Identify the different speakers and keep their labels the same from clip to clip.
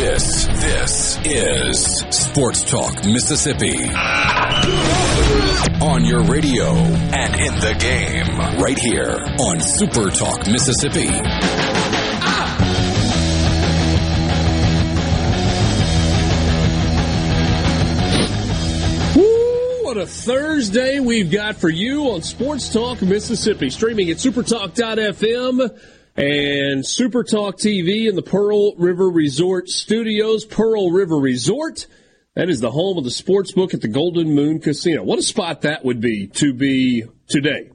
Speaker 1: This, this is Sports Talk Mississippi. On your radio and in the game, right here on Super Talk Mississippi.
Speaker 2: what a Thursday we've got for you on Sports Talk Mississippi, streaming at supertalk.fm and Super Talk TV in the Pearl River Resort Studios. Pearl River Resort. That is the home of the sports book at the Golden Moon Casino. What a spot that would be to be today.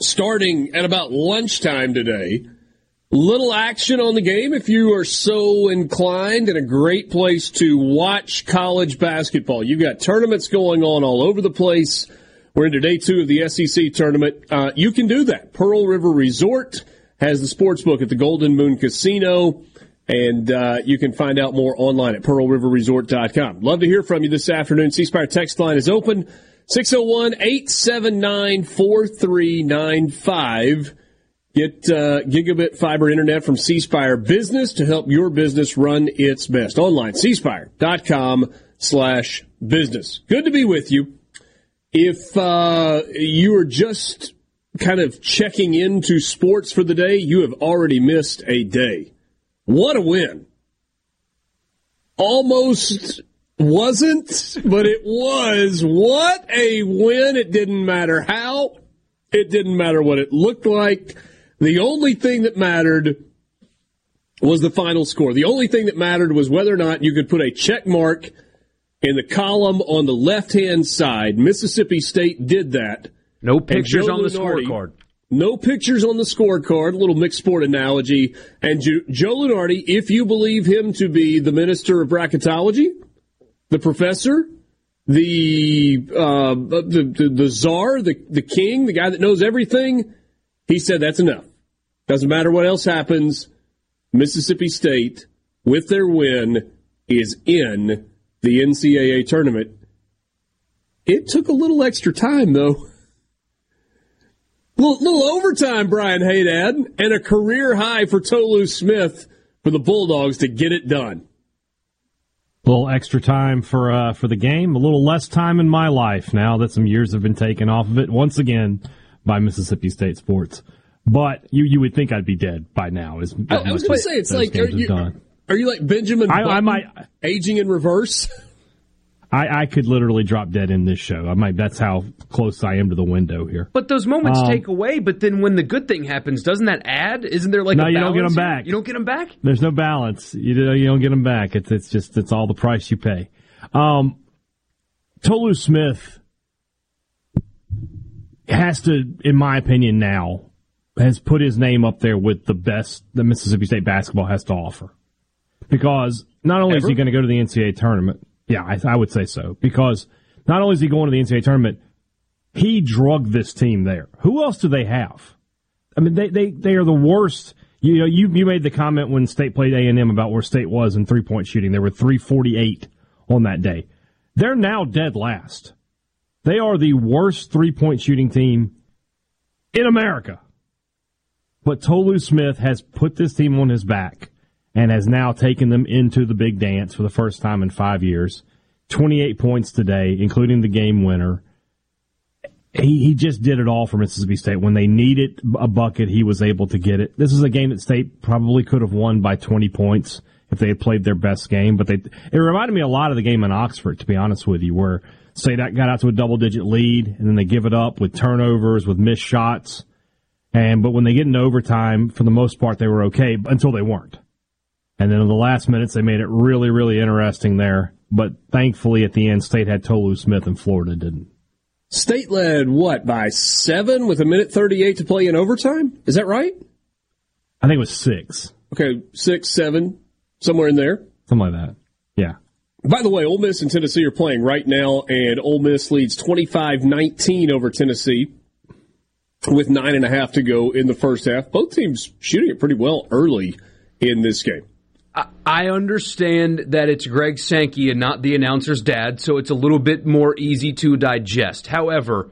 Speaker 2: Starting at about lunchtime today. Little action on the game if you are so inclined, and a great place to watch college basketball. You've got tournaments going on all over the place. We're into day two of the SEC tournament. Uh, you can do that. Pearl River Resort has the sports book at the Golden Moon Casino, and uh, you can find out more online at pearlriverresort.com. Love to hear from you this afternoon. C Spire text line is open 601 879 4395. Get uh, gigabit fiber internet from C Spire Business to help your business run its best. Online, cspire.com slash business. Good to be with you. If uh, you are just kind of checking into sports for the day, you have already missed a day. What a win! Almost wasn't, but it was. What a win! It didn't matter how, it didn't matter what it looked like. The only thing that mattered was the final score. The only thing that mattered was whether or not you could put a check mark in the column on the left hand side. Mississippi State did that.
Speaker 3: No pictures on the scorecard.
Speaker 2: No pictures on the scorecard. A little mixed sport analogy. And Joe Lunardi, if you believe him to be the minister of bracketology, the professor, the uh, the, the, the czar, the the king, the guy that knows everything, he said that's enough. Doesn't matter what else happens. Mississippi State, with their win, is in the NCAA tournament. It took a little extra time, though. Little, little overtime, Brian Hadad, and a career high for Tolu Smith for the Bulldogs to get it done.
Speaker 4: A little extra time for uh, for the game, a little less time in my life now that some years have been taken off of it once again by Mississippi State sports. But you you would think I'd be dead by now. As,
Speaker 2: I, I was going to say, it's like are you, are you, like Benjamin? I, I might aging in reverse.
Speaker 4: I, I, could literally drop dead in this show. I might. That's how close I am to the window here.
Speaker 3: But those moments um, take away. But then when the good thing happens, doesn't that add? Isn't there like
Speaker 4: no? you don't get them back.
Speaker 3: You don't get them back.
Speaker 4: There's no balance. You you don't get them back. It's it's just it's all the price you pay. Um, Tolu Smith has to, in my opinion, now has put his name up there with the best that Mississippi State basketball has to offer. Because not only Ever? is he going to go to the NCAA tournament, yeah, I, I, would say so. Because not only is he going to the NCAA tournament, he drugged this team there. Who else do they have? I mean, they, they, they are the worst. You know, you, you made the comment when State played A&M about where State was in three point shooting. They were 348 on that day. They're now dead last. They are the worst three point shooting team in America. But Tolu Smith has put this team on his back and has now taken them into the big dance for the first time in five years. 28 points today, including the game winner. He, he just did it all for Mississippi State. When they needed a bucket, he was able to get it. This is a game that State probably could have won by 20 points if they had played their best game. But they, it reminded me a lot of the game in Oxford, to be honest with you, where say that got out to a double digit lead and then they give it up with turnovers, with missed shots. And, but when they get into overtime, for the most part, they were okay until they weren't. And then in the last minutes, they made it really, really interesting there. But thankfully, at the end, State had Tolu Smith and Florida didn't.
Speaker 2: State led what by seven with a minute thirty-eight to play in overtime. Is that right?
Speaker 4: I think it was six.
Speaker 2: Okay, six, seven, somewhere in there.
Speaker 4: Something like that. Yeah.
Speaker 2: By the way, Ole Miss and Tennessee are playing right now, and Ole Miss leads 25-19 over Tennessee with nine and a half to go in the first half. Both teams shooting it pretty well early in this game.
Speaker 3: I understand that it's Greg Sankey and not the announcer's dad, so it's a little bit more easy to digest. However,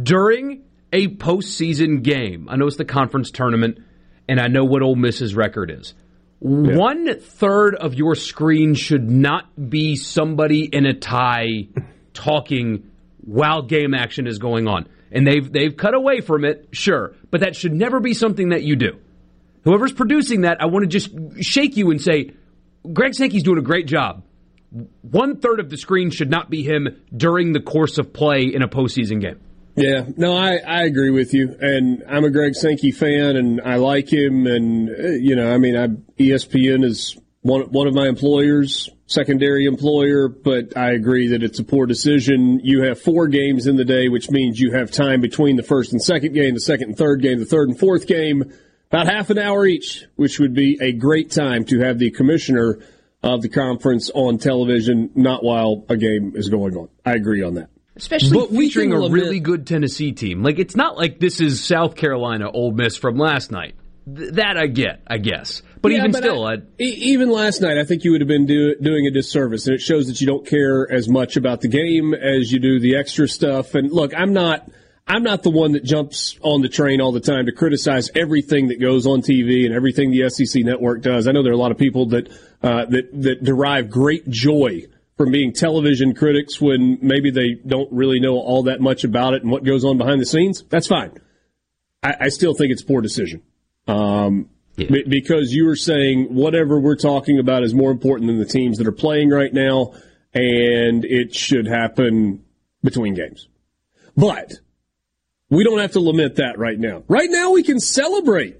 Speaker 3: during a postseason game, I know it's the conference tournament, and I know what Ole Miss's record is. Yeah. One third of your screen should not be somebody in a tie talking while game action is going on. And they've they've cut away from it, sure, but that should never be something that you do. Whoever's producing that, I want to just shake you and say, Greg Sankey's doing a great job. One third of the screen should not be him during the course of play in a postseason game.
Speaker 2: Yeah, no, I, I agree with you, and I'm a Greg Sankey fan, and I like him, and uh, you know, I mean, I, ESPN is one one of my employers, secondary employer, but I agree that it's a poor decision. You have four games in the day, which means you have time between the first and second game, the second and third game, the third and fourth game about half an hour each, which would be a great time to have the commissioner of the conference on television, not while a game is going on. I agree on that.
Speaker 3: Especially but featuring a really good Tennessee team. Like it's not like this is South Carolina Ole Miss from last night. Th- that I get, I guess. But yeah, even but still, I,
Speaker 2: even last night, I think you would have been do, doing a disservice, and it shows that you don't care as much about the game as you do the extra stuff. And look, I'm not. I'm not the one that jumps on the train all the time to criticize everything that goes on TV and everything the SEC network does. I know there are a lot of people that uh, that that derive great joy from being television critics when maybe they don't really know all that much about it and what goes on behind the scenes. That's fine. I, I still think it's poor decision. Um, yeah. b- because you were saying whatever we're talking about is more important than the teams that are playing right now, and it should happen between games. But we don't have to lament that right now. Right now, we can celebrate.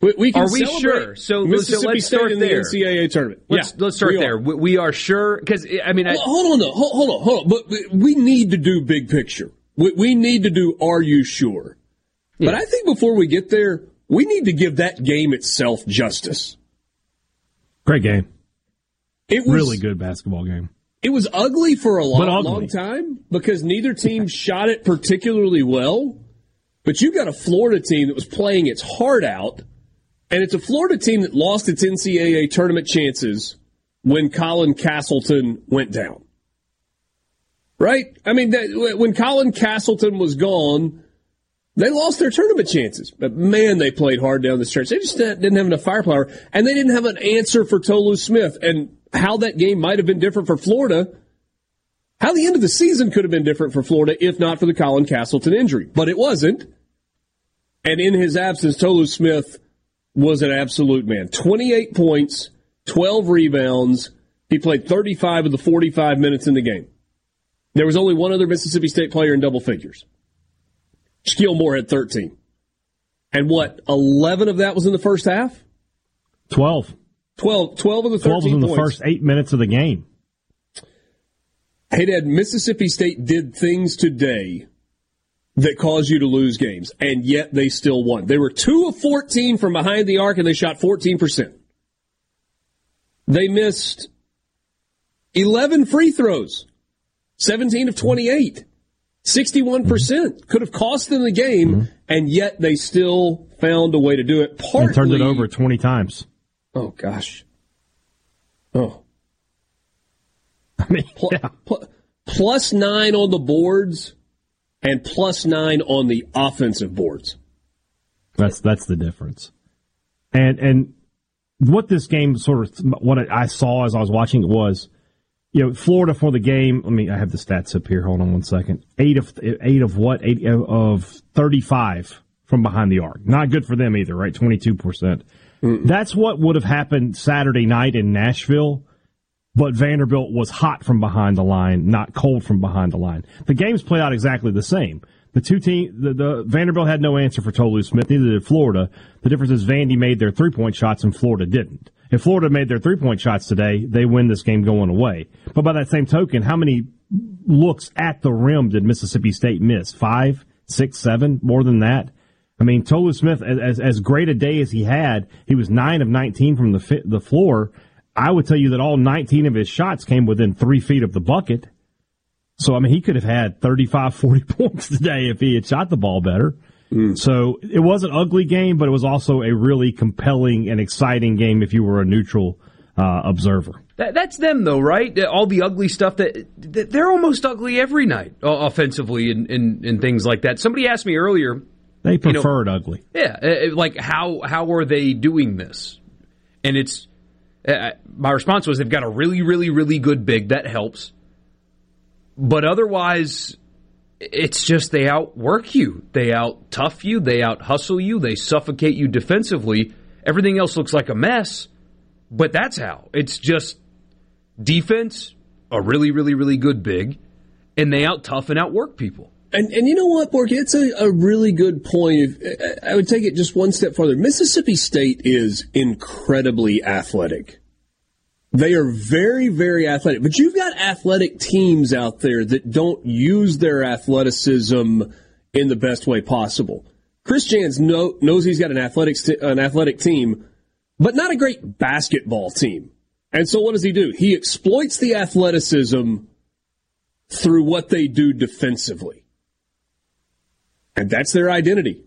Speaker 3: We, we can are we sure? So,
Speaker 2: Mississippi
Speaker 3: so let's
Speaker 2: State
Speaker 3: start
Speaker 2: in
Speaker 3: there.
Speaker 2: the NCAA tournament.
Speaker 3: Let's,
Speaker 2: yeah,
Speaker 3: let's start we there. We, we, are sure because I mean,
Speaker 2: well, hold on, though. Hold, hold, on, hold on. But we need to do big picture. We, we need to do. Are you sure? Yeah. But I think before we get there, we need to give that game itself justice.
Speaker 4: Great game. It was really good basketball game.
Speaker 2: It was ugly for a long, long time because neither team shot it particularly well. But you got a Florida team that was playing its heart out, and it's a Florida team that lost its NCAA tournament chances when Colin Castleton went down. Right? I mean, that, when Colin Castleton was gone, they lost their tournament chances. But man, they played hard down the stretch. They just didn't have enough firepower, and they didn't have an answer for Tolu Smith. And how that game might have been different for Florida, how the end of the season could have been different for Florida if not for the Colin Castleton injury. But it wasn't. And in his absence, Tolu Smith was an absolute man. 28 points, 12 rebounds. He played 35 of the 45 minutes in the game. There was only one other Mississippi State player in double figures. Shakeel Moore had 13. And what, 11 of that was in the first half?
Speaker 4: 12.
Speaker 2: 12, 12 of the 13 12 was
Speaker 4: in
Speaker 2: the
Speaker 4: points. first eight minutes of the game.
Speaker 2: Hey, Dad, Mississippi State did things today that caused you to lose games, and yet they still won. They were 2 of 14 from behind the arc, and they shot 14%. They missed 11 free throws, 17 of 28. 61% could have cost them the game, mm-hmm. and yet they still found a way to do it.
Speaker 4: Partly, turned it over 20 times.
Speaker 2: Oh gosh. Oh.
Speaker 4: I mean, yeah.
Speaker 2: pl- plus nine on the boards and plus nine on the offensive boards.
Speaker 4: That's that's the difference. And and what this game sort of what I saw as I was watching it was, you know, Florida for the game. Let me I have the stats up here. Hold on one second. Eight of eight of what? Eight of thirty five from behind the arc. Not good for them either, right? Twenty two percent. Mm-mm. That's what would have happened Saturday night in Nashville, but Vanderbilt was hot from behind the line, not cold from behind the line. The games played out exactly the same. The two team, the, the Vanderbilt had no answer for Tolu Smith. Neither did Florida. The difference is Vandy made their three point shots and Florida didn't. If Florida made their three point shots today, they win this game going away. But by that same token, how many looks at the rim did Mississippi State miss? Five, six, seven, more than that. I mean, Tolu Smith, as as great a day as he had, he was nine of nineteen from the the floor. I would tell you that all 19 of his shots came within three feet of the bucket. So, I mean, he could have had 35, 40 points today if he had shot the ball better. Mm. So it was an ugly game, but it was also a really compelling and exciting game if you were a neutral uh, observer.
Speaker 3: That, that's them, though, right? All the ugly stuff that, that they're almost ugly every night, uh, offensively and, and, and, things like that. Somebody asked me earlier.
Speaker 4: They preferred you know, ugly.
Speaker 3: Yeah, uh, like how how are they doing this? And it's uh, my response was they've got a really, really, really good big that helps. But otherwise, it's just they outwork you, they out tough you, they out hustle you, they suffocate you defensively. Everything else looks like a mess, but that's how. It's just defense, a really, really, really good big, and they out tough and outwork people.
Speaker 2: And and you know what, Bork? It's a, a really good point. I would take it just one step further. Mississippi State is incredibly athletic. They are very, very athletic. But you've got athletic teams out there that don't use their athleticism in the best way possible. Chris Jans know, knows he's got an athletic an athletic team, but not a great basketball team. And so what does he do? He exploits the athleticism through what they do defensively. And that's their identity.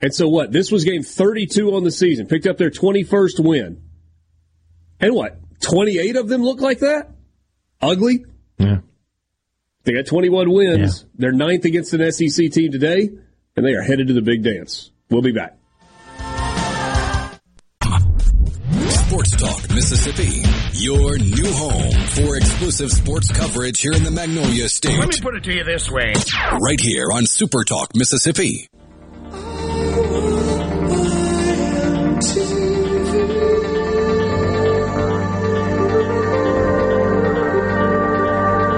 Speaker 2: And so what? This was game 32 on the season, picked up their 21st win. And what? 28 of them look like that? Ugly?
Speaker 4: Yeah.
Speaker 2: They got 21 wins. Yeah. They're ninth against an SEC team today, and they are headed to the big dance. We'll be back.
Speaker 1: Sports Talk Mississippi, your new home for exclusive sports coverage here in the Magnolia State.
Speaker 5: Let me put it to you this way.
Speaker 1: Right here on Super Talk Mississippi.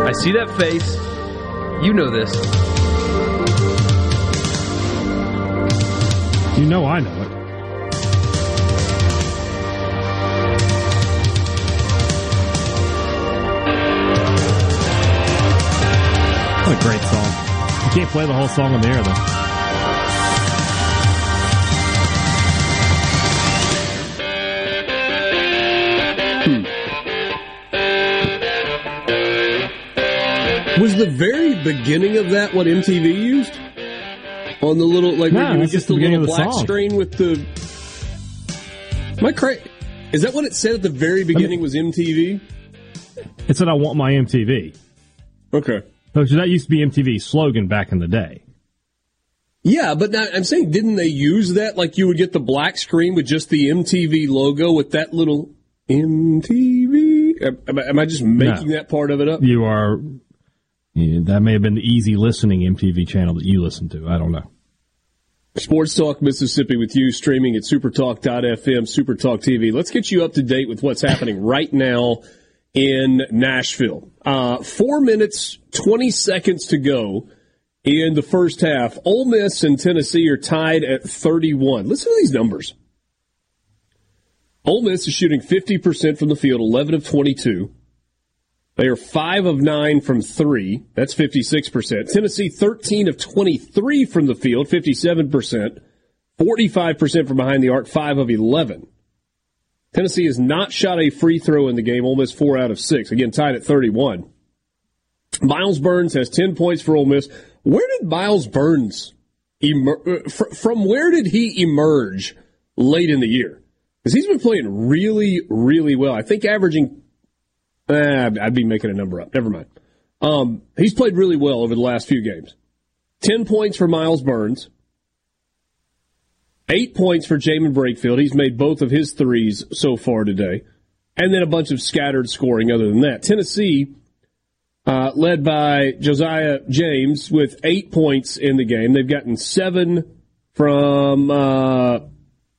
Speaker 3: I see that face. You know this.
Speaker 4: You know I know it. What a great song. You can't play the whole song on the air, though. Hmm.
Speaker 2: Was the very beginning of that what MTV used? On the little like
Speaker 4: no,
Speaker 2: it's
Speaker 4: just the, the little
Speaker 2: black
Speaker 4: song.
Speaker 2: screen with the. My cra- is that what it said at the very beginning I mean, was MTV?
Speaker 4: It said I want my MTV.
Speaker 2: Okay.
Speaker 4: So that used to be MTV's slogan back in the day.
Speaker 2: Yeah, but now, I'm saying, didn't they use that? Like you would get the black screen with just the MTV logo with that little MTV. Am, am I just making no, that part of it up?
Speaker 4: You are yeah, that may have been the easy listening MTV channel that you listened to. I don't know.
Speaker 2: Sports Talk Mississippi with you, streaming at supertalk.fm, supertalk TV. Let's get you up to date with what's happening right now in Nashville. Uh, four minutes, 20 seconds to go in the first half. Ole Miss and Tennessee are tied at 31. Listen to these numbers. Ole Miss is shooting 50% from the field, 11 of 22. They are 5 of 9 from 3. That's 56%. Tennessee, 13 of 23 from the field, 57%. 45% from behind the arc, 5 of 11. Tennessee has not shot a free throw in the game, Ole Miss 4 out of 6. Again, tied at 31. Myles Burns has 10 points for Ole Miss. Where did Myles Burns emer- uh, from where did he emerge late in the year? Because he's been playing really, really well. I think averaging Eh, I'd be making a number up. Never mind. Um, he's played really well over the last few games. 10 points for Myles Burns. Eight points for Jaemyn Brakefield. He's made both of his threes so far today. And then a bunch of scattered scoring other than that. Tennessee, uh, led by Josiah James with eight points in the game. They've gotten seven from uh,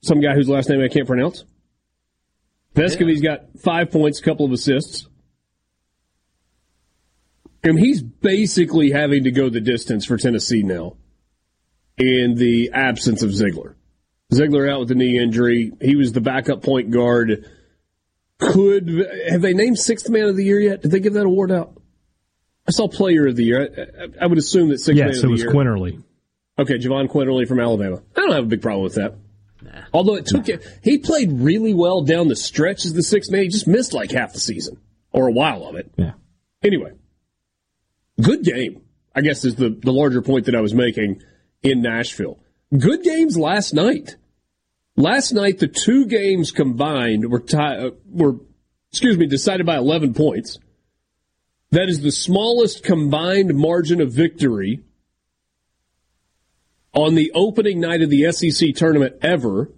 Speaker 2: some guy whose last name I can't pronounce. Vescovi's yeah. got five points, a couple of assists. And he's basically having to go the distance for Tennessee now in the absence of Zeigler. Zeigler out with a knee injury. He was the backup point guard. Could have they named sixth man of the year yet? Did they give that award out? I saw player of the year. I, I would assume that six.
Speaker 4: yes,
Speaker 2: man
Speaker 4: of the year. Yes, it was Quinerly.
Speaker 2: Okay, Jahvon Quinerly from Alabama. I don't have a big problem with that. Nah. Although it took nah. he played really well down the stretch as the sixth man. He just missed like half the season or a while of it.
Speaker 4: Yeah.
Speaker 2: Anyway, good game. I guess is the the larger point that I was making in Nashville. Good games last night. Last night, the two games combined were uh, were excuse me decided by 11 points. That is the smallest combined margin of victory on the opening night of the SEC tournament ever,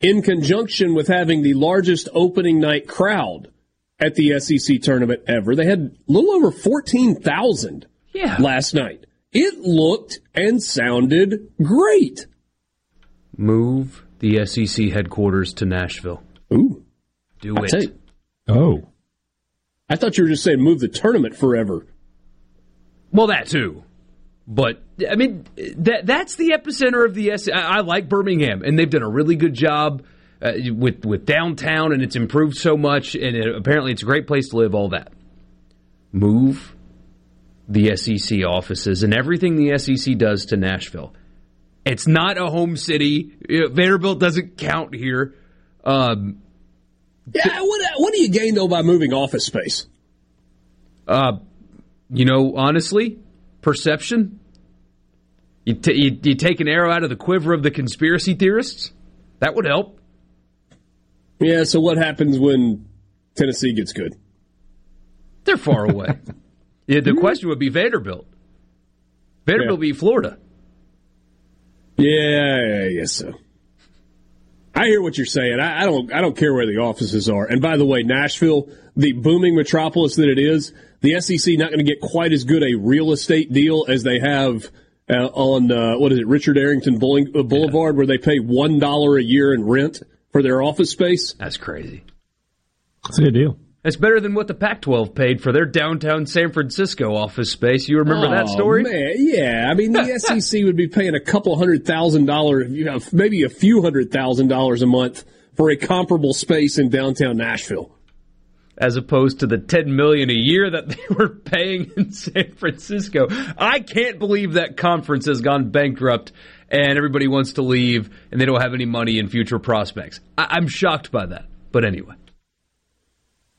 Speaker 2: in conjunction with having the largest opening night crowd at the SEC tournament ever. They had a little over 14,000
Speaker 3: yeah.
Speaker 2: last night. It looked and sounded great.
Speaker 3: Move the SEC headquarters to Nashville.
Speaker 2: Ooh.
Speaker 3: Do I'll it.
Speaker 4: Oh.
Speaker 2: I thought you were just saying move the tournament forever.
Speaker 3: Well, that too. But I mean, that that's the epicenter of the SEC. I, I like Birmingham, and they've done a really good job uh, with with downtown, and it's improved so much. And it, apparently, it's a great place to live. All that. Move the SEC offices and everything the SEC does to Nashville. It's not a home city. Vanderbilt doesn't count here. Um,
Speaker 2: yeah, what, what do you gain though by moving office space?
Speaker 3: Uh, you know, honestly, perception. You, t- you, you take an arrow out of the quiver of the conspiracy theorists. That would help.
Speaker 2: Yeah. So what happens when Tennessee gets good?
Speaker 3: They're far away. yeah, the question would be Vanderbilt. Vanderbilt yeah. beat Florida.
Speaker 2: Yeah, I guess so. I hear what you're saying. I, I, don't. I don't care where the offices are. And by the way, Nashville, the booming metropolis that it is, the SEC not going to get quite as good a real estate deal as they have uh, on uh, what is it, Richard Arrington uh, Boulevard, yeah. where they pay one dollar a year in rent for their office space.
Speaker 3: That's crazy.
Speaker 4: That's a good deal.
Speaker 3: It's better than what the Pac-12 paid for their downtown San Francisco office space. You remember
Speaker 2: oh,
Speaker 3: that story?
Speaker 2: Man, yeah. I mean, the SEC would be paying a couple hundred thousand dollars, you know, maybe a few hundred thousand dollars a month for a comparable space in downtown Nashville,
Speaker 3: as opposed to the ten million a year that they were paying in San Francisco. I can't believe that conference has gone bankrupt and everybody wants to leave and they don't have any money in future prospects. I- I'm shocked by that. But anyway.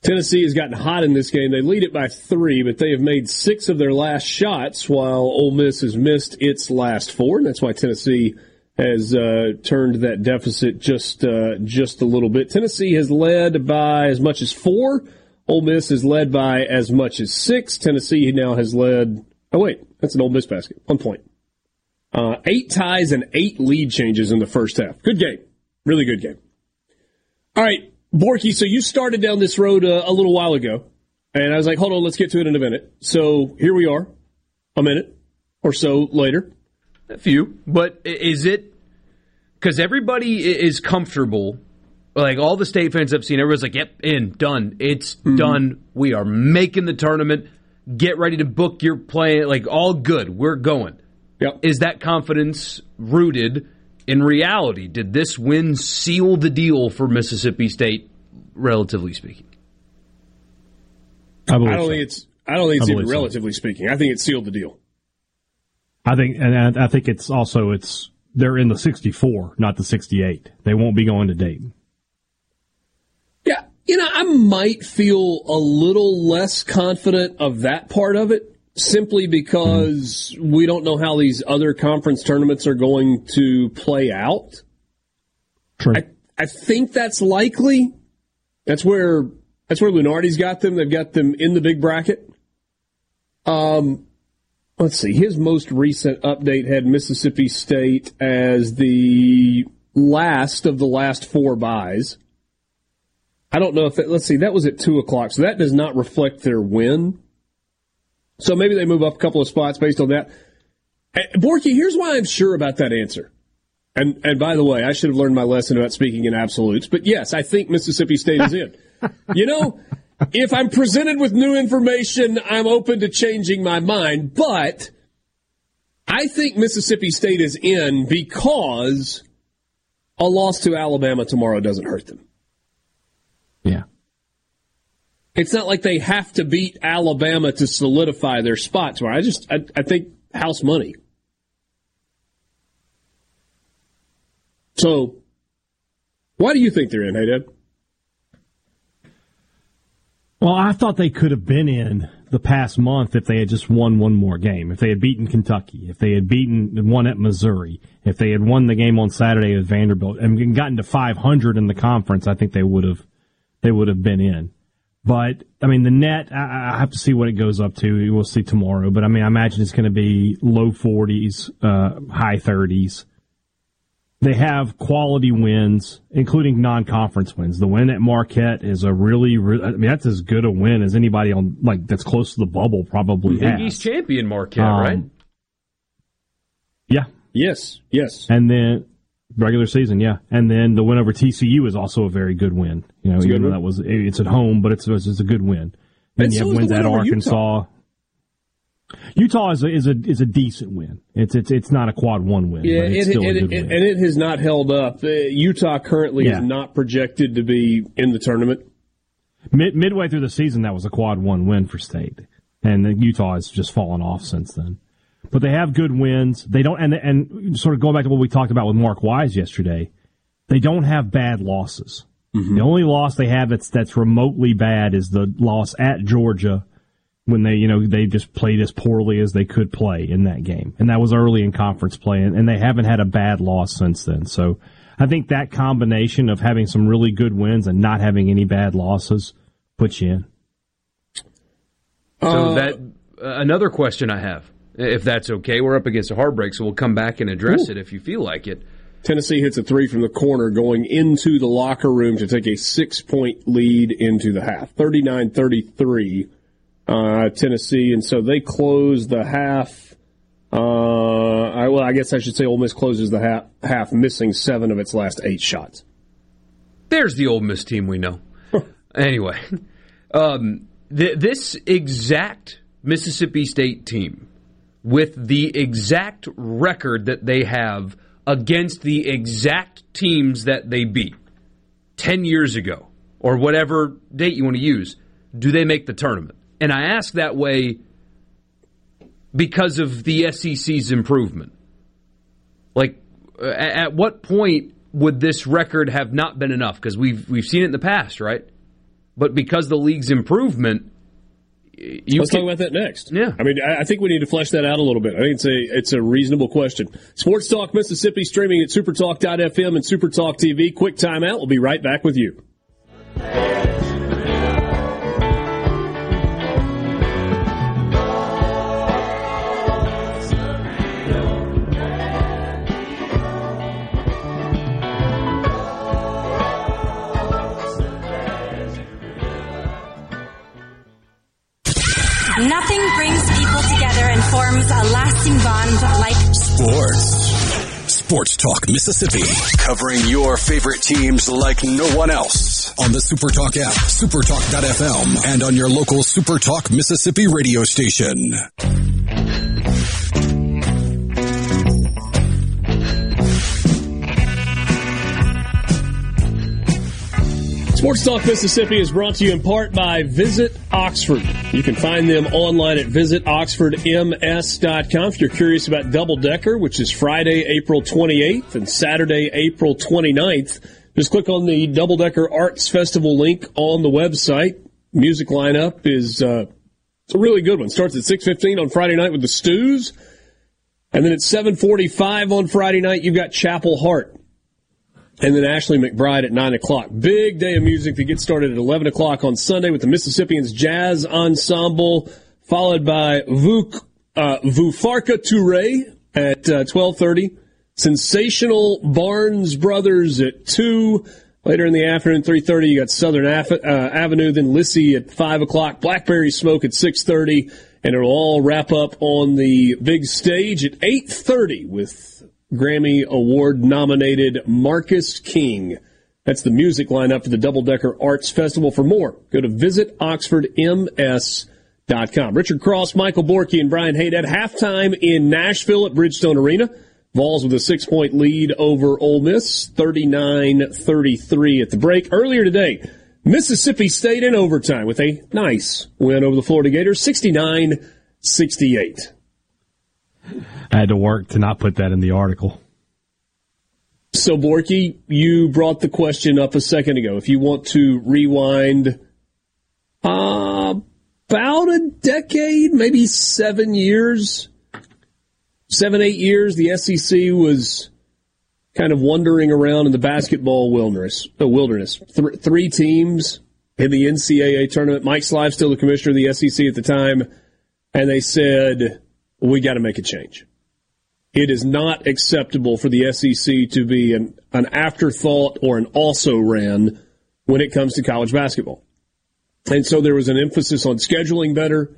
Speaker 2: Tennessee has gotten hot in this game. They lead it by three, but they have made six of their last shots, while Ole Miss has missed its last four, and that's why Tennessee has uh, turned that deficit just uh, just a little bit. Tennessee has led by as much as four. Ole Miss has led by as much as six. Tennessee now has led. Oh wait, that's an Ole Miss basket. One point. Uh, eight ties and eight lead changes in the first half. Good game, really good game. All right, Borky, so you started down this road uh, a little while ago, and I was like, hold on, let's get to it in a minute. So here we are, a minute or so later.
Speaker 3: A few, but is it because everybody is comfortable? Like all the state fans I've seen, everyone's like, "Yep, in, done. It's mm-hmm. done. We are making the tournament. Get ready to book your play. Like all good. We're going."
Speaker 2: Yep.
Speaker 3: Is that confidence rooted? In reality, did this win seal the deal for Mississippi State, relatively speaking?
Speaker 2: I, I don't so. think it's. I don't think it's even relatively so. speaking. I think it sealed the deal.
Speaker 4: I think, and I think it's also it's they're in the 64, not the 68. They won't be going to Dayton.
Speaker 2: Yeah, you know, I might feel a little less confident of that part of it simply because we don't know how these other conference tournaments are going to play out.
Speaker 4: True.
Speaker 2: I, I think that's likely. That's where that's where Lunardi's got them. They've got them in the big bracket. Um, let's see. His most recent update had Mississippi State as the last of the last four buys. I don't know if it, let's see. That was at two o'clock, so that does not reflect their win. So maybe they move up a couple of spots based on that. Eh, Borky, here's why I'm sure about that answer. And and by the way, I should have learned my lesson about speaking in absolutes. But yes, I think Mississippi State is in. you know, if I'm presented with new information, I'm open to changing my mind. But I think Mississippi State is in because a loss to Alabama tomorrow doesn't hurt them.
Speaker 4: Yeah.
Speaker 2: It's not like they have to beat Alabama to solidify their spots. Where I just, I, I think house money. So, why do you think they're in, hey, Dad?
Speaker 4: Well, I thought they could have been in the past month if they had just won one more game. If they had beaten Kentucky, if they had beaten one at Missouri, if they had won the game on Saturday at Vanderbilt and gotten to 500 in the conference, I think they would have they would have been in. But I mean, the net, I, I have to see what it goes up to. We'll see tomorrow. But I mean, I imagine it's going to be low 40s, uh, high 30s. They have quality wins, including non-conference wins. The win at Marquette is a really, I mean, that's as good a win as anybody on like that's close to the bubble probably
Speaker 3: Big
Speaker 4: has.
Speaker 3: East champion Marquette, um, right?
Speaker 4: Yeah.
Speaker 2: Yes. Yes.
Speaker 4: And then regular season, yeah. And then the win over TCU is also a very good win. You know, even though that was it's at home, but it's it's a good win. Then you have wins at Arkansas. Utah. Utah is a, is a is a decent win. It's it's it's not a quad one win.
Speaker 2: Yeah, it, it, it, and it has not held up. Uh, Utah currently yeah. is not projected to be in the tournament.
Speaker 4: Mid, midway through the season, that was a quad one win for state, and Utah has just fallen off since then. But they have good wins. They don't, and and sort of going back to what we talked about with Mark Wise yesterday, they don't have bad losses. Mm-hmm. The only loss they have that's that's remotely bad is the loss at Georgia when they, you know, they just played as poorly as they could play in that game. And that was early in conference play, and, and they haven't had a bad loss since then. So I think that combination of having some really good wins and not having any bad losses puts you in.
Speaker 3: So uh, that uh, another question I have, if that's okay, we're up against a heartbreak, so we'll come back and address ooh. it if you feel like it.
Speaker 2: Tennessee hits a three from the corner going into the locker room to take a six point lead into the half. 39 33 uh, Tennessee, and so they close the half. Uh, I, well, I guess I should say Ole Miss closes the half, half, missing seven of its last eight shots.
Speaker 3: There's the Ole Miss team we know. anyway, um, th- this exact Mississippi State team, with the exact record that they have against the exact teams that they beat 10 years ago, or whatever date you want to use, do they make the tournament? And I ask that way because of the SEC's improvement. Like, at what point would this record have not been enough? Because we've we've seen it in the past, right? But because the league's improvement,
Speaker 2: you Let's can, talk about that next.
Speaker 3: Yeah,
Speaker 2: I mean, I think we need to flesh that out a little bit. I think it's a it's a reasonable question. Sports Talk Mississippi streaming at SuperTalk.fm and SuperTalk TV. Quick timeout. We'll be right back with you.
Speaker 1: Talk Mississippi, covering your favorite teams like no one else. On the Supertalk app, supertalk.fm, and on your local Supertalk Mississippi radio station.
Speaker 2: Sports Talk Mississippi is brought to you in part by Visit Oxford. You can find them online at visitoxfordms.com if you're curious about Double Decker, which is Friday, April 28th and Saturday, April 29th. Just click on the Double Decker Arts Festival link on the website. Music lineup is uh, it's a really good one. Starts at 6:15 on Friday night with the Stews. And then at 7:45 on Friday night, you've got Chapel Hart and then Ashley McBryde at 9 o'clock. Big day of music that gets started at 11 o'clock on Sunday with the Mississippians Jazz Ensemble, followed by Vuk, uh, Vieux Farka Touré at uh, 12.30. Sensational Barnes Brothers at 2. Later in the afternoon, 3.30, you got Southern Af- uh, Avenue, then Lissie at 5 o'clock, Blackberry Smoke at 6.30, and it'll all wrap up on the big stage at 8.30 with Grammy Award nominated Marcus King. That's the music lineup for the Double Decker Arts Festival. For more, go to visitoxfordms.com. Richard Cross, Michael Borky, and Brian Haight at halftime in Nashville at Bridgestone Arena. Vols with a six point lead over Ole Miss, 39 33 at the break. Earlier today, Mississippi State in overtime with a nice win over the Florida Gators, 69 68.
Speaker 4: I had to work to not put that in the article.
Speaker 2: So, Borky, you brought the question up a second ago. If you want to rewind uh, about a decade, maybe seven years, seven, eight years, the SEC was kind of wandering around in the basketball wilderness. Uh, wilderness. Th- three teams in the NCAA tournament. Mike Slive, still the commissioner of the SEC at the time, and they said, we got to make a change. It is not acceptable for the SEC to be an, an afterthought or an also ran when it comes to college basketball. And so there was an emphasis on scheduling better.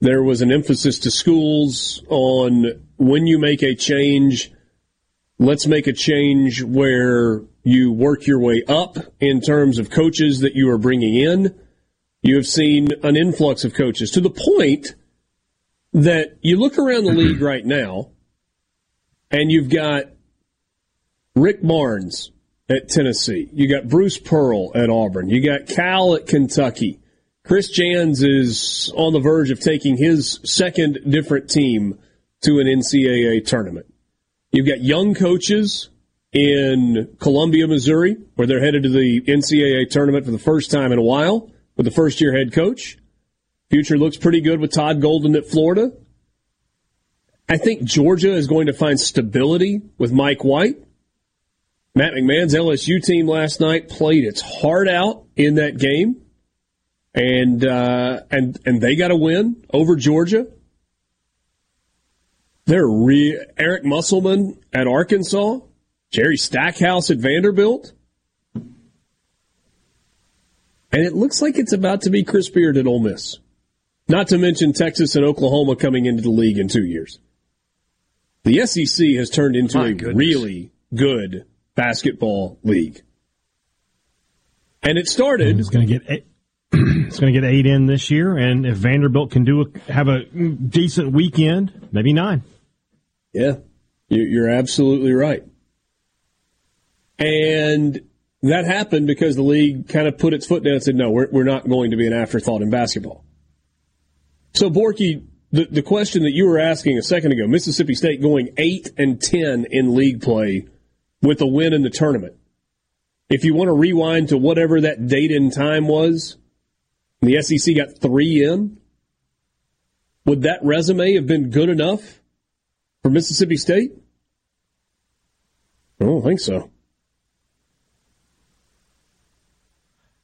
Speaker 2: There was an emphasis to schools on when you make a change, let's make a change where you work your way up in terms of coaches that you are bringing in. You have seen an influx of coaches to the point that you look around the league right now and you've got Rick Barnes at Tennessee. You got Bruce Pearl at Auburn. You got Cal at Kentucky. Chris Jans is on the verge of taking his second different team to an NCAA tournament. You've got young coaches in Columbia, Missouri, where they're headed to the NCAA tournament for the first time in a while with the first year head coach. Future looks pretty good with Todd Golden at Florida. I think Georgia is going to find stability with Mike White. Matt McMahon's LSU team last night played its heart out in that game, and uh, and and they got a win over Georgia. They're re- Eric Musselman at Arkansas, Jerry Stackhouse at Vanderbilt, and it looks like it's about to be Chris Beard at Ole Miss. Not to mention Texas and Oklahoma coming into the league in two years. The SEC has turned into My a goodness. really good basketball league. And it started.
Speaker 4: It's going to get eight, it's going to get eight in this year, and if Vanderbilt can do a, have a decent weekend, maybe nine.
Speaker 2: Yeah, you're absolutely right. And that happened because the league kind of put its foot down and said, "No, we're we're not going to be an afterthought in basketball." So Borky, the, the question that you were asking a second ago, Mississippi State going 8 and 10 in league play with a win in the tournament. If you want to rewind to whatever that date and time was, the SEC got three in, would that resume have been good enough for Mississippi State? I don't think so.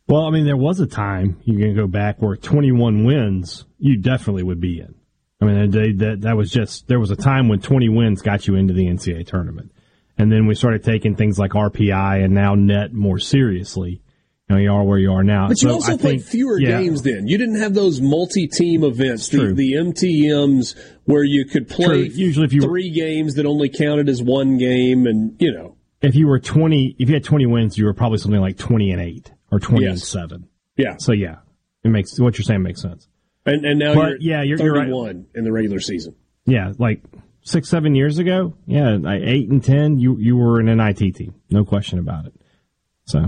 Speaker 4: Well, I mean, there was a time you can go back where 21 wins, you definitely would be in. I mean, they, that that was just there was a time when 20 wins got you into the NCAA tournament, and then we started taking things like RPI and now net more seriously. You know, you are where you are now.
Speaker 2: But you so also I played think, fewer yeah. games then. You didn't have those multi-team events, the, the, MTMs, where you could play True. usually if you three were, games that only counted as one game, and you know.
Speaker 4: If you were 20, if you had 20 wins, you were probably something like 20 and eight or 20 yes. and seven.
Speaker 2: Yeah.
Speaker 4: So yeah, it makes what you're saying makes sense.
Speaker 2: And, and now but, you're, yeah, you're, 31 you're right. in the regular season.
Speaker 4: Yeah, like six, seven years ago. Yeah, eight and ten. You you were in an IT team, no question about it. So.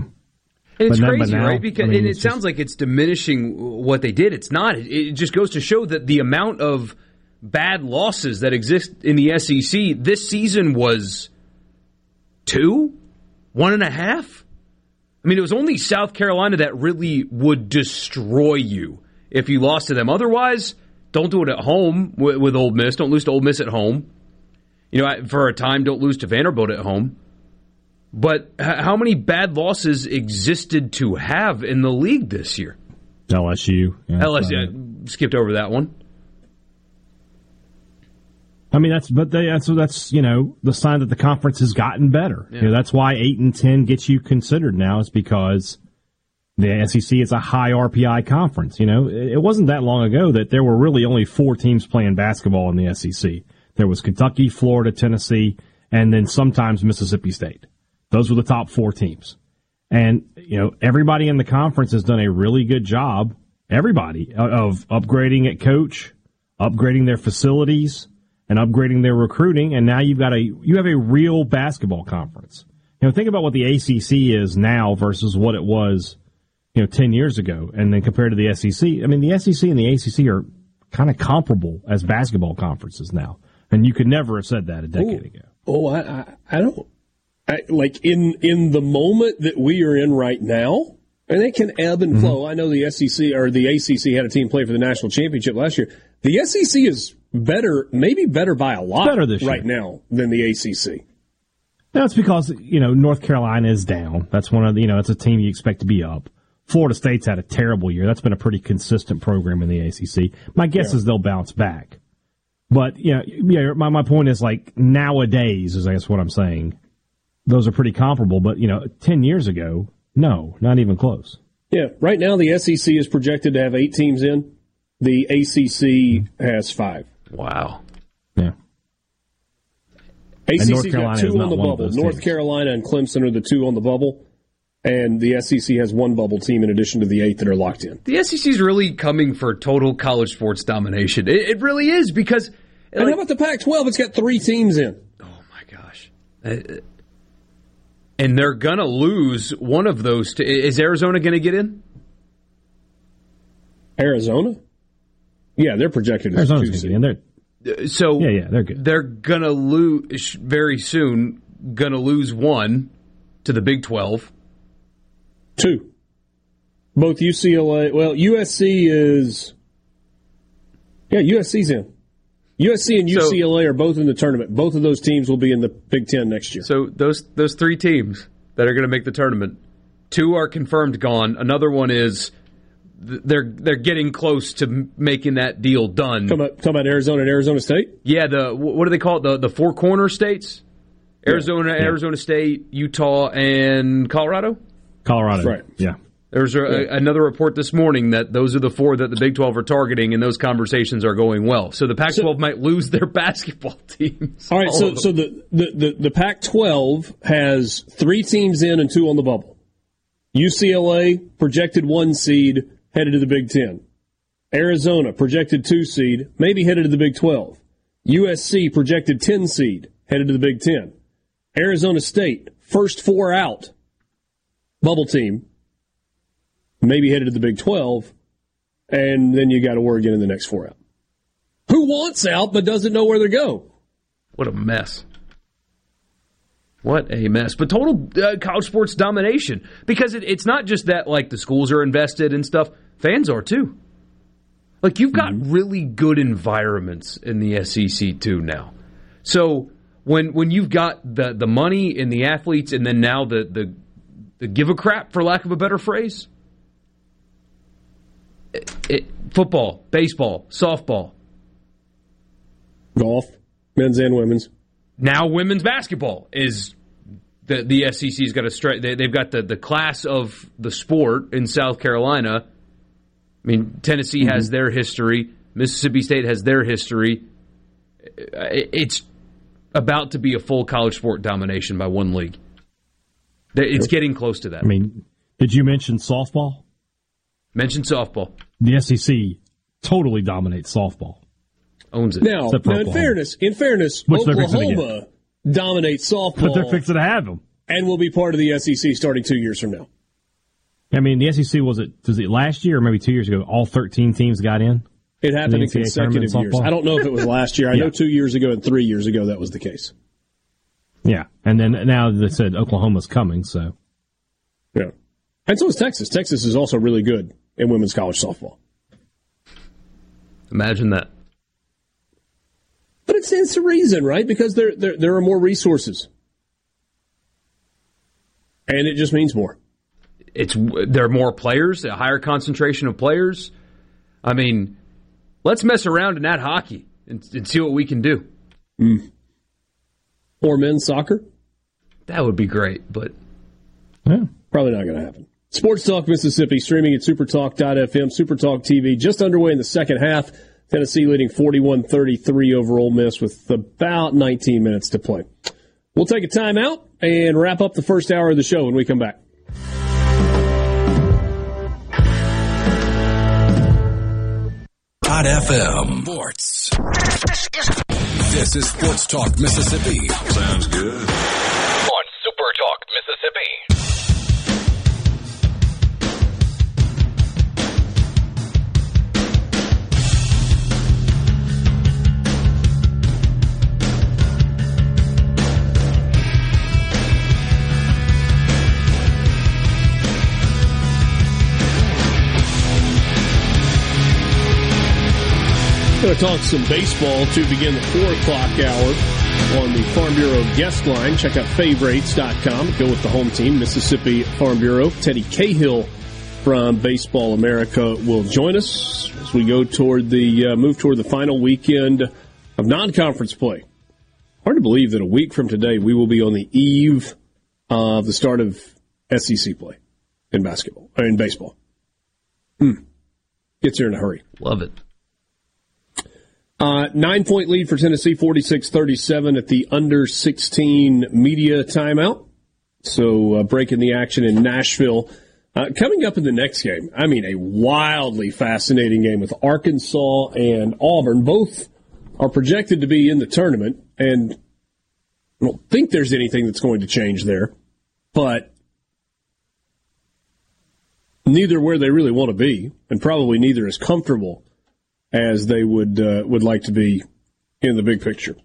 Speaker 4: And
Speaker 3: it's then, crazy, now, right? Because I mean, it sounds like it's diminishing what they did. It's not. It, it just goes to show that the amount of bad losses that exist in the SEC this season was two, one and a half. I mean, it was only South Carolina that really would destroy you if you lost to them. Otherwise, don't do it at home with, with Ole Miss. Don't lose to Ole Miss at home. You know, for a time, don't lose to Vanderbilt at home. But how many bad losses existed to have in the league this year?
Speaker 4: LSU.
Speaker 3: Yeah, LSU. Skipped over that one.
Speaker 4: I mean, that's but they, that's that's you know the sign that the conference has gotten better. Yeah. You know, that's why eight and ten gets you considered now is because the SEC is a high RPI conference. You know, it wasn't that long ago that there were really only four teams playing basketball in the SEC. There was Kentucky, Florida, Tennessee, and then sometimes Mississippi State. Those were the top four teams. And, you know, everybody in the conference has done a really good job, everybody, of upgrading at coach, upgrading their facilities, and upgrading their recruiting. And now you've got a, you have a real basketball conference. You know, think about what the ACC is now versus what it was, you know, 10 years ago. And then compared to the SEC, I mean, the SEC and the ACC are kind of comparable as basketball conferences now. And you could never have said that a decade Ooh. ago.
Speaker 2: Oh, I, I, I don't, I, like in in the moment that we are in right now, and it can ebb and mm-hmm. flow. Mm-hmm. I know the SEC or the ACC had a team play for the national championship last year. The SEC is better, maybe better by a lot better this right year. now than the ACC.
Speaker 4: That's because you know North Carolina is down. That's one of the, you know it's a team you expect to be up. Florida State's had a terrible year. That's been a pretty consistent program in the ACC. My guess yeah. is they'll bounce back. But yeah, yeah. My my point is like nowadays is I guess what I'm saying those are pretty comparable. But, you know, 10 years ago, no, not even close.
Speaker 2: Yeah, right now the SEC is projected to have eight teams in. The ACC has five.
Speaker 3: Wow.
Speaker 4: Yeah.
Speaker 2: ACC's got two on the bubble. North teams. Carolina and Clemson are the two on the bubble. And the SEC has one bubble team in addition to the eight that are locked in.
Speaker 3: The SEC is really coming for total college sports domination. It, it really is because.
Speaker 2: And like, how about the Pac 12? It's got three teams in.
Speaker 3: Oh, my gosh. Uh, and they're gonna lose one of those. T- is Arizona going to get in?
Speaker 2: Arizona? Yeah, they're projected as Arizona's two seed.
Speaker 3: They're, uh, so
Speaker 4: yeah, yeah, they're good.
Speaker 3: They're gonna lose very soon. Gonna lose one to the Big Twelve.
Speaker 2: Two. Both UCLA. Well, USC is. Yeah, USC's in. USC and UCLA so, are both in the tournament. Both of those teams will be in the Big Ten next year.
Speaker 3: So those those three teams that are going to make the tournament, two are confirmed gone. Another one is they're they're getting close to making that deal done.
Speaker 2: Talking about, talking about Arizona and Arizona State.
Speaker 3: Yeah, the what do they call it? The the four corner states: Arizona, yeah. Arizona State, Utah, and Colorado.
Speaker 4: Colorado,
Speaker 2: right?
Speaker 4: Yeah.
Speaker 3: There's a, yeah. another report this morning that those are the four that the Big 12 are targeting, and those conversations are going well. So the Pac 12 so, might lose their basketball teams.
Speaker 2: All right, all so, so the, the, the, the Pac 12 has three teams in and two on the bubble. UCLA, projected one seed, headed to the Big 10. Arizona, projected two seed, maybe headed to the Big 12. USC, projected 10 seed, headed to the Big 10. Arizona State, first four out, bubble team, maybe headed to the Big 12, and then you got Oregon in the next four out. Who wants out but doesn't know where to go?
Speaker 3: What a mess. What a mess. But total uh, college sports domination because it, it's not just that like the schools are invested and stuff, fans are too. Like you've got mm-hmm. really good environments in the SEC too now. So when when you've got the the money and the athletes and then now the the, the give a crap for lack of a better phrase, it, football, baseball, softball,
Speaker 2: golf, men's and women's.
Speaker 3: Now, women's basketball is the the SEC's got a straight. They, have got the the class of the sport in South Carolina. I mean, Tennessee mm-hmm. has their history. Mississippi State has their history. It's about to be a full college sport domination by one league. It's getting close to that.
Speaker 4: I mean, did you mention softball?
Speaker 3: Mention softball.
Speaker 4: The SEC totally dominates softball.
Speaker 3: Owns it.
Speaker 2: Now, now in fairness, in fairness, Which Oklahoma dominates softball.
Speaker 4: But they're fixing to have them.
Speaker 2: And will be part of the SEC starting two years from now.
Speaker 4: I mean, the SEC was it was it last year or maybe two years ago? All thirteen teams got in.
Speaker 2: It happened in consecutive years. I don't know if it was last year. I yeah. know two years ago and three years ago that was the case.
Speaker 4: Yeah, and then now they said Oklahoma's coming, so
Speaker 2: yeah, and so is Texas. Texas is also really good in women's college softball.
Speaker 3: Imagine that.
Speaker 2: But it stands to reason, right? Because there, there, there are more resources. And it just means more.
Speaker 3: It's there are more players, a higher concentration of players. I mean, let's mess around in that hockey and, and see what we can do.
Speaker 2: Mm. Or men's soccer.
Speaker 3: That would be great, but
Speaker 2: yeah. probably not going to happen. Sports Talk Mississippi streaming at supertalk.fm, Supertalk TV just underway in the second half. Tennessee leading 41-33 over Ole Miss with about 19 minutes to play. We'll take a timeout and wrap up the first hour of the show when we come back.
Speaker 1: Hot FM Sports. This is Sports Talk Mississippi.
Speaker 6: Sounds good.
Speaker 2: Going to talk some baseball to begin the 4 o'clock hour on the Farm Bureau guest line. Check out favorites.com. Go with the home team, Mississippi Farm Bureau. Teddy Cahill from Baseball America will join us as we go toward the uh, move toward the final weekend of non-conference play. Hard to believe that a week from today we will be on the eve of the start of SEC play in basketball, in baseball. Hmm. Gets here in a hurry.
Speaker 3: Love it.
Speaker 2: Uh, nine point lead for Tennessee, 46 37 at the under 16 media timeout. So uh, breaking the action in Nashville. Uh, coming up in the next game, I mean, a wildly fascinating game with Arkansas and Auburn. Both are projected to be in the tournament, and I don't think there's anything that's going to change there, but neither where they really want to be, and probably neither is comfortable as they would uh, would like to be in the big picture.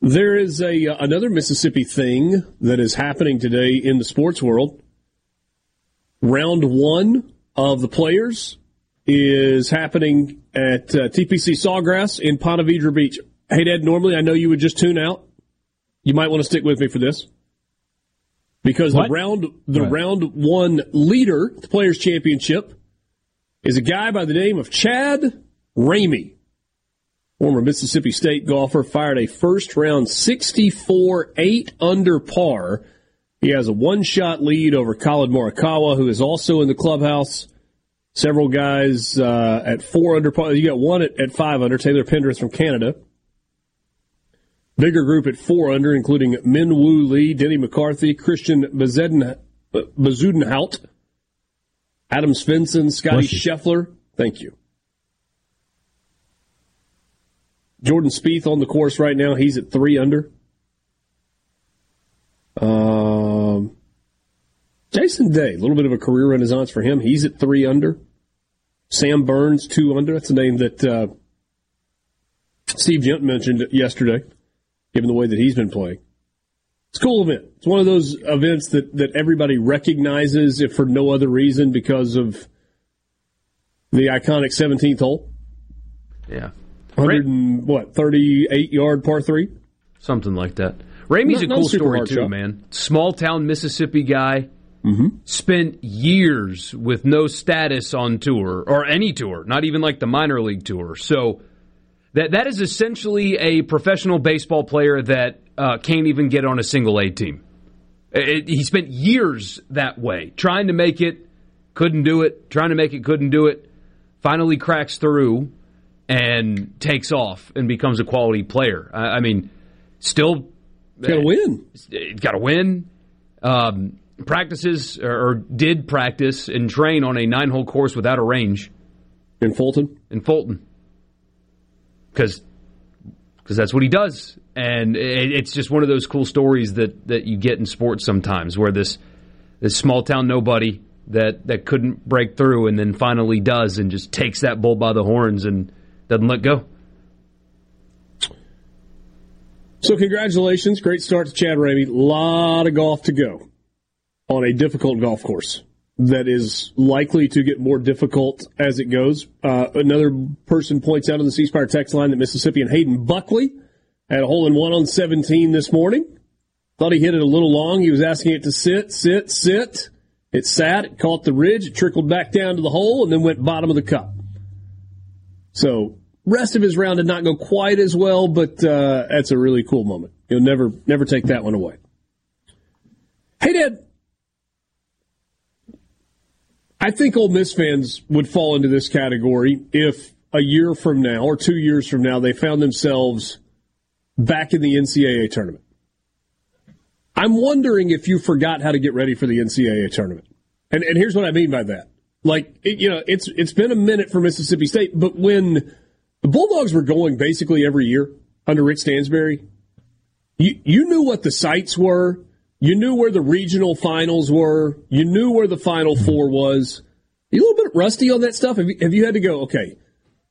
Speaker 2: There is a uh, another Mississippi thing that is happening today in the sports world. Round one of the players is happening at uh, TPC Sawgrass in Ponte Vedra Beach. Hey, Dad, normally I know you would just tune out. You might want to stick with me for this because what? the round the right. round one leader, the Players Championship, is a guy by the name of Chad Ramey, former Mississippi State golfer, fired a first round 64 8 under par. He has a one shot lead over Collin Morikawa, who is also in the clubhouse. Several guys uh, at four under par. You got one at, at five under, Taylor Pendrith from Canada. Bigger group at four under, including Min Woo Lee, Denny McCarthy, Christian Bezuidenhout, Adam Svensson, Scotty Scheffler. Thank you. Jordan Spieth on the course right now. He's at three under. Um, Jason Day, a little bit of a career renaissance for him. He's at three under. Sam Burns, two under. That's a name that uh, Steve Gent mentioned yesterday, given the way that he's been playing. It's a cool event. It's one of those events that, that everybody recognizes, if for no other reason, because of the iconic 17th hole.
Speaker 3: Yeah.
Speaker 2: 100 and, what, 38 yard par three?
Speaker 3: Something like that. Ramey's not, a cool story, too, shot. man. Small town Mississippi guy. Mm-hmm. Spent years with no status on tour or any tour, not even like the minor league tour. So that that is essentially a professional baseball player that uh, can't even get on a single A team. It, he spent years that way, trying to make it, couldn't do it, trying to make it, couldn't do it. Finally cracks through and takes off and becomes a quality player. I, I mean, still
Speaker 2: got to win.
Speaker 3: Got to win. Um, practices or, or, did practice and train on a nine hole course without a range
Speaker 2: in Fulton.
Speaker 3: In Fulton, because because that's what he does, and it, it's just one of those cool stories that that you get in sports sometimes, where this this small town nobody that that couldn't break through and then finally does and just takes that bull by the horns and doesn't let go.
Speaker 2: So, congratulations. Great start to Chad Ramey. A lot of golf to go on a difficult golf course that is likely to get more difficult as it goes. Uh, another person points out on the C Spire text line that Mississippian Hayden Buckley had a hole in one on 17 this morning. Thought he hit it a little long. He was asking it to sit, sit, sit. It sat, it caught the ridge, it trickled back down to the hole, and then went bottom of the cup. So rest of his round did not go quite as well, but uh, that's a really cool moment. You'll never never take that one away. Hey, Dad. I think Ole Miss fans would fall into this category if a year from now or two years from now they found themselves back in the NCAA tournament. I'm wondering if you forgot how to get ready for the NCAA tournament. And, and here's what I mean by that. Like, it, you know, it's, it's been a minute for Mississippi State, but when the Bulldogs were going basically every year under Rick Stansbury, you, you knew what the sites were. You knew where the regional finals were. You knew where the Final hmm. Four was. Are you a little bit rusty on that stuff? Have you, have you had to go, okay,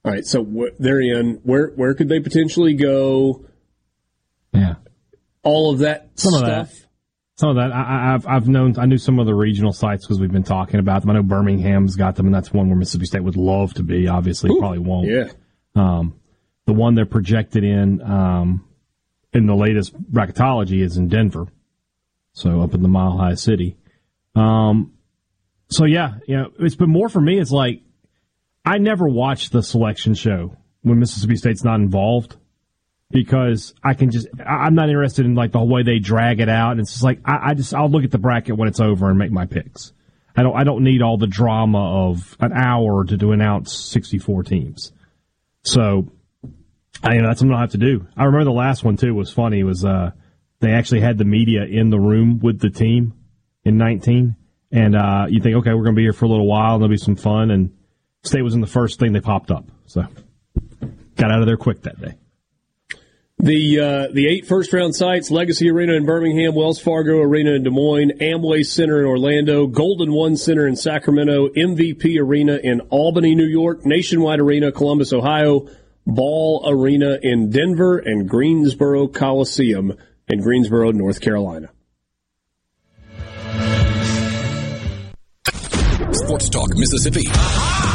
Speaker 2: all right, so wh- they're in. Where, where could they potentially go?
Speaker 4: Yeah.
Speaker 2: All of that
Speaker 4: Some
Speaker 2: stuff.
Speaker 4: of that. Some of that I, I've I've known I knew some of the regional sites because we've been talking about them. I know Birmingham's got them, and that's one where Mississippi State would love to be. Obviously,
Speaker 2: Ooh,
Speaker 4: probably won't.
Speaker 2: Yeah.
Speaker 4: Um, the one they're projected in um, in the latest bracketology is in Denver, so up in the Mile High City. Um, so yeah, you know, it's been more for me. It's like I never watch the selection show when Mississippi State's not involved because I can just I'm not interested in like the way they drag it out. And it's just like I, I just I'll look at the bracket when it's over and make my picks. I don't I don't need all the drama of an hour to to announce 64 teams. So I you know that's something I have to do. I remember the last one too was funny. Was uh they actually had the media in the room with the team in 19 and uh you think okay we're going to be here for a little while and there'll be some fun and state was in the first thing they popped up. So got out of there quick that day.
Speaker 2: The uh, the eight first round sites: Legacy Arena in Birmingham, Wells Fargo Arena in Des Moines, Amway Center in Orlando, Golden One Center in Sacramento, MVP Arena in Albany, New York, Nationwide Arena, Columbus, Ohio, Ball Arena in Denver, and Greensboro Coliseum in Greensboro, North Carolina.
Speaker 1: Sports Talk Mississippi.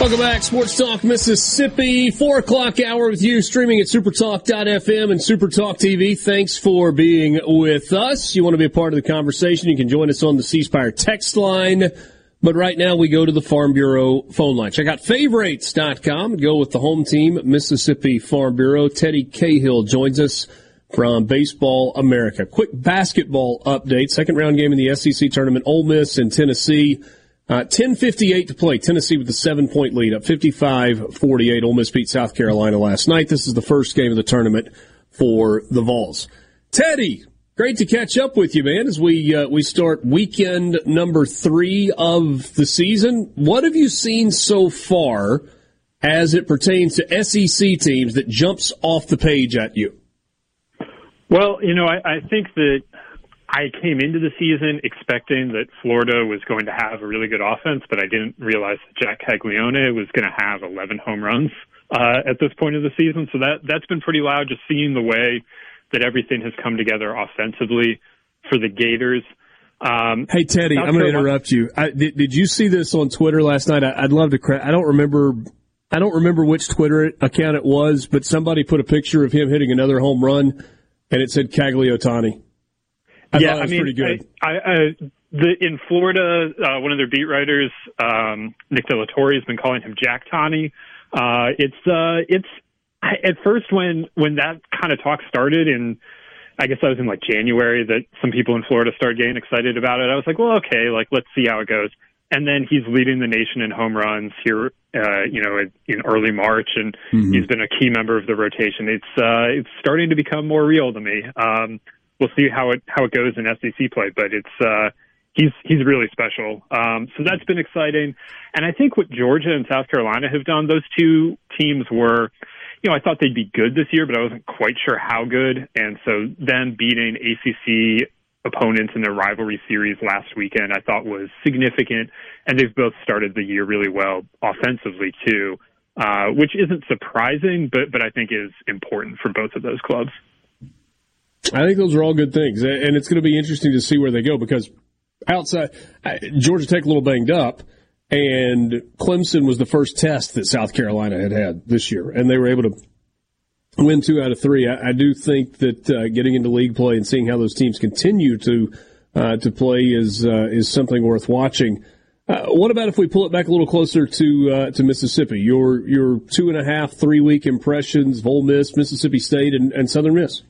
Speaker 2: Welcome back, Sports Talk Mississippi, four o'clock hour with you, streaming at supertalk.fm and supertalk TV. Thanks for being with us. You want to be a part of the conversation, you can join us on the C Spire text line. But right now we go to the Farm Bureau phone line. Check out favorites.com and go with the home team, Mississippi Farm Bureau. Teddy Cahill joins us from Baseball America. Quick basketball update. Second round game in the SEC tournament. Ole Miss and Tennessee. Uh, 10.58 to play. Tennessee with a seven point lead up 55-48. Ole Miss beat South Carolina last night. This is the first game of the tournament for the Vols. Teddy, great to catch up with you, man, as we, uh, we start weekend number three of the season. What have you seen so far as it pertains to SEC teams that jumps off the page at you?
Speaker 7: Well, you know, I, I think that I came into the season expecting that Florida was going to have a really good offense, but I didn't realize that Jack Caglianone was going to have 11 home runs uh, at this point of the season. So that that's been pretty loud. Just seeing the way that everything has come together offensively for the Gators. Um,
Speaker 2: Hey Teddy,
Speaker 7: South
Speaker 2: I'm going to interrupt you. I, did, did you see this on Twitter last night? I, I'd love to. Cra- I don't remember. I don't remember which Twitter account it was, but somebody put a picture of him hitting another home run, and it said Cagliotani. I
Speaker 7: yeah, I mean,
Speaker 2: pretty good.
Speaker 7: I, I, I, the, in Florida, uh, one of their beat writers, um, Nick Delatorre, has been calling him Jack Tani. Uh, it's uh, it's at first when when that kind of talk started, and I guess I was in like January that some people in Florida started getting excited about it. I was like, well, okay, like let's see how it goes. And then he's leading the nation in home runs here, uh, you know, in, in early March, and he's been a key member of the rotation. It's uh, it's starting to become more real to me. Um, we'll see how it how it goes in SEC play, but it's uh, he's he's really special. Um, so that's been exciting, and I think what Georgia and South Carolina have done, those two teams were, you know, I thought they'd be good this year, but I wasn't quite sure how good, and so them beating ACC opponents in their rivalry series last weekend, I thought was significant, and they've both started the year really well offensively too. Uh, which isn't surprising, but but I think is important for both of those clubs.
Speaker 2: I think those are all good things, and it's going to be interesting to see where they go because outside Georgia Tech a little banged up, and Clemson was the first test that South Carolina had had this year, and they were able to win two out of three. I, I do think that uh, getting into league play and seeing how those teams continue to uh, to play is uh, is something worth watching. Uh, what about if we pull it back a little closer to uh, to Mississippi? Your your two and a half, three week impressions Ole Miss, Mississippi State, and, and Southern Miss.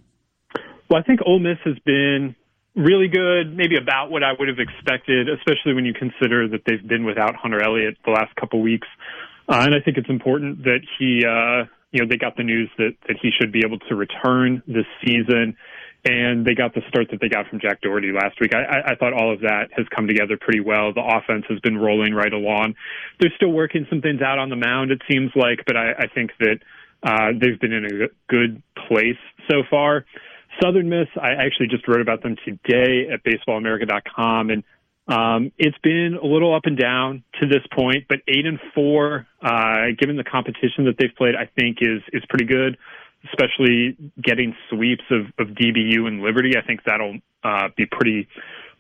Speaker 7: Well, I think Ole Miss has been really good, maybe about what I would have expected, especially when you consider that they've been without Hunter Elliott the last couple weeks. Uh, and I think it's important that he, uh, you know, they got the news that that he should be able to return this season and they got the start that they got from Jack Dougherty last week. I, I thought all of that has come together pretty well. The offense has been rolling right along. They're still working some things out on the mound, it seems like, but I, I think that uh, they've been in a good place so far. Southern Miss, I actually just wrote about them today at BaseballAmerica.com, and um, it's been a little up and down to this point, but eight and four, uh, given the competition that they've played, I think is is pretty good especially getting sweeps of, of DBU and Liberty. I think that'll uh, be pretty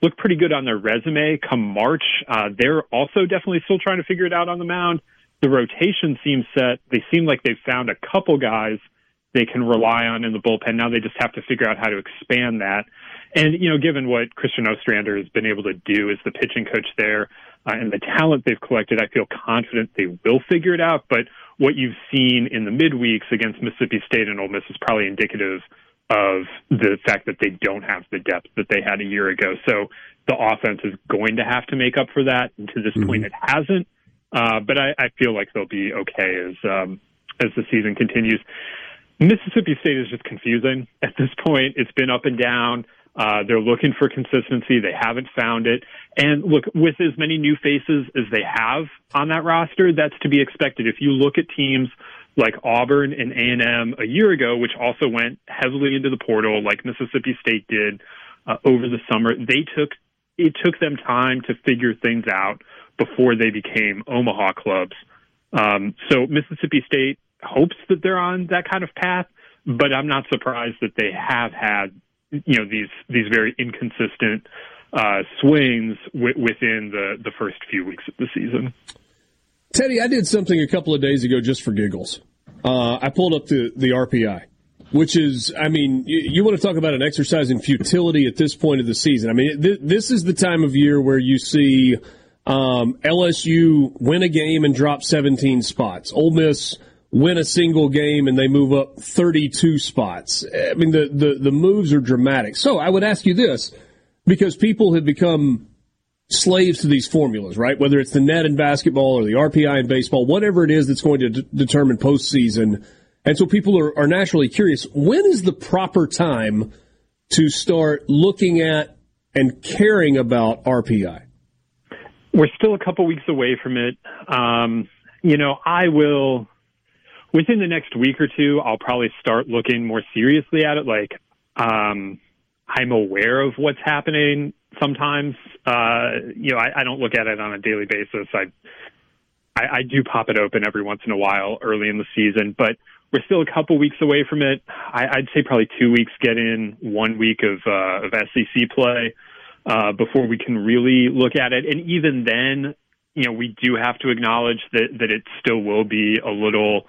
Speaker 7: look pretty good on their resume come March. Uh, they're also definitely still trying to figure it out on the mound. The rotation seems set. They seem like they've found a couple guys they can rely on in the bullpen. Now they just have to figure out how to expand that. And, you know, given what Christian Ostrander has been able to do as the pitching coach there uh, and the talent they've collected, I feel confident they will figure it out. But what you've seen in the midweeks against Mississippi State and Ole Miss is probably indicative of the fact that they don't have the depth that they had a year ago. So the offense is going to have to make up for that. And to this mm-hmm. point, it hasn't. Uh, but I, I feel like they'll be okay as um, as the season continues. Mississippi State is just confusing at this point. It's been up and down. Uh, they're looking for consistency. They haven't found it. And look, with as many new faces as they have on that roster, that's to be expected. If you look at teams like Auburn and A&M a year ago, which also went heavily into the portal, like Mississippi State did uh, over the summer, they took it took them time to figure things out before they became Omaha clubs. Um, so Mississippi State hopes that they're on that kind of path, but I'm not surprised that they have had you know these these very inconsistent uh, swings w- within the the first few weeks of the season.
Speaker 2: Teddy, I did something a couple of days ago just for giggles. Uh, I pulled up the the RPI, which is, I mean, you, you, want to talk about an exercise in futility at this point of the season. I mean, th- this is the time of year where you see um, LSU win a game and drop 17 spots. Ole Miss win a single game and they move up 32 spots. I mean, the, the, the moves are dramatic. So I would ask you this because people have become slaves to these formulas, right? Whether it's the net in basketball or the RPI in baseball, whatever it is that's going to d- determine postseason. And so people are, are naturally curious. When is the proper time to start looking at and caring about RPI?
Speaker 7: We're still a couple weeks away from it. Um, you know, I will within the next week or two, I'll probably start looking more seriously at it. Like, um, I'm aware of what's happening sometimes. Uh, you know, I, I don't look at it on a daily basis. I, I, I do pop it open every once in a while early in the season, but we're still a couple weeks away from it. I, I'd say probably two weeks get in, one week of, uh, of SEC play, uh, before we can really look at it. And even then, you know, we do have to acknowledge that, that it still will be a little,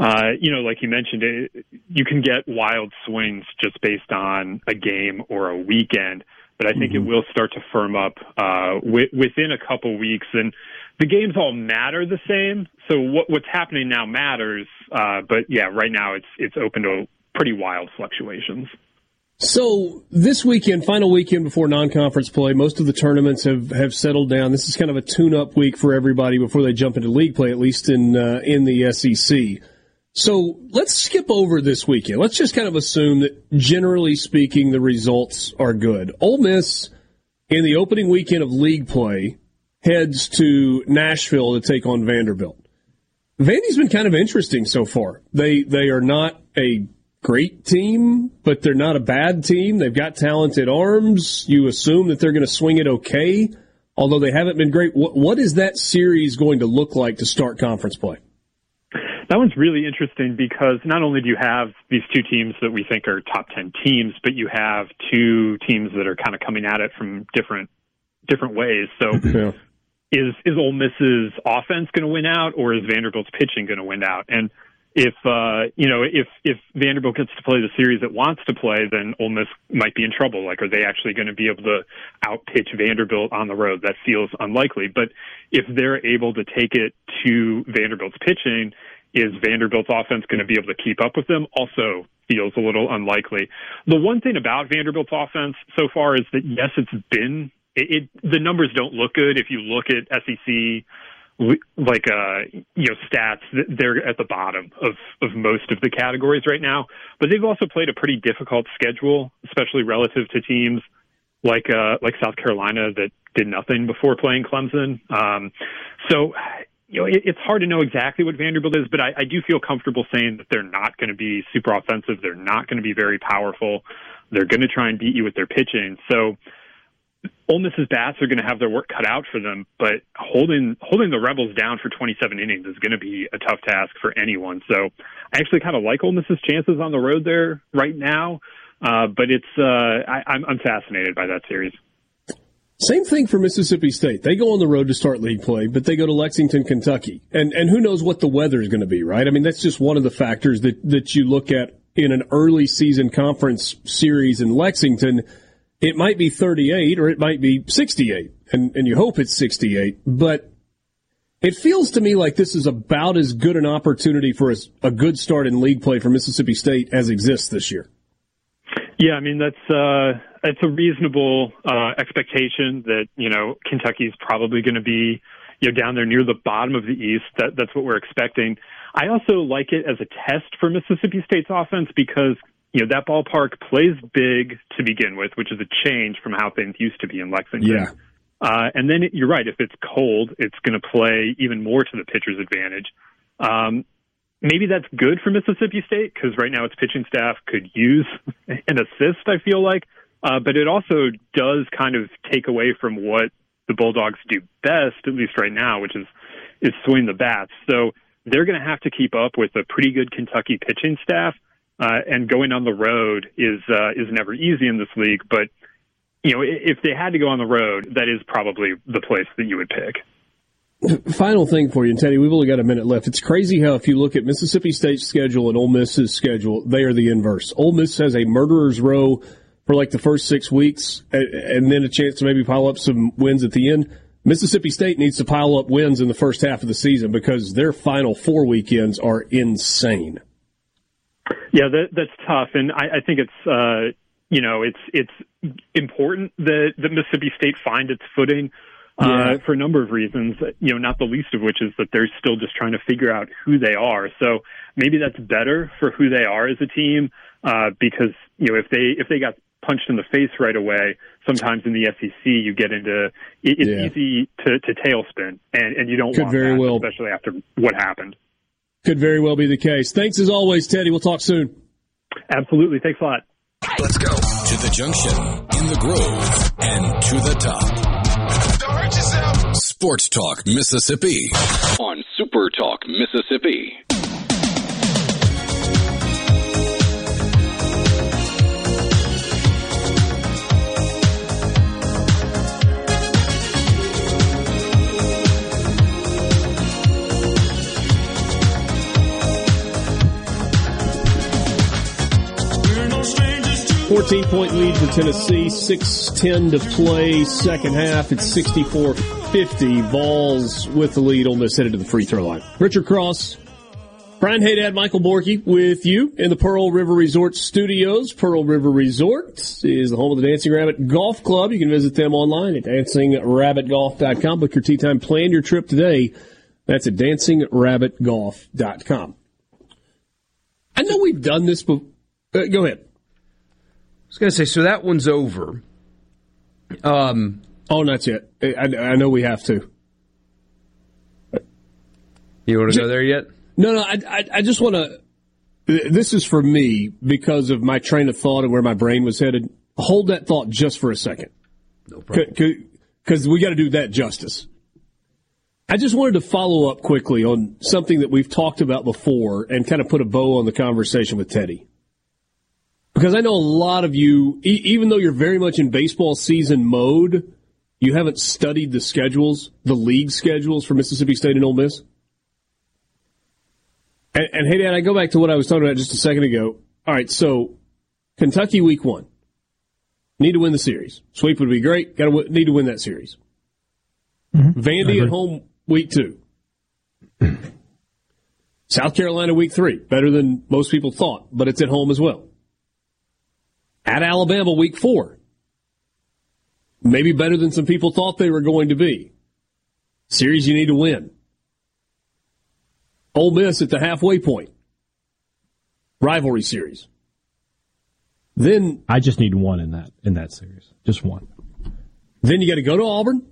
Speaker 7: uh, you know, like you mentioned, it, you can get wild swings just based on a game or a weekend. But I think mm-hmm. it will start to firm up uh, w- within a couple weeks, and the games all matter the same. So what, what's happening now matters. Uh, but yeah, right now it's it's open to pretty wild fluctuations.
Speaker 2: So this weekend, final weekend before non-conference play, most of the tournaments have, have settled down. This is kind of a tune-up week for everybody before they jump into league play, at least in uh, in the SEC. So let's skip over this weekend. Let's just kind of assume that generally speaking, the results are good. Ole Miss in the opening weekend of league play heads to Nashville to take on Vanderbilt. Vandy's been kind of interesting so far. They they are not a great team, but they're not a bad team. They've got talented arms. You assume that they're going to swing it okay, although they haven't been great. What, what is that series going to look like to start conference play?
Speaker 7: That one's really interesting because not only do you have these two teams that we think are top 10 teams, but you have two teams that are kind of coming at it from different different ways. So yeah. is is Ole Miss's offense going to win out or is Vanderbilt's pitching going to win out? And if uh, you know if if Vanderbilt gets to play the series it wants to play, then Ole Miss might be in trouble. Like, are they actually going to be able to outpitch Vanderbilt on the road? That feels unlikely. But if they're able to take it to Vanderbilt's pitching, is Vanderbilt's offense going to be able to keep up with them? Also feels a little unlikely. The one thing about Vanderbilt's offense so far is that yes, it's been it, it the numbers don't look good if you look at SEC like uh you know stats they're at the bottom of of most of the categories right now but they've also played a pretty difficult schedule especially relative to teams like uh like South Carolina that did nothing before playing Clemson um so you know it, it's hard to know exactly what Vanderbilt is but I, I do feel comfortable saying that they're not going to be super offensive they're not going to be very powerful they're going to try and beat you with their pitching so Ole Miss's bats are going to have their work cut out for them, but holding holding the Rebels down for 27 innings is going to be a tough task for anyone. So I actually kind of like Ole Miss's chances on the road there right now, uh, but it's uh, I, I'm, I'm fascinated by that series.
Speaker 2: Same thing for Mississippi State. They go on the road to start league play, but they go to Lexington, Kentucky, and and who knows what the weather is going to be, right? I mean, that's just one of the factors that that you look at in an early season conference series in Lexington it might be 38 or it might be 68, and, and you hope it's 68, but it feels to me like this is about as good an opportunity for a, a good start in league play for Mississippi State as exists this year.
Speaker 7: Yeah, I mean that's uh, that's a reasonable uh, expectation that you know Kentucky's probably going to be you know down there near the bottom of the East. That that's what we're expecting. I also like it as a test for Mississippi State's offense because you know, that ballpark plays big to begin with, which is a change from how things used to be in Lexington.
Speaker 2: Yeah.
Speaker 7: Uh, and then you're right. If it's cold, it's going to play even more to the pitcher's advantage. Um, maybe that's good for Mississippi State because right now its pitching staff could use an assist. I feel like, uh, but it also does kind of take away from what the Bulldogs do best, at least right now, which is is swing the bats. So they're going to have to keep up with a pretty good Kentucky pitching staff. Uh, and going on the road is uh, is never easy in this league. But you know, if they had to go on the road, that is probably the place that you would pick.
Speaker 2: Final thing for you, Teddy, we've only got a minute left. It's crazy how if you look at Mississippi State's schedule and Ole Miss's schedule, they are the inverse. Ole Miss has a murderer's row for like the first six weeks, and then a chance to maybe pile up some wins at the end. Mississippi State needs to pile up wins in the first half of the season because their final four weekends are insane.
Speaker 7: Yeah, that, that's tough, and I, I think it's uh, you know it's it's important that, that Mississippi State find its footing uh, yeah. for a number of reasons. You know, not the least of which is that they're still just trying to figure out who they are. So maybe that's better for who they are as a team uh, because you know if they if they got punched in the face right away. Sometimes in the SEC, you get into it, it's yeah. easy to, to tailspin, and, and you don't
Speaker 2: Could
Speaker 7: want
Speaker 2: very
Speaker 7: that,
Speaker 2: well.
Speaker 7: especially after what happened.
Speaker 2: Could very well be the case. Thanks as always, Teddy. We'll talk soon.
Speaker 7: Absolutely. Thanks a lot.
Speaker 1: Let's go to the junction, in the grove, and to the top. Don't hurt yourself. Sports Talk Mississippi on Super Talk Mississippi.
Speaker 2: 14 point lead for Tennessee, 6-10 to play second half. It's 64-50. Vols with the lead. Miss headed to the free throw line. Richard Cross, Brian Haydad, Michael Borky with you in the Pearl River Resort studios. Pearl River Resort is the home of the Dancing Rabbit Golf Club. You can visit them online at dancingrabbitgolf.com. Book your tee time. Plan your trip today. That's at dancingrabbitgolf.com. I know we've done this, but uh, go ahead
Speaker 3: was going to say, so that one's over. Um,
Speaker 2: oh, not yet. I, I know we have to.
Speaker 3: You want to go there yet?
Speaker 2: No, no. I, I, I just want to. This is for me because of my train of thought and where my brain was headed. Hold that thought just for a second.
Speaker 3: No problem.
Speaker 2: Because we got to do that justice. I just wanted to follow up quickly on something that we've talked about before and kind of put a bow on the conversation with Teddy. Because I know a lot of you, e- even though you're very much in baseball season mode, you haven't studied the schedules, the league schedules for Mississippi State and Ole Miss. And, and hey, Dad, I go back to what I was talking about just a second ago. All right, so Kentucky week one. Need to win the series. Sweep would be great. Got to need to win that series. Mm-hmm. Vandy at home week two. South Carolina week three. Better than most people thought, but it's at home as well. At Alabama week four. Maybe better than some people thought they were going to be. Series you need to win. Ole Miss at the halfway point. Rivalry series. Then
Speaker 4: I just need one in that in that series. Just one.
Speaker 2: Then you got to go to Auburn,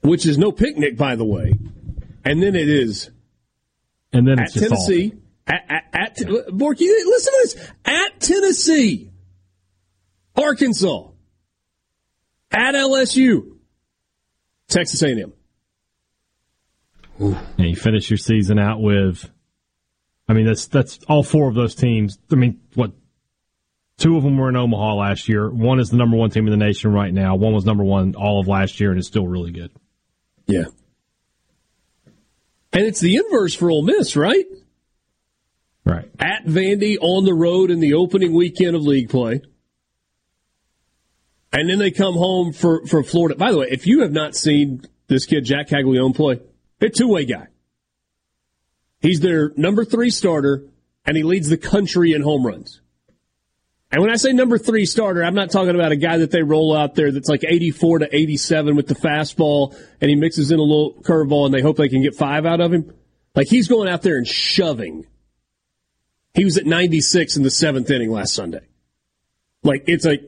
Speaker 2: which is no picnic, by the way. And then it is,
Speaker 4: and then
Speaker 2: at Tennessee. At, at, at Borky, listen to this. At Tennessee, Arkansas, at LSU, Texas A&M.
Speaker 4: And you finish your season out with, I mean, that's that's all four of those teams. I mean, what? Two of them were in Omaha last year. One is the number one team in the nation right now. One was number one all of last year and is still really good.
Speaker 2: Yeah. And it's the inverse for Ole Miss, right?
Speaker 4: Right.
Speaker 2: At Vandy on the road in the opening weekend of league play. And then they come home for, for Florida. By the way, if you have not seen this kid, Jack Caglianone, play, a two way guy. He's their number three starter, and he leads the country in home runs. And when I say number three starter, I'm not talking about a guy that they roll out there that's like 84 to 87 with the fastball, and he mixes in a little curveball, and they hope they can get five out of him. Like he's going out there and shoving. He was at 96 in the seventh inning last Sunday. Like it's like,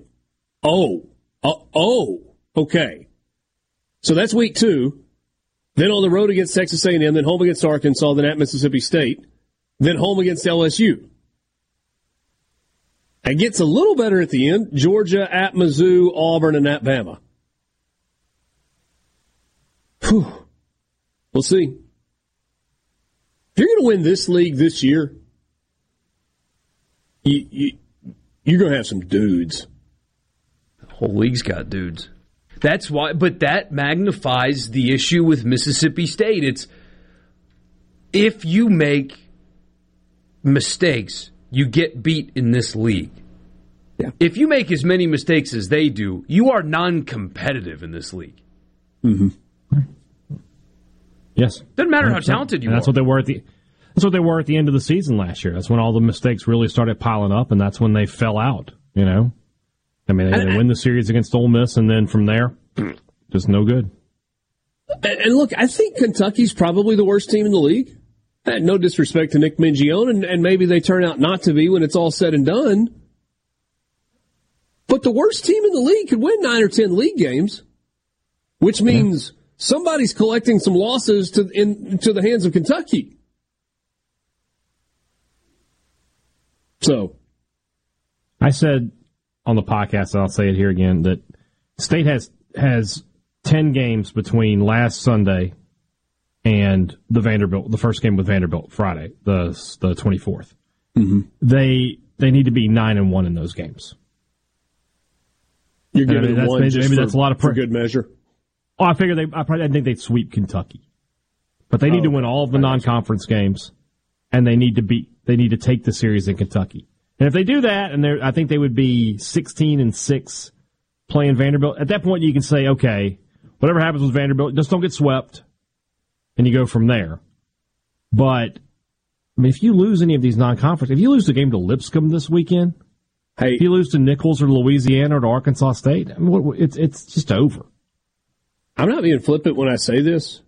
Speaker 2: oh, uh, oh, okay. So that's week two. Then on the road against Texas A&M, then home against Arkansas, then at Mississippi State, then home against LSU. It gets a little better at the end. Georgia at Mizzou, Auburn, and at Bama. Whew. We'll see. If you're going to win this league this year, you, you, you're going to have some dudes.
Speaker 3: The whole league's got dudes. That's why, but that magnifies the issue with Mississippi State. It's if you make mistakes, you get beat in this league. Yeah. If you make as many mistakes as they do, you are non-competitive in this league.
Speaker 4: Mm-hmm. Yes.
Speaker 3: Doesn't matter how talented you
Speaker 4: and that's
Speaker 3: are.
Speaker 4: That's what they were at the. That's what they were at the end of the season last year. That's when all the mistakes really started piling up, and that's when they fell out. You know. I mean, they, they win the series against Ole Miss, and then from there, just no good.
Speaker 2: And look, I think Kentucky's probably the worst team in the league. Eh, no disrespect to Nick Mingione, and, and maybe they turn out not to be when it's all said and done. But the worst team in the league could win nine or ten league games, which means yeah. somebody's collecting some losses to in to the hands of Kentucky. So,
Speaker 4: I said on the podcast, and I'll say it here again, that State has has ten games between last Sunday and the Vanderbilt, the first game with Vanderbilt Friday, the the twenty fourth. mm mm-hmm. They they need to be nine and one in those games.
Speaker 2: You're giving I mean, one maybe, maybe for, that's a lot of for good measure.
Speaker 4: Oh, I figure they. I probably I think they'd sweep Kentucky, but they need oh, to win all of the non conference games, and they need to beat. They need to take the series in Kentucky. And if they do that, and I think they would be 16 and 6 playing Vanderbilt, at that point you can say, okay, whatever happens with Vanderbilt, just don't get swept, and you go from there. But, I mean, if you lose any of these non conference, if you lose the game to Lipscomb this weekend, hey, if you lose to Nicholls or Louisiana or to Arkansas State, I mean, it's, it's just over.
Speaker 2: I'm not being flippant when I say this.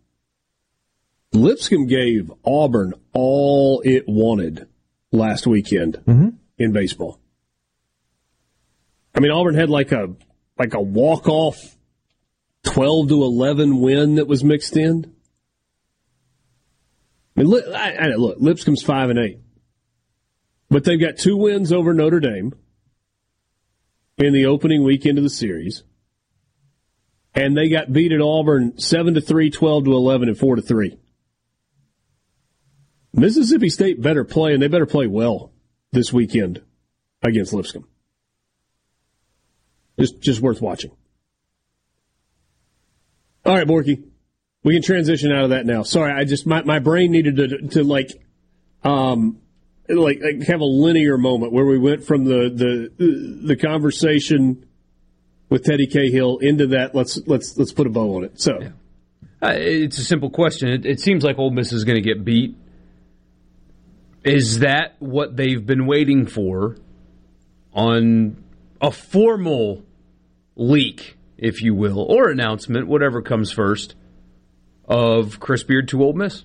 Speaker 2: Lipscomb gave Auburn all it wanted last weekend.
Speaker 4: Mm-hmm
Speaker 2: in baseball. I mean, Auburn had like a like a walk off twelve to eleven win that was mixed in. I mean, look, I, I, look, Lipscomb's five and eight, but they've got two wins over Notre Dame in the opening weekend of the series, and they got beat at Auburn seven to three, 12 to eleven, and four to three. Mississippi State better play, and they better play well this weekend against Lipscomb. Just, just worth watching. All right, Borky. We can transition out of that now. Sorry, I just my, my brain needed to to like um like, like have a linear moment where we went from the the the conversation with Teddy Cahill into that. Let's let's let's put a bow on it. So.
Speaker 3: Yeah. Uh, it's a simple question. It, it seems like Ole Miss is going to get beat. Is that what they've been waiting for on a formal leak, if you will, or announcement, whatever comes first, of Chris Beard to Ole Miss?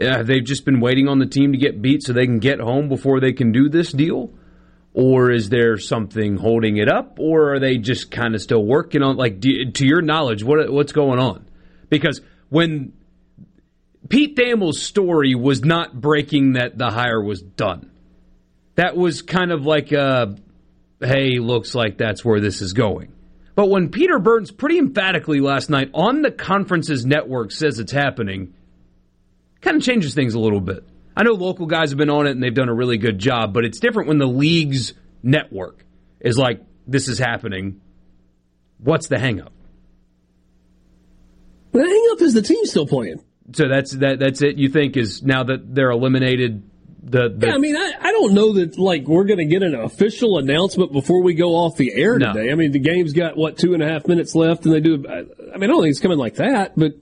Speaker 3: Uh, they've just been waiting on the team to get beat so they can get home before they can do this deal? Or is there something holding it up? Or are they just kind of still working on, like, do, to your knowledge, what what's going on? Because when Pete Thamel's story was not breaking that the hire was done, that was kind of like a, hey, looks like that's where this is going. But when Peter Burns pretty emphatically last night on the conference's network says it's happening, kind of changes things a little bit. I know local guys have been on it and they've done a really good job, but it's different when the league's network is like, this is happening. What's the hangup?
Speaker 2: The hangup is the team still playing.
Speaker 3: So that's that. That's it. You think is now that they're eliminated. The, the
Speaker 2: yeah, I mean, I, I don't know that like we're going to get an official announcement before we go off the air
Speaker 3: No.
Speaker 2: today. I mean, the game's got what two and a half minutes left, and they do. I I mean, I don't think it's coming like that, but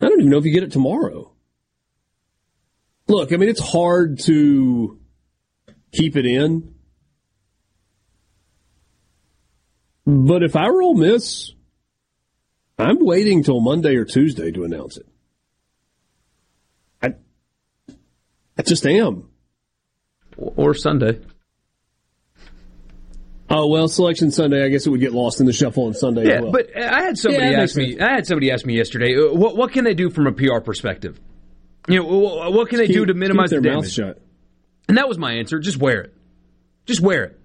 Speaker 2: I don't even know if you get it tomorrow. Look, I mean, it's hard to keep it in, but if I were Ole Miss, I'm waiting till Monday or Tuesday to announce it. I, I just am.
Speaker 3: or Sunday.
Speaker 2: Oh well, selection Sunday. I guess it would get lost in the shuffle on Sunday. as
Speaker 3: Yeah,
Speaker 2: well.
Speaker 3: but I had somebody
Speaker 2: Yeah,
Speaker 3: ask
Speaker 2: makes
Speaker 3: me. I had somebody ask me yesterday. uh, What what can they do from a PR perspective? You know, wh- what can they do to minimize
Speaker 2: keep
Speaker 3: the
Speaker 2: their
Speaker 3: damage?
Speaker 2: mouth shut.
Speaker 3: And that was my answer. Just wear it. Just wear it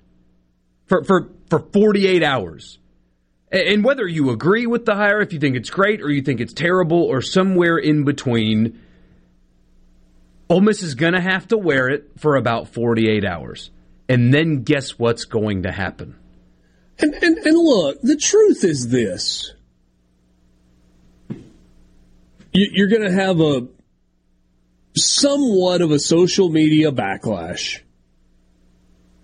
Speaker 3: for for for 48 hours. And whether you agree with the hire, if you think it's great or you think it's terrible or somewhere in between, Ole Miss is going to have to wear it for about 48 hours. And then guess what's going to happen?
Speaker 2: And, and and look, the truth is this: you, you're going to have a somewhat of a social media backlash.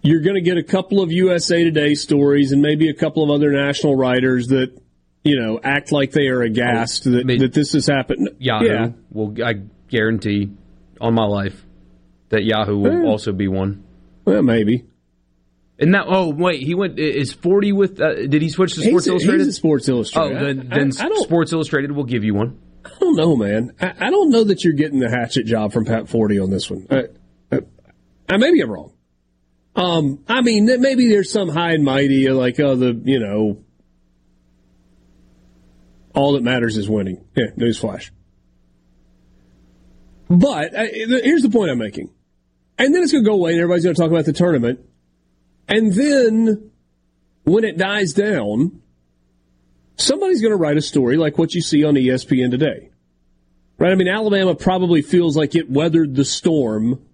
Speaker 2: You're going to get a couple of USA Today stories and maybe a couple of other national writers that you know act like they are aghast oh, that,
Speaker 3: mean-
Speaker 2: that this has happened.
Speaker 3: Yahoo
Speaker 2: Yeah,
Speaker 3: will, I guarantee on my life that Yahoo will
Speaker 2: Yeah.
Speaker 3: also be one.
Speaker 2: well, maybe.
Speaker 3: And now, oh wait, he went is forty with. Uh, did he switch to Sports
Speaker 2: He's,
Speaker 3: Illustrated?
Speaker 2: he's Sports
Speaker 3: oh,
Speaker 2: Illustrated.
Speaker 3: then,
Speaker 2: I-
Speaker 3: then
Speaker 2: I, I
Speaker 3: Sports Illustrated will give you one.
Speaker 2: I don't know, man. I, I don't know that you're getting the hatchet job from Pat Forde on this one. I, I, I maybe I'm wrong. Um, I mean, maybe there's some high and mighty, like oh, the you know, all that matters is winning. Yeah, newsflash. But I, here's the point I'm making, and then it's going to go away, and everybody's going to talk about the tournament, and then when it dies down, somebody's going to write a story like what you see on ESPN today. Right? I mean, Alabama probably feels like it weathered the storm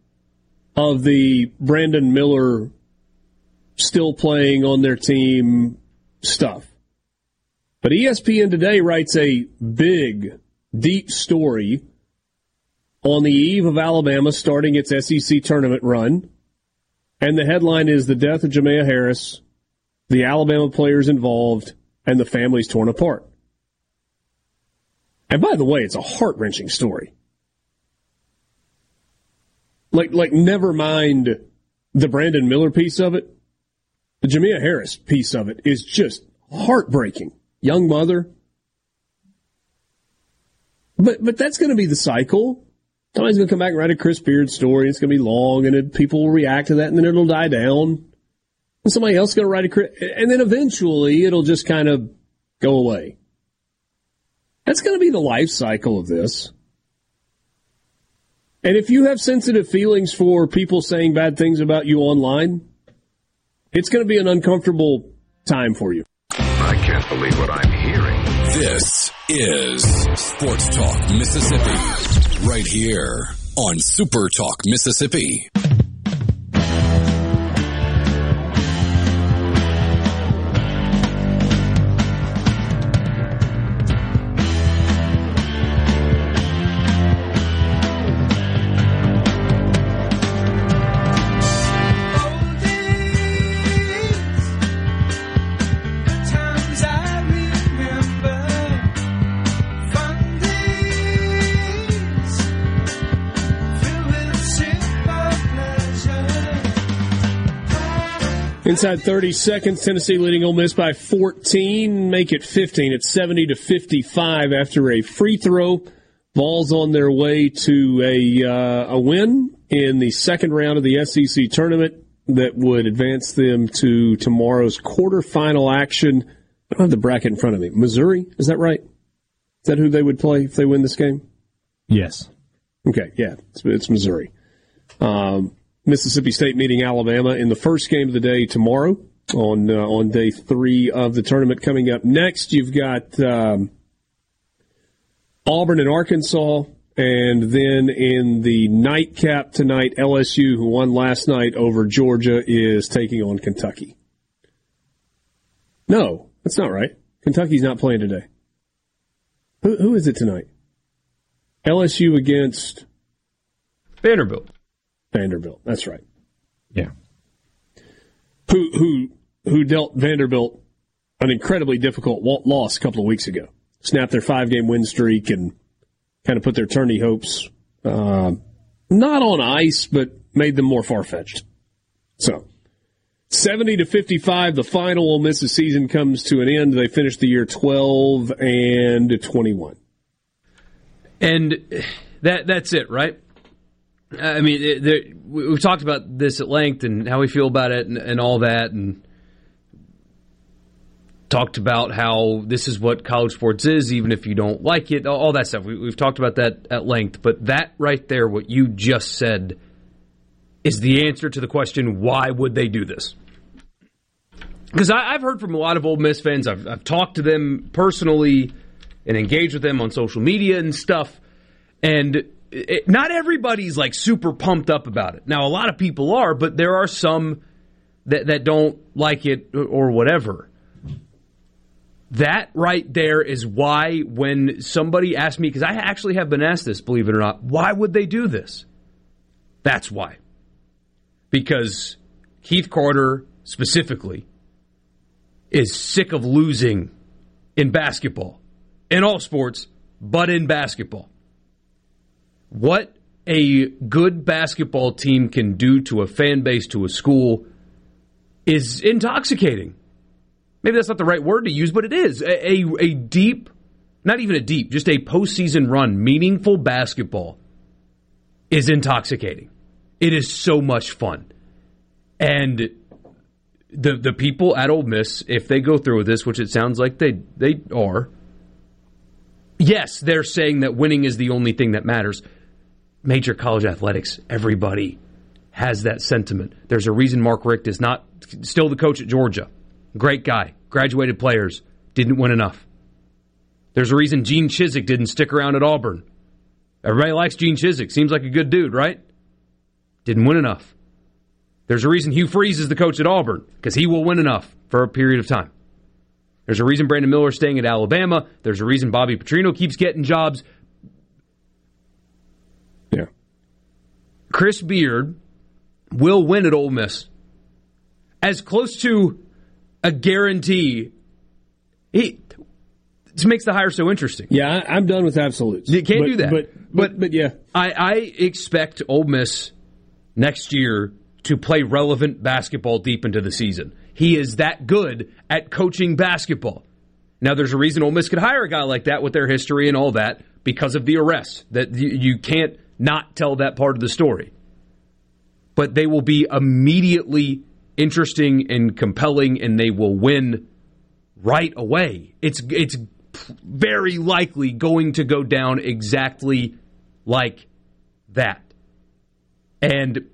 Speaker 2: of the Brandon Miller still playing on their team stuff. But ESPN today writes a big, deep story on the eve of Alabama starting its SEC tournament run. And the headline is The Death of Jamea Harris, the Alabama players involved, and the families torn apart. And by the way, it's a heart wrenching story. Like, like, never mind the Brandon Miller piece of it. The Jamea Harris piece of it is just heartbreaking. Young mother. But, but that's going to be the cycle. Somebody's going to come back and write a Chris Beard story. It's going to be long and it, people will react to that and then it'll die down. And somebody else is going to write a, Chris- and then eventually it'll just kind of go away. That's going to be the life cycle of this. And if you have sensitive feelings for people saying bad things about you online, it's going to be an uncomfortable time for you.
Speaker 8: I can't believe what I'm hearing.
Speaker 1: This is Sports Talk Mississippi, right here on Super Talk Mississippi.
Speaker 2: Inside 30 seconds, Tennessee leading Ole Miss by 14, make it 15. It's 70 to 55 after a free throw. Vols on their way to a uh, a win in the second round of the SEC tournament that would advance them to tomorrow's quarterfinal action. I don't have the bracket in front of me. Missouri, is that right? Is that who they would play if they win this game?
Speaker 4: Yes.
Speaker 2: Okay, yeah, it's, it's Missouri. Um, Mississippi State meeting Alabama in the first game of the day tomorrow on uh, on day three of the tournament. Coming up next, you've got um, Auburn and Arkansas, and then in the nightcap tonight, LSU, who won last night over Georgia, is taking on Kentucky. No, that's not right. Kentucky's not playing today. Who, who is it tonight? LSU against
Speaker 3: Vanderbilt.
Speaker 2: Vanderbilt. That's right.
Speaker 4: Yeah.
Speaker 2: Who who who dealt Vanderbilt an incredibly difficult loss a couple of weeks ago. Snapped their five game win streak and kind of put their tourney hopes uh, not on ice, but made them more far fetched. So. 70 to 55, the final Ole Miss's season comes to an end. They finished the year 12 and 21.
Speaker 3: And that that's it, right? I mean, there, we've talked about this at length and how we feel about it and, and, all that, and talked about how this is what college sports is, even if you don't like it, all that stuff. We, have talked about that at length, but that right there, what you just said, is the answer to the question: Why would they do this? Because I've heard from a lot of Ole Miss fans. I've, I've talked to them personally and engaged with them on social media and stuff, and it, not everybody's like super pumped up about it. Now, a lot of people are, but there are some that, that don't like it or whatever. That right there is why when somebody asked me, because I actually have been asked this, believe it or not, why would they do this? That's why. Because Keith Carter specifically is sick of losing in basketball, in all sports, but in basketball what a good basketball team can do to a fan base, to a school, is intoxicating. Maybe that's not the right word to use, but it is. A, a, a deep, not even a deep, just a postseason run, meaningful basketball is intoxicating. It is so much fun. And the the people at Ole Miss, if they go through with this, which it sounds like they they are, yes, they're saying that winning is the only thing that matters major college athletics, everybody has that sentiment. There's a reason Mark Richt is not still the coach at Georgia. Great guy, graduated players, didn't win enough. There's a reason Gene Chizik didn't stick around at Auburn. Everybody likes Gene Chizik. Seems like a good dude, right? Didn't win enough. There's a reason Hugh Freeze is the coach at Auburn because he will win enough for a period of time. There's a reason Brandon Miller is staying at Alabama. There's a reason Bobby Petrino keeps getting jobs Chris Beard will win at Ole Miss. As close to a guarantee. He this makes the hire so interesting.
Speaker 2: Yeah, I, am done with absolutes.
Speaker 3: You can't
Speaker 2: but,
Speaker 3: do that.
Speaker 2: But, but but yeah,
Speaker 3: I, I expect Ole Miss next year to play relevant basketball deep into the season. He is that good at coaching basketball. Now, there's a reason Ole Miss could hire a guy like that with their history and all that because of the arrest. That you, you can't not tell that part of the story. But they will be immediately interesting and compelling, and they will win right away. It's it's very likely going to go down exactly like that. And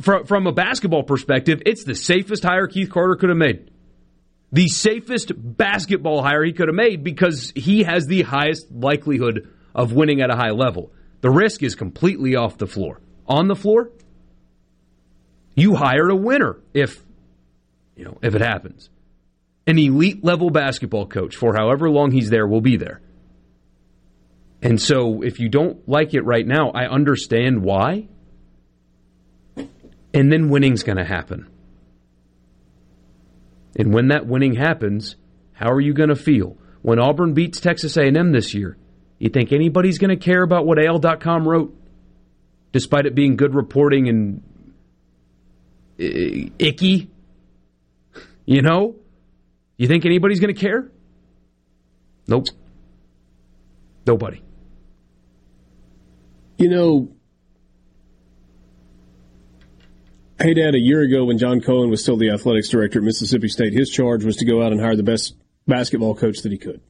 Speaker 3: from from a basketball perspective, it's the safest hire Keith Carter could have made. The safest basketball hire he could have made because he has the highest likelihood of winning at a high level. The risk is completely off the floor. On the floor, you hired a winner if you know if it happens. An elite level basketball coach for however long he's there will be there. And so if you don't like it right now, I understand why. And then winning's going to happen. And when that winning happens, how are you going to feel? When Auburn beats Texas A&M this year, you think anybody's going to care about what AL.com wrote? Despite it being good reporting and icky? You know? You think anybody's going to care? Nope. Nobody.
Speaker 2: You know, hey, Dad, a year ago when John Cohen was still the athletics director at Mississippi State, his charge was to go out and hire the best basketball coach that he could.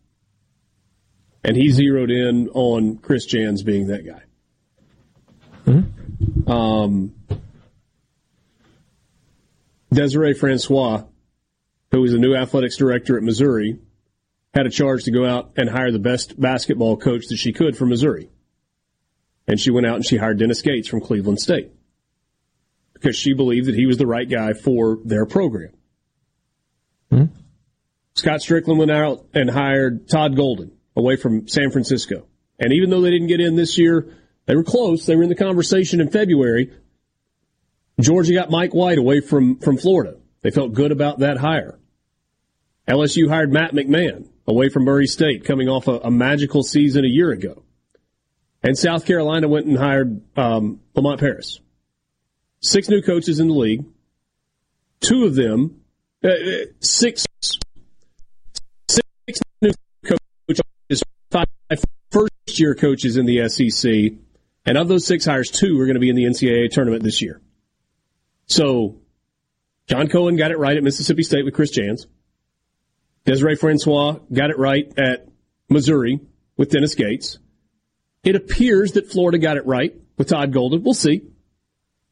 Speaker 2: And he zeroed in on Chris Jans being that guy. Mm-hmm. Um, Desiree Francois, who was the new athletics director at Missouri, had a charge to go out and hire the best basketball coach that she could for Missouri. And she went out and she hired Dennis Gates from Cleveland State because she believed that he was the right guy for their program. Mm-hmm. Scott Stricklin went out and hired Todd Golden away from San Francisco. And even though they didn't get in this year, they were close. They were in the conversation in February. Georgia got Mike White away from, from Florida. They felt good about that hire. LSU hired Matt McMahon away from Murray State, coming off a, a magical season a year ago. And South Carolina went and hired um, Lamont Paris. Six new coaches in the league. Two of them, uh, uh six, six new coaches, five first year coaches in the SEC. And of those six hires, two are going to be in the NCAA tournament this year. So, John Cohen got it right at Mississippi State with Chris Jans. Desiree Francois got it right at Missouri with Dennis Gates. It appears that Florida got it right with Todd Golden. We'll see.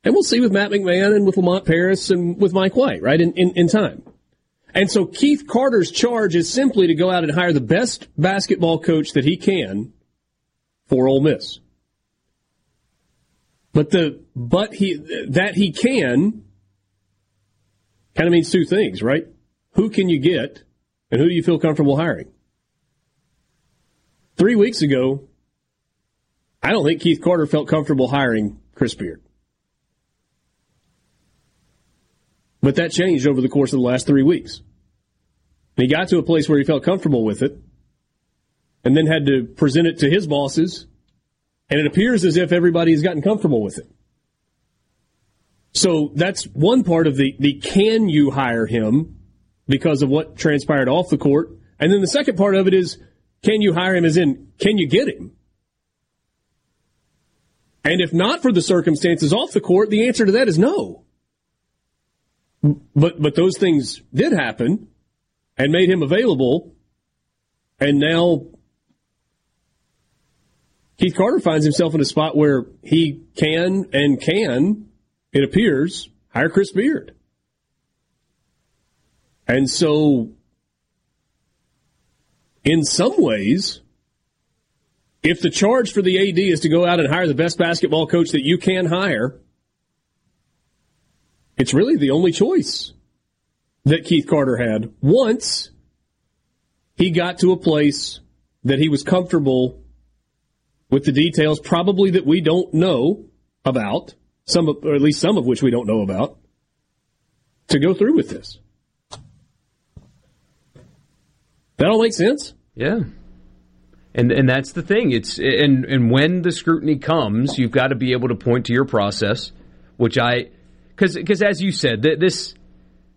Speaker 2: And we'll see with Matt McMahon and with Lamont Paris and with Mike White, right, in, in, in time. And so Keith Carter's charge is simply to go out and hire the best basketball coach that he can for Ole Miss. But the but he that he can kind of means two things, right? Who can you get and who do you feel comfortable hiring? Three weeks ago, I don't think Keith Carter felt comfortable hiring Chris Beard. But that changed over the course of the last three weeks. And he got to a place where he felt comfortable with it and then had to present it to his bosses. And it appears as if everybody has gotten comfortable with it. So that's one part of the, the can you hire him because of what transpired off the court. And then the second part of it is, can you hire him as in, can you get him? And if not for the circumstances off the court, the answer to that is no. But, but those things did happen and made him available. And now Keith Carter finds himself in a spot where he can and can, it appears, hire Chris Beard. And so, in some ways, if the charge for the AD is to go out and hire the best basketball coach that you can hire, it's really the only choice that Keith Carter had once he got to a place that he was comfortable with the details, probably that we don't know about, some of, or at least some of which we don't know about, to go through with this. That all makes sense.
Speaker 3: Yeah. And and that's the thing. It's and and when the scrutiny comes, you've got to be able to point to your process, which I cuz as you said, this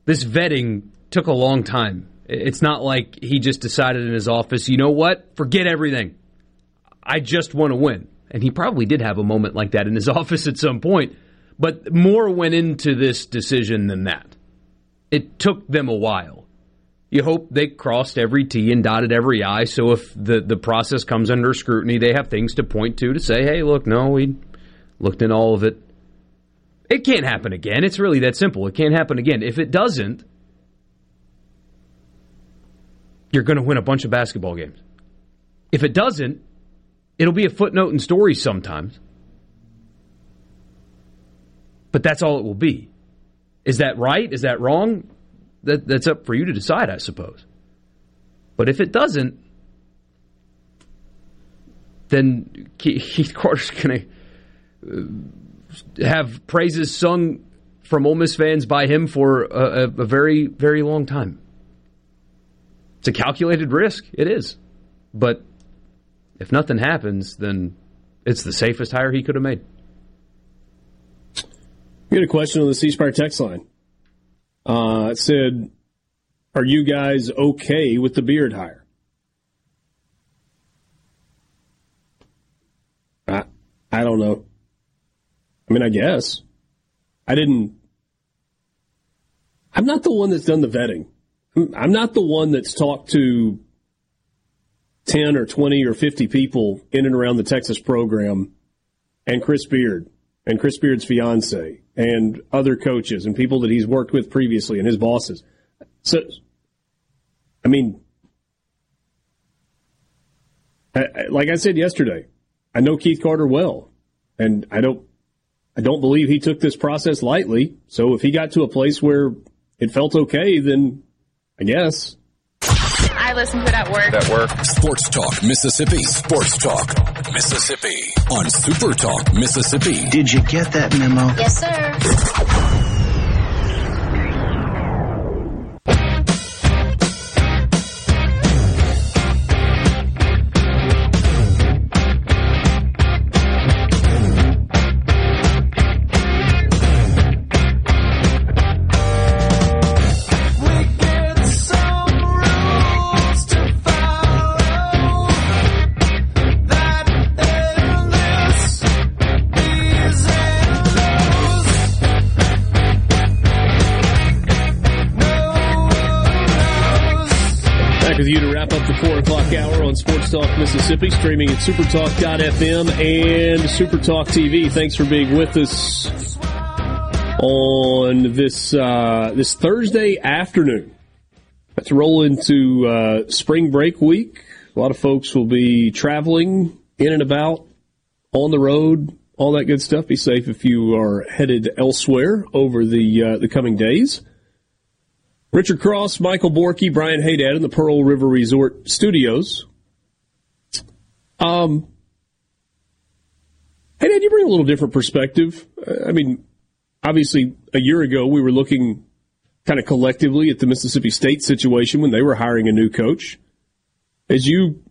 Speaker 3: this vetting took a long time. It's not like he just decided in his office, you know what? Forget everything. I just want to win. And he probably did have a moment like that in his office at some point, but more went into this decision than that. It took them a while you hope they crossed every T and dotted every I. So if the, the process comes under scrutiny, they have things to point to to say, hey, look, no, we looked in all of it. It can't happen again. It's really that simple. It can't happen again. If it doesn't, you're going to win a bunch of basketball games. If it doesn't, it'll be a footnote in stories sometimes. But that's all it will be. Is that right? Is that wrong? that, that's up for you to decide, I suppose. But if it doesn't, then Keith Carter's going to uh, have praises sung from Ole Miss fans by him for a, a, very, very long time. It's a calculated risk. It is. But if nothing happens, then it's the safest hire he could have made.
Speaker 2: We had a question on the C Spire text line. Uh, it said, are you guys okay with the Beard hire? I I don't know. I mean, I guess I didn't. I'm not the one that's done the vetting. I'm not the one that's talked to 10 or 20 or 50 people in and around the Texas program and Chris Beard and Chris Beard's fiance and other coaches and people that he's worked with previously and his bosses. So, I mean, like I said yesterday, I know Keith Carter well, and I don't, I don't believe he took this process lightly. So if he got to a place where it felt okay, then I guess.
Speaker 9: I listen to it at work.
Speaker 1: At work. Sports Talk Mississippi. Sports Talk Mississippi on Super Talk Mississippi.
Speaker 10: Did you get that memo?
Speaker 9: Yes, sir.
Speaker 2: Talk Mississippi, streaming at supertalk.fm and Supertalk TV. Thanks for being with us on this uh, this Thursday afternoon. Let's roll into uh, spring break week. A lot of folks will be traveling in and about on the road, all that good stuff. Be safe if you are headed elsewhere over the uh, the coming days. Richard Cross, Michael Borky, Brian Haydad in the Pearl River Resort studios. Um, hey, Dad, you bring a little different perspective. Uh, I mean, obviously, a year ago we were looking kind of collectively at the Mississippi State situation when they were hiring a new coach. As you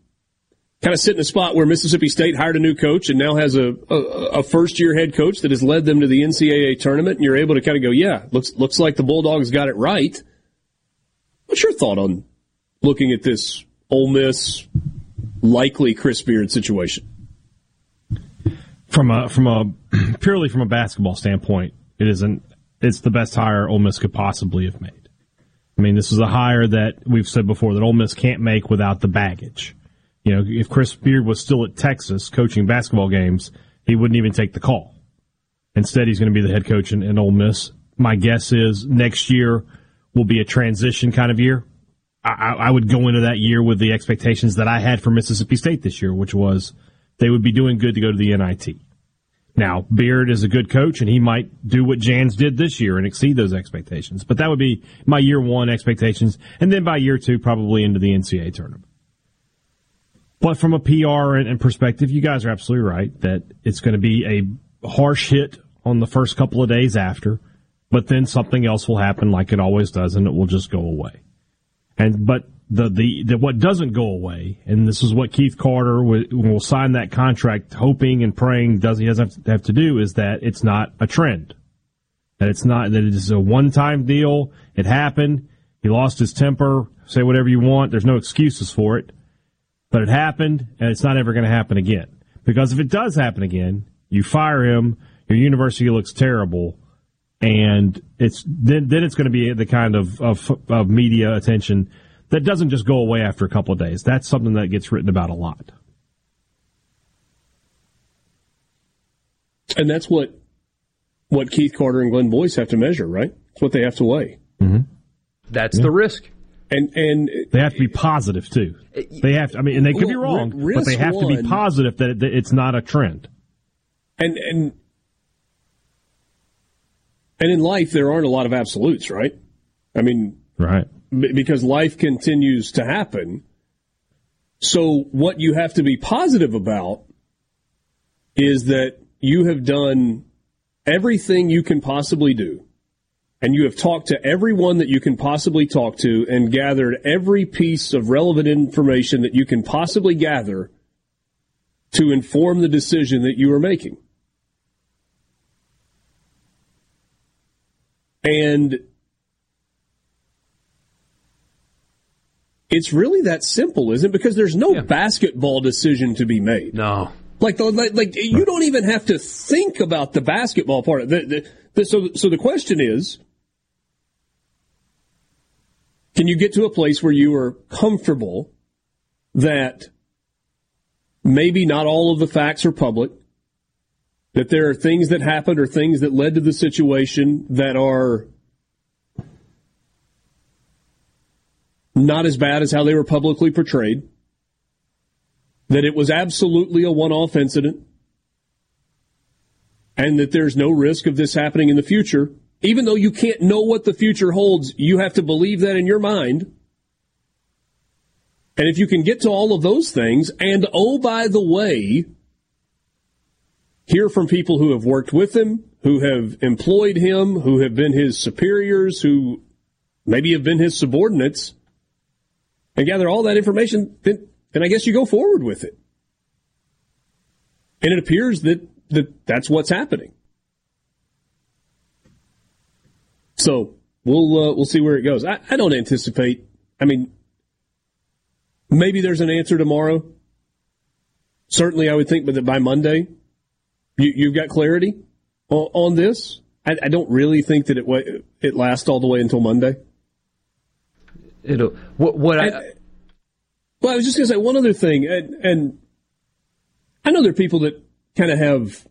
Speaker 2: kind of sit in a spot where Mississippi State hired a new coach and now has a, a, a first year head coach that has led them to the NCAA tournament, and you're able to kind of go, yeah, looks looks like the Bulldogs got it right. What's your thought on looking at this Ole Miss likely Chris Beard situation?
Speaker 4: From a from a purely from a basketball standpoint, it isn't. It's the best hire Ole Miss could possibly have made. I mean, this is a hire that we've said before that Ole Miss can't make without the baggage. You know, if Chris Beard was still at Texas coaching basketball games, he wouldn't even take the call. Instead, he's going to be the head coach in, in Ole Miss. My guess is next year will be a transition kind of year I, I would go into that year with the expectations that I had for Mississippi State this year, which was they would be doing good to go to the NIT. Now, Beard is a good coach, and he might do what Jans did this year and exceed those expectations. But that would be my year one expectations, and then by year two, probably into the NCAA tournament. But from a PR and, and perspective, you guys are absolutely right that it's going to be a harsh hit on the first couple of days after, but then something else will happen like it always does, and it will just go away. And but the, the, the what doesn't go away, and this is what Keith Carter will, will sign that contract, hoping and praying does he doesn't have to, do is that it's not a trend, that it's not that it is a one time deal. It happened. He lost his temper. Say whatever you want. There's no excuses for it, but it happened, and it's not ever going to happen again. Because if it does happen again, you fire him. Your university looks terrible and it's then then it's going to be the kind of, of, of media attention that doesn't just go away after a couple of days. That's something that gets written about a lot.
Speaker 2: And that's what what Keith Carter and Glenn Boyce have to measure, right? It's what they have to weigh.
Speaker 3: Mm-hmm. That's yeah. the risk.
Speaker 2: And and
Speaker 4: they have to be positive too. They have to. I mean, and they could well, be wrong, but they have one, to be positive that it's not a trend.
Speaker 2: And and and in life, there aren't a lot of absolutes, right? I mean,
Speaker 4: right.
Speaker 2: B- because life continues to happen. So what you have to be positive about is that you have done everything you can possibly do. And you have talked to everyone that you can possibly talk to and gathered every piece of relevant information that you can possibly gather to inform the decision that you are making. And it's really that simple, isn't it? Because there's no yeah. basketball decision to be made.
Speaker 3: No.
Speaker 2: Like, the, like, like, you don't even have to think about the basketball part. The, the, the, so, so the question is, can you get to a place where you are comfortable that maybe not all of the facts are public, that there are things that happened or things that led to the situation that are not as bad as how they were publicly portrayed, that it was absolutely a one off incident, and that there's no risk of this happening in the future. Even though you can't know what the future holds, you have to believe that in your mind. And if you can get to all of those things, and oh, by the way, hear from people who have worked with him, who have employed him, who have been his superiors, who maybe have been his subordinates, and gather all that information, then, then I guess you go forward with it. And it appears that, that that's what's happening. So we'll uh, we'll see where it goes. I, I don't anticipate. I mean, maybe there's an answer tomorrow. Certainly, I would think, but by Monday, you, you've got clarity on, on this. I, I, don't really think that it it lasts all the way until Monday.
Speaker 3: It'll what what I, I
Speaker 2: well, I was just going to say one other thing, and, and I know there are people that kind of have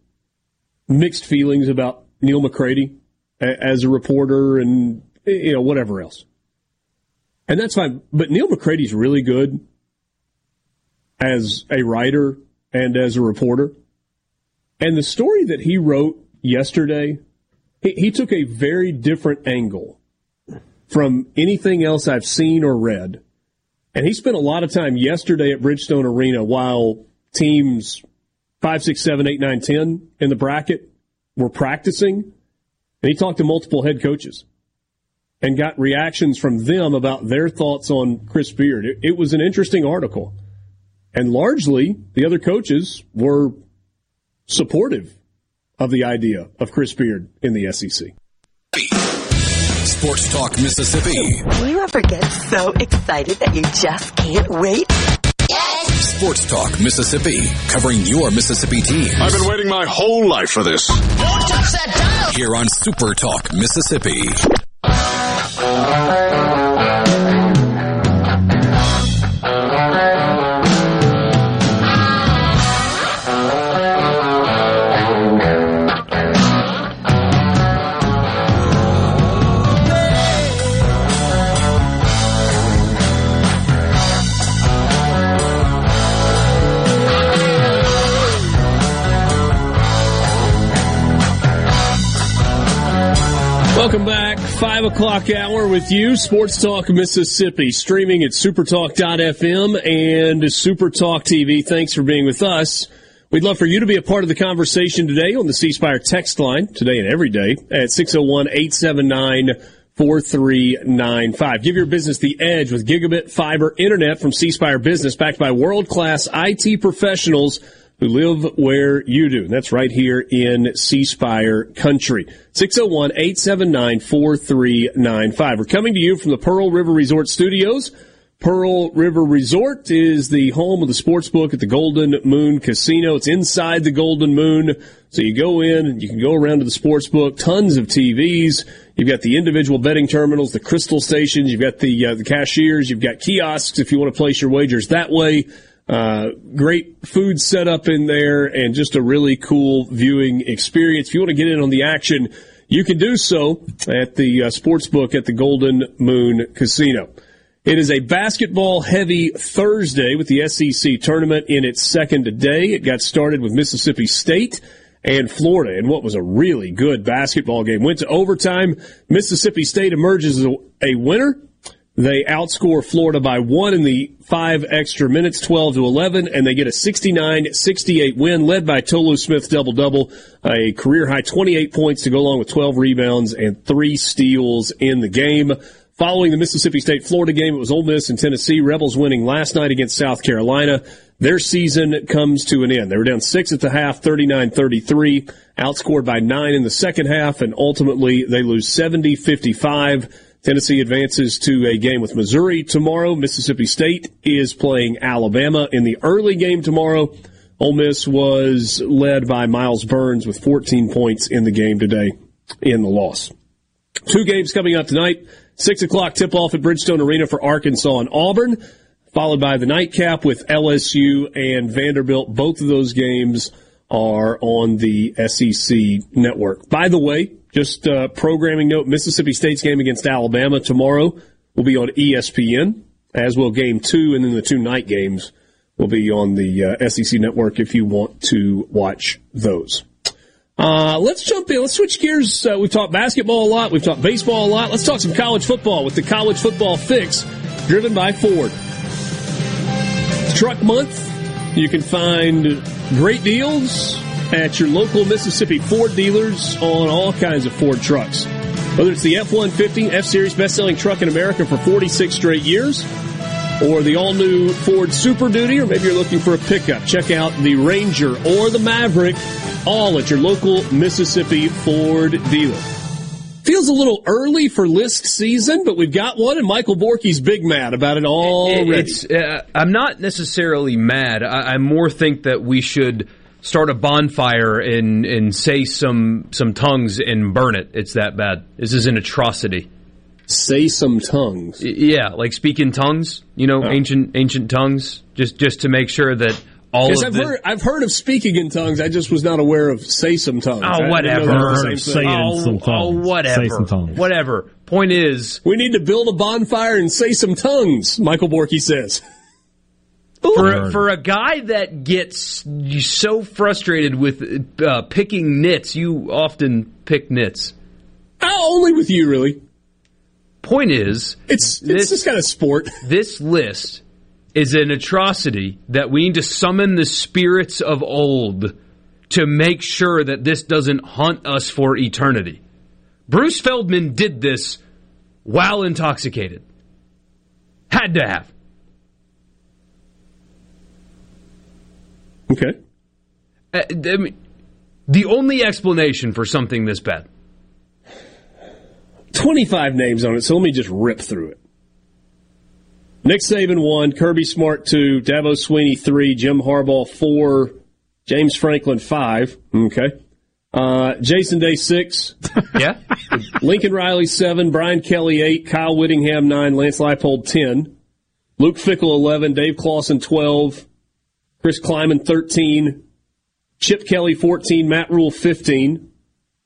Speaker 2: mixed feelings about Neal McCready as a reporter and you know whatever else, and that's fine. But Neal McCready's really good as a writer and as a reporter. And the story that he wrote yesterday, he, he took a very different angle from anything else I've seen or read. And he spent a lot of time yesterday at Bridgestone Arena while teams five, six, seven, eight, nine, ten in the bracket were practicing. And he talked to multiple head coaches and got reactions from them about their thoughts on Chris Beard. It, it was an interesting article. And largely, the other coaches were supportive of the idea of Chris Beard in the SEC.
Speaker 1: Sports Talk Mississippi.
Speaker 10: Do you ever get so excited that you just can't wait?
Speaker 1: Yes. Sports Talk Mississippi, covering your Mississippi team.
Speaker 8: I've been waiting my whole life for this. Don't touch
Speaker 1: that dial. Here on Super Talk Mississippi.
Speaker 2: Welcome back. Five o'clock hour with you. Sports Talk Mississippi, streaming at supertalk.fm and Supertalk TV. Thanks for being with us. We'd love for you to be a part of the conversation today on the C Spire text line, today and every day, at 601 879 4395. Give your business the edge with gigabit fiber internet from C Spire Business, backed by world class IT professionals who live where you do. That's right here in C Spire country. 601-879-4395. We're coming to you from the Pearl River Resort Studios. Pearl River Resort is the home of the sports book at the Golden Moon Casino. It's inside the Golden Moon. So you go in and you can go around to the sports book, tons of TVs. You've got the individual betting terminals, the crystal stations. You've got the, uh, the cashiers. You've got kiosks if you want to place your wagers that way. Uh, great food set up in there and just a really cool viewing experience. If you want to get in on the action, you can do so at the uh, sports book at the Golden Moon Casino. It is a basketball heavy Thursday with the SEC tournament in its second day. It got started with Mississippi State and Florida and what was a really good basketball game. Went to overtime. Mississippi State emerges as a, a winner. They outscore Florida by one in the five extra minutes, 12 to 11, and they get a 69-68 win led by Tolu Smith double double, a career high 28 points to go along with 12 rebounds and three steals in the game. Following the Mississippi State Florida game, it was Ole Miss and Tennessee. Rebels winning last night against South Carolina. Their season comes to an end. They were down six at the half, 39-33, outscored by nine in the second half, and ultimately they lose 70-55 Tennessee advances to a game with Missouri tomorrow. Mississippi State is playing Alabama in the early game tomorrow. Ole Miss was led by Myles Burns with 14 points in the game today in the loss. Two games coming up tonight. Six o'clock tip off at Bridgestone Arena for Arkansas and Auburn, followed by the nightcap with LSU and Vanderbilt. Both of those games are on the SEC network. By the way, just a programming note, Mississippi State's game against Alabama tomorrow will be on ESPN, as will game two, and then the two night games will be on the uh, SEC network if you want to watch those. Uh, let's jump in. Let's switch gears. Uh, we've talked basketball a lot. We've talked baseball a lot. Let's talk some college football with the College Football Fix, driven by Ford. Truck Month. You can find great deals at your local Mississippi Ford dealers on all kinds of Ford trucks. Whether it's the F-150, F-Series best-selling truck in America for 46 straight years, or the all-new Ford Super Duty, or maybe you're looking for a pickup, check out the Ranger or the Maverick all at your local Mississippi Ford dealer. Feels a little early for list season, but we've got one, and Michael Borky's big mad about it already.
Speaker 3: It's, uh, I'm not necessarily mad. I, I more think that we should start a bonfire and and say some some tongues and burn it. It's that bad. This is an atrocity.
Speaker 2: Say some tongues.
Speaker 3: Yeah, like speaking tongues. You know, oh. ancient ancient tongues. Just just to make sure that all
Speaker 2: of I've the, heard I've heard of speaking in tongues. I just was not aware of say some tongues.
Speaker 3: Oh, whatever.
Speaker 4: Heard saying
Speaker 3: oh,
Speaker 4: some oh, tongues.
Speaker 3: Oh, whatever.
Speaker 4: Say some tongues.
Speaker 3: Whatever. Point is,
Speaker 2: we need to build a bonfire and say some tongues. Michael Borky says.
Speaker 3: For, for a guy that gets so frustrated with uh, picking nits, you often pick nits.
Speaker 2: Oh, only with you, really.
Speaker 3: Point is,
Speaker 2: it's this, it's just kind of sport.
Speaker 3: This list is an atrocity that we need to summon the spirits of old to make sure that this doesn't haunt us for eternity. Bruce Feldman did this while intoxicated. Had to have.
Speaker 2: Okay.
Speaker 3: Uh, I mean, the only explanation for something this bad.
Speaker 2: 25 names on it, so let me just rip through it. Nick Saban one, Kirby Smart two, Dabo Swinney, three, Jim Harbaugh four, James Franklin five. Okay. Uh, Jason Day six.
Speaker 3: yeah.
Speaker 2: Lincoln Riley seven, Brian Kelly eight, Kyle Whittingham nine, Lance Leipold ten, Luke Fickell, eleven, Dave Clawson twelve, Chris Klieman thirteen, Chip Kelly fourteen, Matt Rhule fifteen,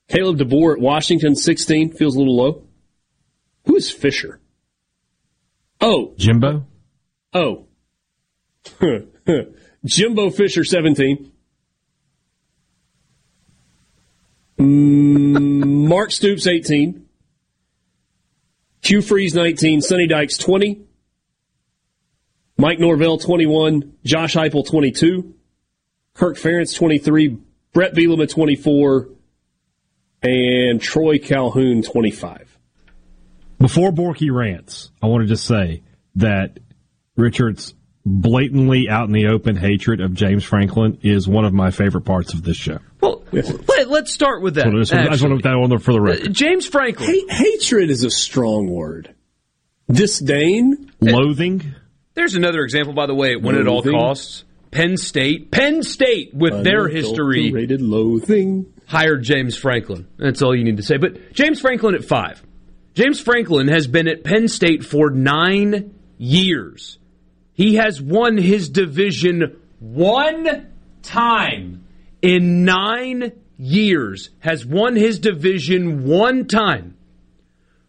Speaker 2: Kalen DeBoer at Washington sixteen. Feels a little low. Who is Fisher? Oh.
Speaker 4: Jimbo?
Speaker 2: Oh. Jimbo Fisher, 17. Mm, Mark Stoops, 18. Hugh Freeze, 19. Sonny Dykes, 20. Mike Norvell, 21. Josh Heupel, 22. Kirk Ferentz, 23. Bret Bielema, 24. And Troy Calhoun, 25.
Speaker 4: Before Borky rants, I want to just say that Richard's blatantly out in the open hatred of James Franklin is one of my favorite parts of this show.
Speaker 3: Well, let, us start with that.
Speaker 4: So I just, I just want to put that on there for the record.
Speaker 3: Uh, James Franklin.
Speaker 2: H- hatred is a strong word. Disdain?
Speaker 4: Loathing?
Speaker 3: There's another example, by the way, when it all costs. Penn State, Penn State, with their history,
Speaker 2: rated
Speaker 3: hired James Franklin. That's all you need to say. But James Franklin at five. James Franklin has been at Penn State for nine years. He has won his division one time in nine years. Has won his division one time.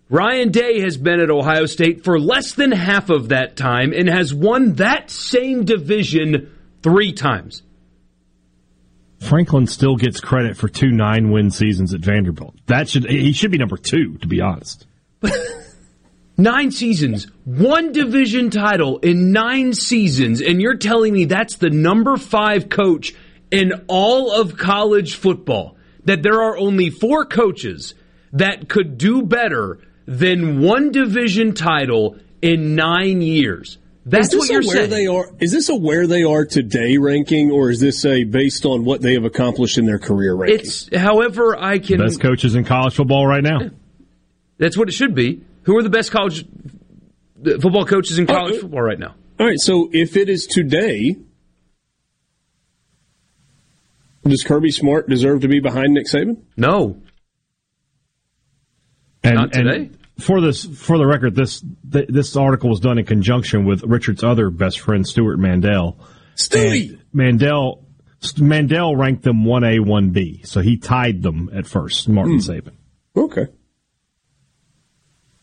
Speaker 3: Ryan Day has been at Ohio State for less than half of that time and has won that same division three times.
Speaker 4: Franklin still gets credit for two nine win seasons at Vanderbilt. That should he should be number two, to be honest.
Speaker 3: nine seasons, one division title in nine seasons, and you're telling me that's the number five coach in all of college football. That there are only four coaches that could do better than one division title in nine years. That's what you're saying.
Speaker 2: They are, is this a where they are today ranking, or is this a based on what they have accomplished in their career ranking?
Speaker 3: It's however I can.
Speaker 4: Best coaches in college football right now.
Speaker 3: That's what it should be. Who are the best college football coaches in college
Speaker 2: uh,
Speaker 3: football right now?
Speaker 2: All right, so if it is today, does Kirby Smart deserve to be behind Nick Saban?
Speaker 3: No.
Speaker 4: And,
Speaker 3: Not today.
Speaker 4: And for this, for the record, this th- this article was done in conjunction with Richard's other best friend, Stewart Mandel.
Speaker 2: Stewie
Speaker 4: Mandel Mandel ranked them one A, one B, so he tied them at first. Martin
Speaker 2: Hmm.
Speaker 4: Saban.
Speaker 2: Okay.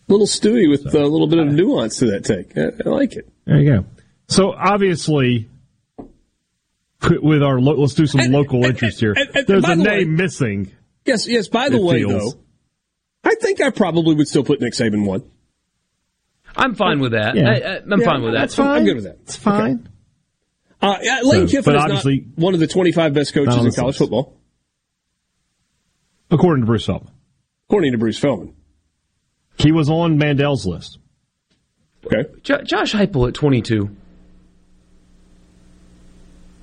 Speaker 2: Little Stewie with a little bit of nuance to that take. I, I like it.
Speaker 4: There you go. So obviously, with our lo- let's do some local interest here.
Speaker 2: and- and
Speaker 4: There's a name
Speaker 2: way-
Speaker 4: missing.
Speaker 2: Yes, yes. By the way,
Speaker 4: feels.
Speaker 2: though, I think I probably would still put Nick Saban one.
Speaker 3: I'm fine with that.
Speaker 4: Yeah.
Speaker 3: I, I, I'm
Speaker 2: Yeah,
Speaker 3: fine with that.
Speaker 2: that's fine. I'm good with that.
Speaker 4: It's fine.
Speaker 2: Uh, yeah, Lane
Speaker 4: So,
Speaker 2: Kiffin is not one of the 25 best coaches in college football,
Speaker 4: According to Bruce Feldman,
Speaker 2: according to Bruce Feldman.
Speaker 4: he was on Mandel's list.
Speaker 2: Okay.
Speaker 3: Jo- Josh Heupel at 22.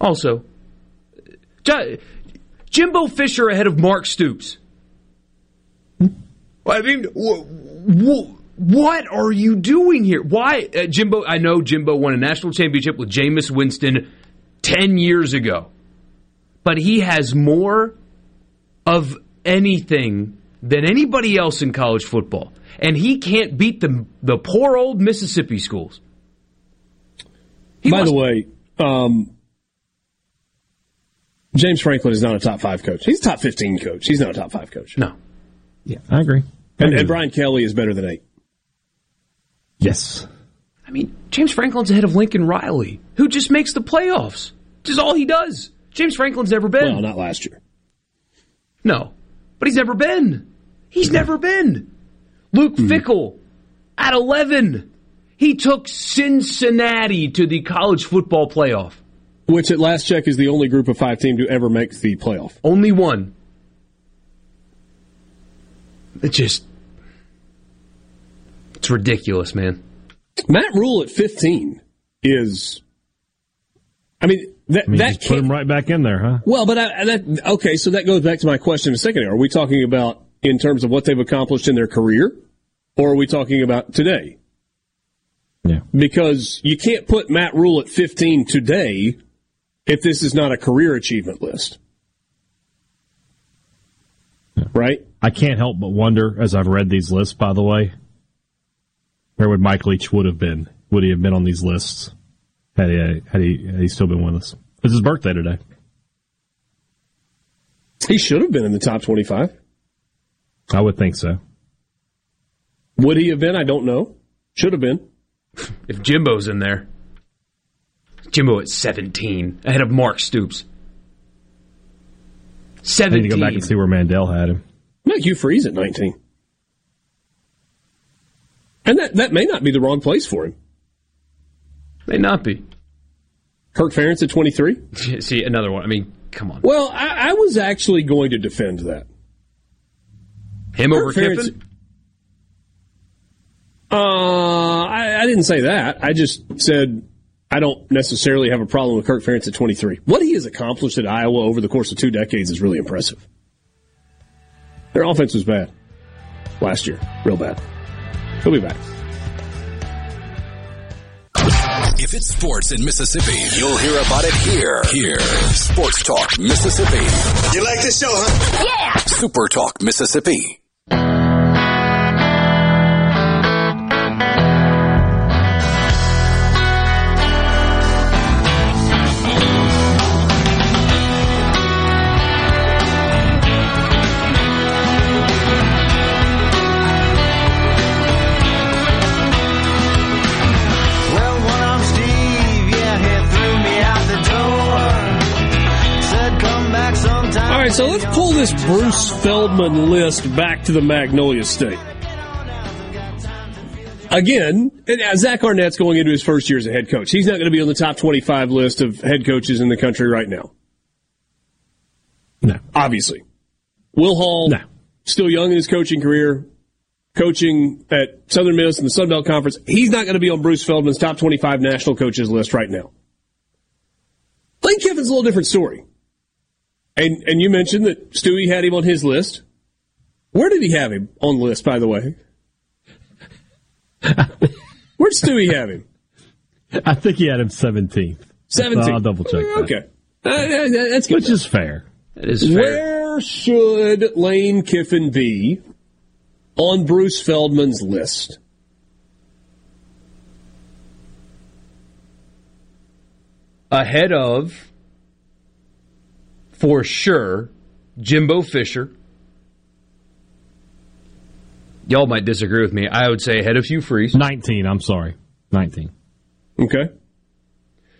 Speaker 3: Also, Jo- Jimbo Fisher ahead of Mark Stoops. I mean, wh- wh- what are you doing here? Why, uh, Jimbo? I know Jimbo won a national championship with Jameis Winston ten years ago, but he has more of anything than anybody else in college football, and he can't beat the the poor old Mississippi schools. He
Speaker 2: By
Speaker 3: must-
Speaker 2: the way, um, James Franklin is not a top five coach. He's a top 15 coach. He's not a top five coach.
Speaker 3: no,
Speaker 4: Yeah, I agree.
Speaker 2: And, and Brian Kelly is better than eight.
Speaker 4: Yes.
Speaker 3: I mean James Franklin's ahead of Lincoln Riley, who just makes the playoffs. Just all he does. James Franklin's never been.
Speaker 2: Well, not last year.
Speaker 3: No, but he's never been. He's never been. Luke hmm. Fickell at 11. He took Cincinnati to the college football playoff.
Speaker 2: Which at last check is the only group of five team to ever make the playoff.
Speaker 3: Only one. It just. It's ridiculous, man.
Speaker 2: Matt Rhule at 15 is. I mean, that,
Speaker 4: I mean,
Speaker 2: that
Speaker 4: just put
Speaker 2: can't-
Speaker 4: him right back in there, huh?
Speaker 2: Well, but I, that okay. So that goes back to my question in a second. Are we talking about in terms of what they've accomplished in their career, or are we talking about today?
Speaker 4: Yeah.
Speaker 2: Because you can't put Matt Rhule at 15 today if this is not a career achievement list, right?
Speaker 4: I can't help but wonder, as I've read these lists, by the way, where would Mike Leach would have been? Would he have been on these lists had he had he, had he still been with us? It's his birthday today.
Speaker 2: He should have been in the top 25.
Speaker 4: I would think so.
Speaker 2: Would he have been? I don't know. Should have been.
Speaker 3: If Jimbo's in there. Jimbo at 17, ahead of Mark Stoops.
Speaker 4: I need
Speaker 3: 17.
Speaker 4: to go back and see where Mandel had him.
Speaker 2: Mike Hugh Freeze at 19. And that, that may not be the wrong place for him.
Speaker 3: May not be.
Speaker 2: Kirk Ferentz at 23.
Speaker 3: See, another one. I mean, come on.
Speaker 2: Well, I, I was actually going to defend that.
Speaker 3: Him over
Speaker 2: Kirk Ferentz-
Speaker 3: Kiffin?
Speaker 2: Uh, I, I didn't say that. I just said I don't necessarily have a problem with Kirk Ferentz at 23. What he has accomplished at Iowa over the course of two decades is really impressive. Their offense was bad last year, real bad. He'll be back.
Speaker 1: If it's sports in Mississippi, you'll hear about it here. Here. Sports Talk Mississippi.
Speaker 8: You like this show, huh?
Speaker 9: Yeah!
Speaker 1: Super Talk Mississippi.
Speaker 2: So let's pull this Bruce Feldman list back to the Magnolia State. Again, and, uh, Zach Arnett's going into his first year as a head coach. He's not going to be on the top 25 list of head coaches in the country right now.
Speaker 4: No.
Speaker 2: Obviously. Will Hall,
Speaker 4: No.
Speaker 2: still young in his coaching career, coaching at Southern Miss in the Sun Belt Conference. He's not going to be on Bruce Feldman's top 25 national coaches list right now. Lane Kiffin's a little different story. And and you mentioned that Stewie had him on his list. Where did he have him on the list, by the way? Where'd Stewie have him?
Speaker 4: I think he had him 17th.
Speaker 2: 17th.
Speaker 4: I'll double check that.
Speaker 2: Okay. Uh, that's good.
Speaker 4: Which is fair.
Speaker 3: That is fair.
Speaker 2: Where should Lane Kiffin be on Bruce Feldman's list?
Speaker 3: Ahead of, for sure, Jimbo Fisher. Y'all might disagree with me. I would say ahead of Hugh Freeze.
Speaker 4: 19, I'm sorry. 19.
Speaker 2: Okay.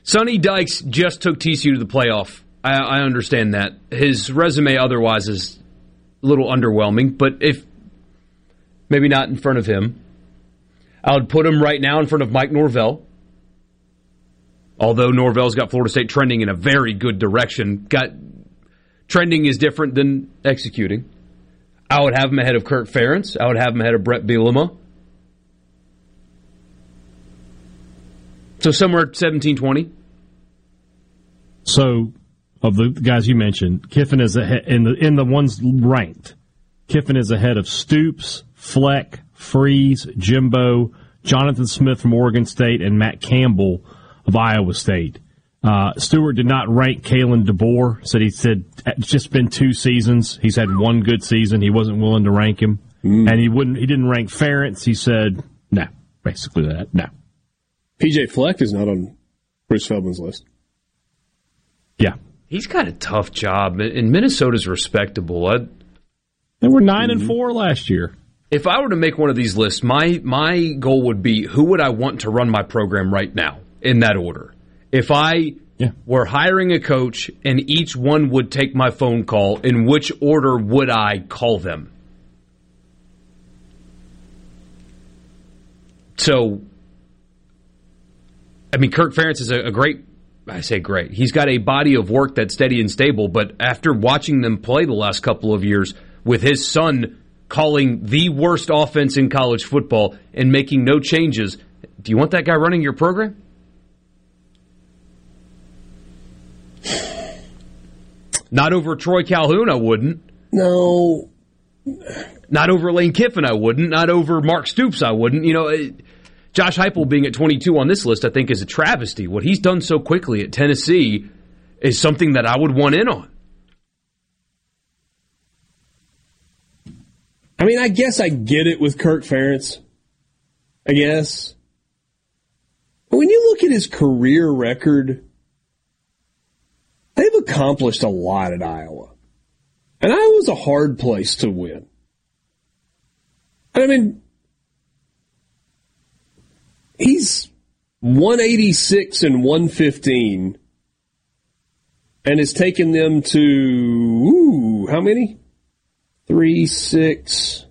Speaker 3: Sonny Dykes just took TCU to the playoff. I, I understand that. His resume otherwise is a little underwhelming, but if maybe not in front of him, I would put him right now in front of Mike Norvell. Although Norvell's got Florida State trending in a very good direction, got trending is different than executing. I would have him ahead of Kirk Ferentz. I would have him ahead of Bret Bielema. So somewhere at 17 20.
Speaker 4: So, of the guys you mentioned, Kiffin is ahead in the in the ones ranked. Kiffin is ahead of Stoops, Fleck, Freeze, Jimbo, Jonathan Smith from Oregon State, and Matt Campbell of Iowa State. Uh, Stewart did not rank Kalen DeBoer. Said he said it's just been two seasons. He's had one good season. He wasn't willing to rank him,
Speaker 2: Mm.
Speaker 4: and he wouldn't. He didn't rank Ferentz. He said no, basically that no.
Speaker 2: PJ Fleck is not on Bruce Feldman's list.
Speaker 4: Yeah,
Speaker 3: He's got a tough job, and Minnesota's respectable. I,
Speaker 4: they were 9 and four last year.
Speaker 3: if I were to make one of these lists, my my goal would be who would I want to run my program right now in that order. If I
Speaker 4: Yeah.
Speaker 3: were hiring a coach and each one would take my phone call, in which order would I call them? So, I mean, Kirk Ferentz is a, a great. I say great. He's got a body of work that's steady and stable. But after watching them play the last couple of years, with his son calling the worst offense in college football and making no changes, do you want that guy running your program? Not over Troy Calhoun, I wouldn't.
Speaker 2: No.
Speaker 3: Not over Lane Kiffin, I wouldn't. Not over Mark Stoops, I wouldn't. You know, it, Josh Heupel being at 22 on this list, I think, is a travesty. What he's done so quickly at Tennessee is something that I would want in on.
Speaker 2: I mean, I guess I get it with Kirk Ferentz. I guess. But when you look at his career record, they've accomplished a lot at Iowa. And Iowa's a hard place to win. I mean, he's 186 and 115 and has taken them to, ooh, how many? 3, 6,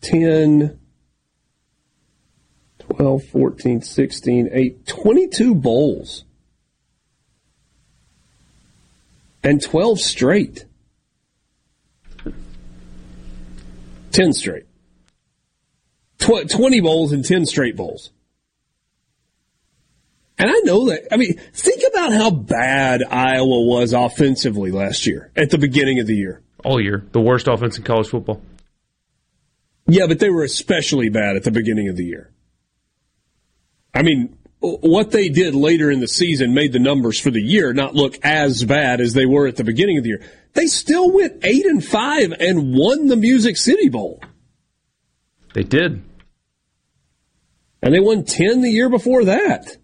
Speaker 2: 10, 12, 14, 16, 8, 22 bowls. And 12 straight. 10 straight. Tw- 20 bowls and 10 straight bowls. And I know that. I mean, think about how bad Iowa was offensively last year at the beginning of the year.
Speaker 3: All year, the worst offense in college football.
Speaker 2: Yeah, but they were especially bad at the beginning of the year. I mean, what they did later in the season made the numbers for the year not look as bad as they were at the beginning of the year. They still went eight and five and won the Music City Bowl.
Speaker 3: They did.
Speaker 2: And they won 10 the year before that.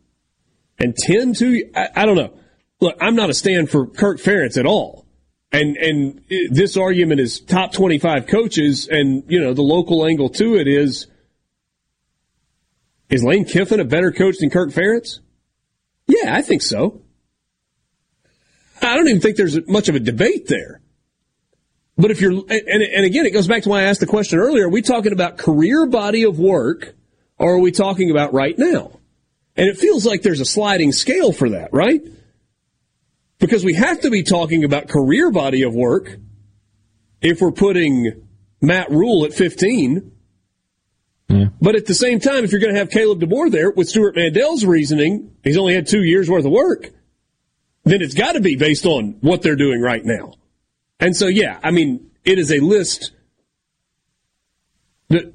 Speaker 2: And 10 to, I, I don't know. Look, I'm not a stand for Kirk Ferentz at all. And, and this argument is top 25 coaches and, you know, the local angle to it is, is Lane Kiffin a better coach than Kirk Ferentz? Yeah, I think so. I don't even think there's much of a debate there. But if you're, and, and again, it goes back to why I asked the question earlier. Are we talking about career body of work or are we talking about right now? And it feels like there's a sliding scale for that, right? Because we have to be talking about career body of work if we're putting Matt Rhule at 15. But at the same time, if you're going to have Kalen DeBoer there with Stewart Mandel's reasoning, he's only had two years worth of work, then it's got to be based on what they're doing right now. And so, yeah, I mean, it is a list that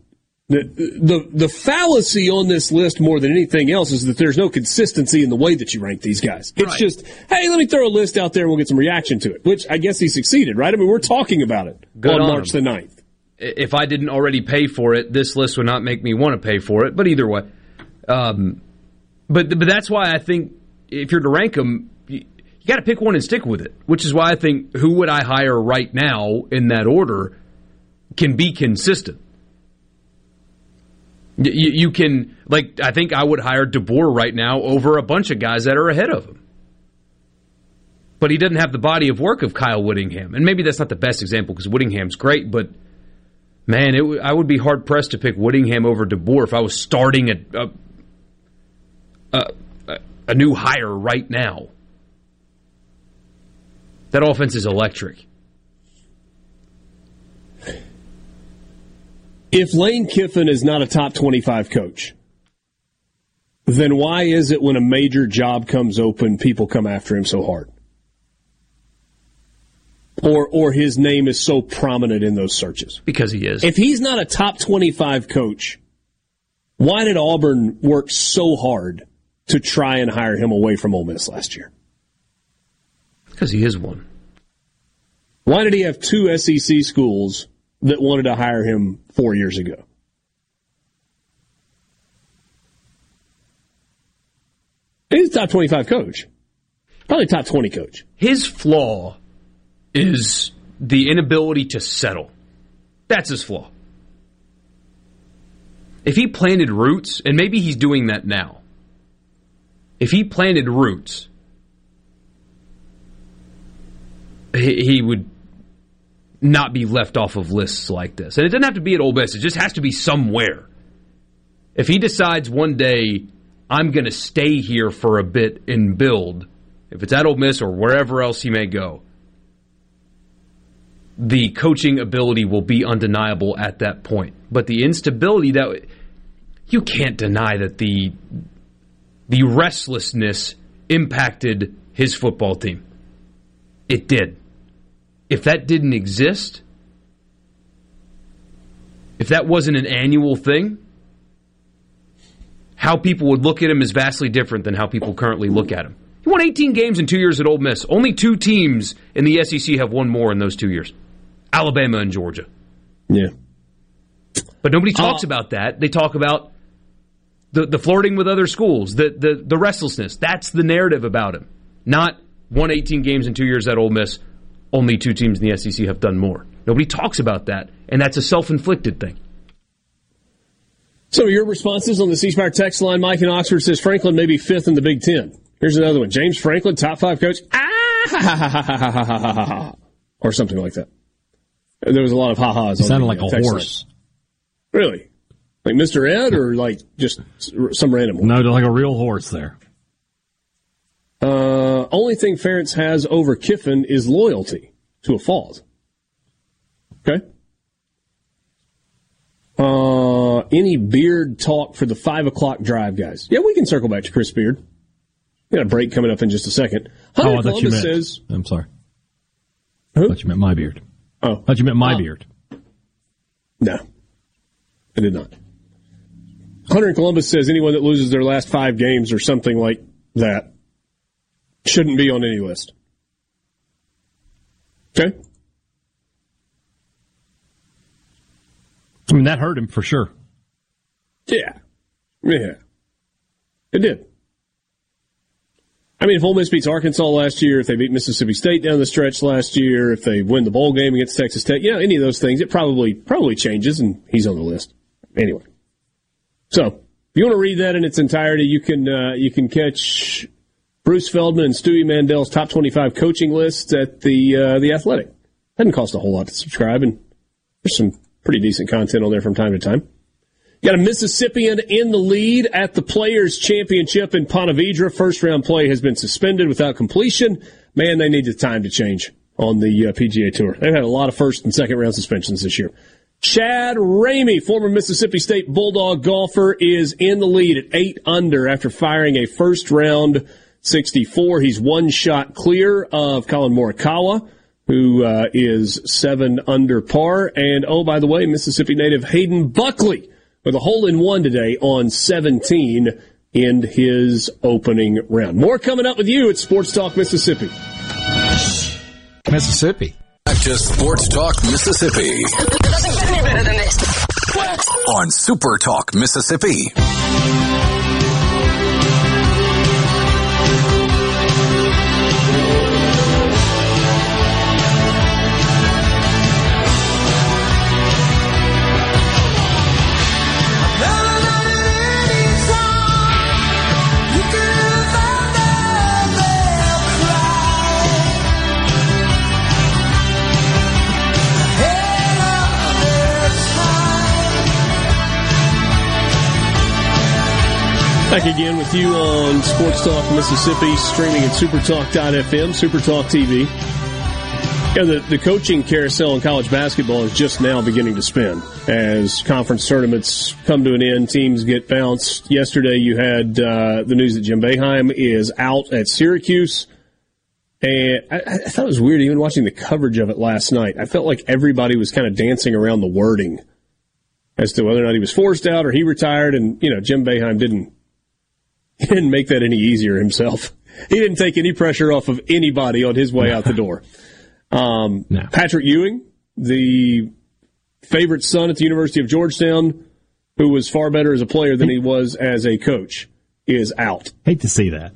Speaker 2: The, the the fallacy on this list more than anything else is that there's no consistency in the way that you rank these guys. It's
Speaker 3: Right.
Speaker 2: just, hey, let me throw a list out there and we'll get some reaction to it. Which I guess he succeeded, right? I mean, we're talking about it
Speaker 3: Good
Speaker 2: on
Speaker 3: on
Speaker 2: March
Speaker 3: him.
Speaker 2: the 9th.
Speaker 3: If I didn't already pay for it, this list would not make me want to pay for it. But either way, um, but but that's why I think if you're to rank them, you, you got to pick one and stick with it. Which is why I think who would I hire right now in that order can be consistent. You, you can like I think I would hire DeBoer right now over a bunch of guys that are ahead of him. But he doesn't have the body of work of Kyle Whittingham, and maybe that's not the best example because Whittingham's great, but Man, w- I would be hard pressed to pick Whittingham over DeBoer if I was starting a a, a, a- a new hire right now. That offense is electric.
Speaker 2: If Lane Kiffin is not a top 25 coach, then why is it when a major job comes open, people come after him so hard? Or, or his name is so prominent in those searches?
Speaker 3: Because he is.
Speaker 2: If he's not a top 25 coach, why did Auburn work so hard to try and hire him away from Ole Miss last year?
Speaker 3: Because he is one.
Speaker 2: Why did he have two SEC schools that wanted to hire him four years ago? He's a top 25 coach. Probably top 20 coach.
Speaker 3: His flaw is the inability to settle. That's his flaw. If he planted roots, and maybe he's doing that now, if he planted roots, he, would not be left off of lists like this. And it doesn't have to be at Ole Miss, it just has to be somewhere. If he decides one day, I'm going to stay here for a bit and build, if it's at Ole Miss or wherever else he may go, the coaching ability will be undeniable at that point. But the instability that you can't deny that the the restlessness impacted his football team. It did. If that didn't exist, if that wasn't an annual thing, how people would look at him is vastly different than how people currently look at him. He won 18 games in two years at Ole Miss. Only two teams in the SEC have won more in those two years Alabama and Georgia.
Speaker 2: Yeah.
Speaker 3: But nobody uh, talks uh, about that. They talk about the, the flirting with other schools, the, the, the restlessness. That's the narrative about him. Not won 18 games in two years at Ole Miss. Only two teams in the SEC have done more. Nobody talks about that, and that's a self inflicted thing.
Speaker 2: Some of your responses on the ceasefire text line, Mike in Oxford says Franklin may be fifth in the Big Ten. Here's another one. James Franklin, top five coach. Ah! Or something like that. There was a lot of ha-has.
Speaker 4: It sounded like
Speaker 2: uh,
Speaker 4: a horse.
Speaker 2: line. Really? Like Mr. Ed or like just some random one?
Speaker 4: No, like a real horse there.
Speaker 2: Uh, only thing Ferentz has over Kiffin is loyalty to a fault. Okay. Uh, any beard talk for the five o'clock drive, guys? Yeah, we can circle back to Chris Beard. We got a break coming up in just a second. Hunter
Speaker 4: oh, I thought you
Speaker 2: Columbus
Speaker 4: meant.
Speaker 2: says,
Speaker 4: I'm sorry.
Speaker 2: Who?
Speaker 4: I thought you meant my beard.
Speaker 2: "Oh,
Speaker 4: I thought you meant my
Speaker 2: Oh.
Speaker 4: beard.
Speaker 2: no, I did not." Hunter in Columbus says anyone that loses their last five games or something like that shouldn't be on any list. Okay.
Speaker 4: I mean, that hurt him for sure.
Speaker 2: Yeah. Yeah. It did. I mean, if Ole Miss beats Arkansas last year, if they beat Mississippi State down the stretch last year, if they win the bowl game against Texas Tech, you know, any of those things, it probably probably changes, and he's on the list. Anyway, so if you want to read that in its entirety, you can uh, you can catch Bruce Feldman and Stewie Mandel's top twenty five coaching lists at the uh, the Athletic. Doesn't cost a whole lot to subscribe, and there's some pretty decent content on there from time to time. Got a Mississippian in the lead at the Players Championship in Ponte Vedra. First round play has been suspended without completion. Man, they need the time to change on the uh, PGA Tour. They've had a lot of first and second round suspensions this year. Chad Ramey, former Mississippi State Bulldog golfer, is in the lead at eight under after firing a first round 64. He's one shot clear of Collin Morikawa, who uh, is seven under par. And oh, by the way, Mississippi native Hayden Buckley with a hole in one today on 17 in his opening round. More coming up with you at Sports Talk Mississippi.
Speaker 11: Mississippi.
Speaker 1: Back to Sports Talk Mississippi. On Super Talk Mississippi.
Speaker 2: Back again with you on Sports Talk Mississippi, streaming at supertalk.fm, Supertalk TV. Yeah, the, the coaching carousel in college basketball is just now beginning to spin as conference tournaments come to an end. Teams get bounced. Yesterday, you had uh, the news that Jim Boeheim is out at Syracuse. And I, I thought it was weird, even watching the coverage of it last night. I felt like everybody was kind of dancing around the wording as to whether or not he was forced out or he retired. And, you know, Jim Boeheim didn't he didn't make that any easier himself. He didn't take any pressure off of anybody on his way out the door. Um,
Speaker 4: No.
Speaker 2: Patrick Ewing, the favorite son at the University of Georgetown, who was far better as a player than he was as a coach, is out.
Speaker 4: Hate to see that.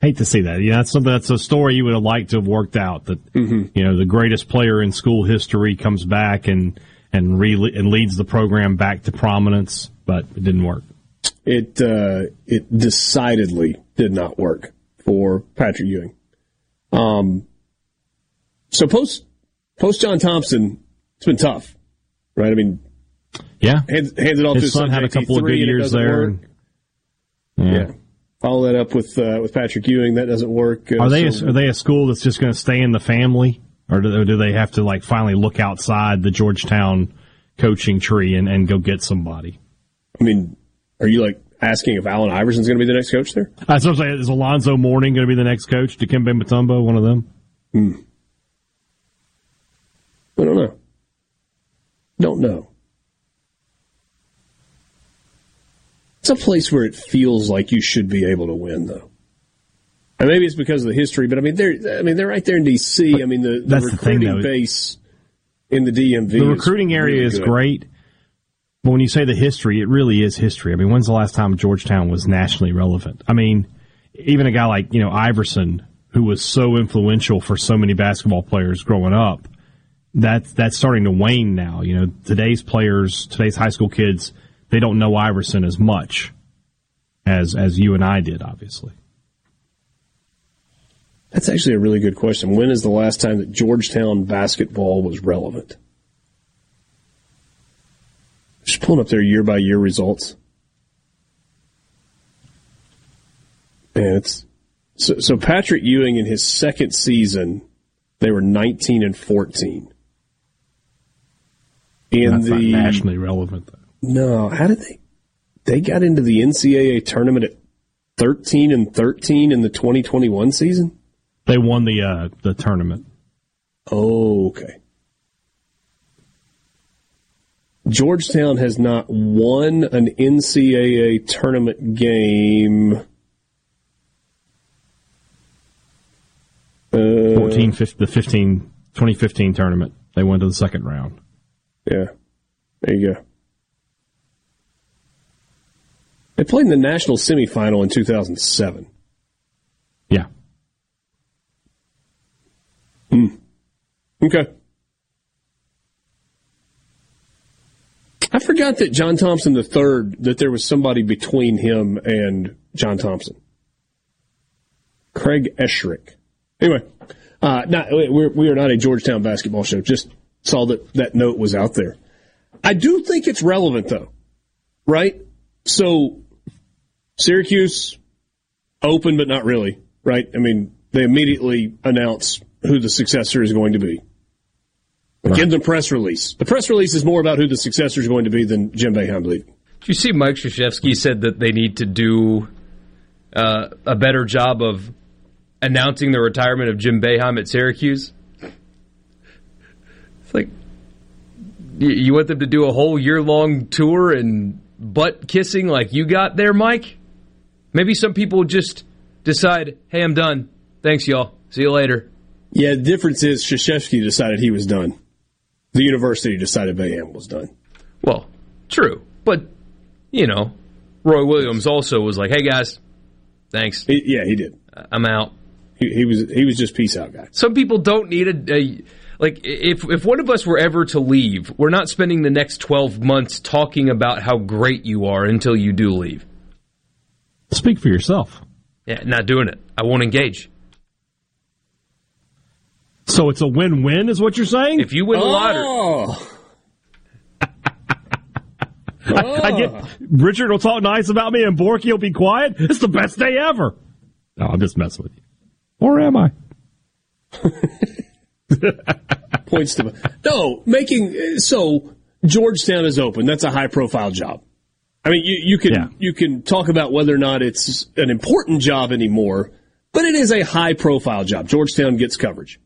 Speaker 4: Hate to see that. Yeah, that's something that's a story you would have liked to have worked out. That you know the greatest player in school history comes back and and re- and leads the program back to prominence, but it didn't work.
Speaker 2: It uh, it decidedly did not work for Patrick Ewing. Um, so post post John Thompson, it's been tough, right? I mean,
Speaker 4: Yeah,
Speaker 2: hands, hands it off to
Speaker 4: his
Speaker 2: his
Speaker 4: son had a couple of good years there. and-
Speaker 2: Yeah. Follow that up with uh, with Patrick Ewing. That doesn't work. Uh,
Speaker 4: Are they
Speaker 2: so-
Speaker 4: are they a school that's just going to stay in the family, or do, or do they have to like finally look outside the Georgetown coaching tree and, and go get somebody?
Speaker 2: I mean, are you like asking if Allen Iverson's going to be the next coach there?
Speaker 4: Uh, that's what I'm saying. Is Alonzo Mourning going to be the next coach? Dikembe Mutombo, one of them? Hmm.
Speaker 2: I don't know. Don't know. It's a place where it feels like you should be able to win, though. And maybe it's because of the history, but I mean, they're I mean they're right there in D.C. I mean, the, the
Speaker 4: That's the thing,
Speaker 2: recruiting base in the DMV.
Speaker 4: The
Speaker 2: is
Speaker 4: recruiting area is
Speaker 2: good.
Speaker 4: great, but when you say the history, it really is history. I mean, when's the last time Georgetown was nationally relevant? I mean, even a guy like you know Iverson, who was so influential for so many basketball players growing up, that's that's starting to wane now. You know, today's players, today's high school kids, they don't know Iverson as much as as you and I did, obviously.
Speaker 2: That's actually a really good question. When is the last time that Georgetown basketball was relevant? Just pulling up their year by year results. And it's so, so Patrick Ewing in his second season, they were 19 and 14. In
Speaker 4: That's not
Speaker 2: the
Speaker 4: nationally relevant. Though.
Speaker 2: no, how did they? They got into the NCAA tournament at 13 and 13 in the 2021 season.
Speaker 4: They won the uh, the tournament.
Speaker 2: Oh, okay. Georgetown has not won an NCAA tournament game. Uh,
Speaker 4: 14, 15, the 15, 2015 tournament. They went to the second round.
Speaker 2: Yeah. There you go. They played in the national semifinal in 2007.
Speaker 4: Yeah.
Speaker 2: Okay. I forgot that John Thompson III, that there was somebody between him and John Thompson. Craig Esherick. Anyway, uh, not, we're, we are not a Georgetown basketball show. Just saw that that note was out there. I do think it's relevant though, right? So Syracuse open, but not really, right? I mean, they immediately announce who the successor is going to be. Give them press release. The press release is more about who the successor is going to be than Jim Boeheim leaving.
Speaker 3: Did you see Mike Krzyzewski said that they need to do uh, a better job of announcing the retirement of Jim Boeheim at Syracuse? It's like you, you want them to do a whole year long tour and butt kissing like you got there, Mike. Maybe some people just decide, hey, I'm done. Thanks, y'all. See you later.
Speaker 2: Yeah, the difference is Krzyzewski decided he was done. The university decided Boeheim was done.
Speaker 3: Well, true. But, you know, Roy Williams also was like, hey, guys, thanks.
Speaker 2: He, yeah, he did.
Speaker 3: I'm out.
Speaker 2: He, he, was he was just peace out guy.
Speaker 3: Some people don't need a, a like if if one of us were ever to leave, we're not spending the next 12 months talking about how great you are until you do leave.
Speaker 4: Speak for yourself.
Speaker 3: Yeah, not doing it. I won't engage.
Speaker 4: So it's a win-win, is what you're saying?
Speaker 3: If you win the lottery.
Speaker 2: Oh.
Speaker 4: I get Richard will talk nice about me and Borky will be quiet. It's the best day ever. No, I'm just messing with you. Or am I?
Speaker 2: Points to me. no making so Georgetown is open. That's a high profile job. I mean, you, you can
Speaker 4: Yeah.
Speaker 2: you can talk about whether or not it's an important job anymore, but it is a high profile job. Georgetown gets coverage.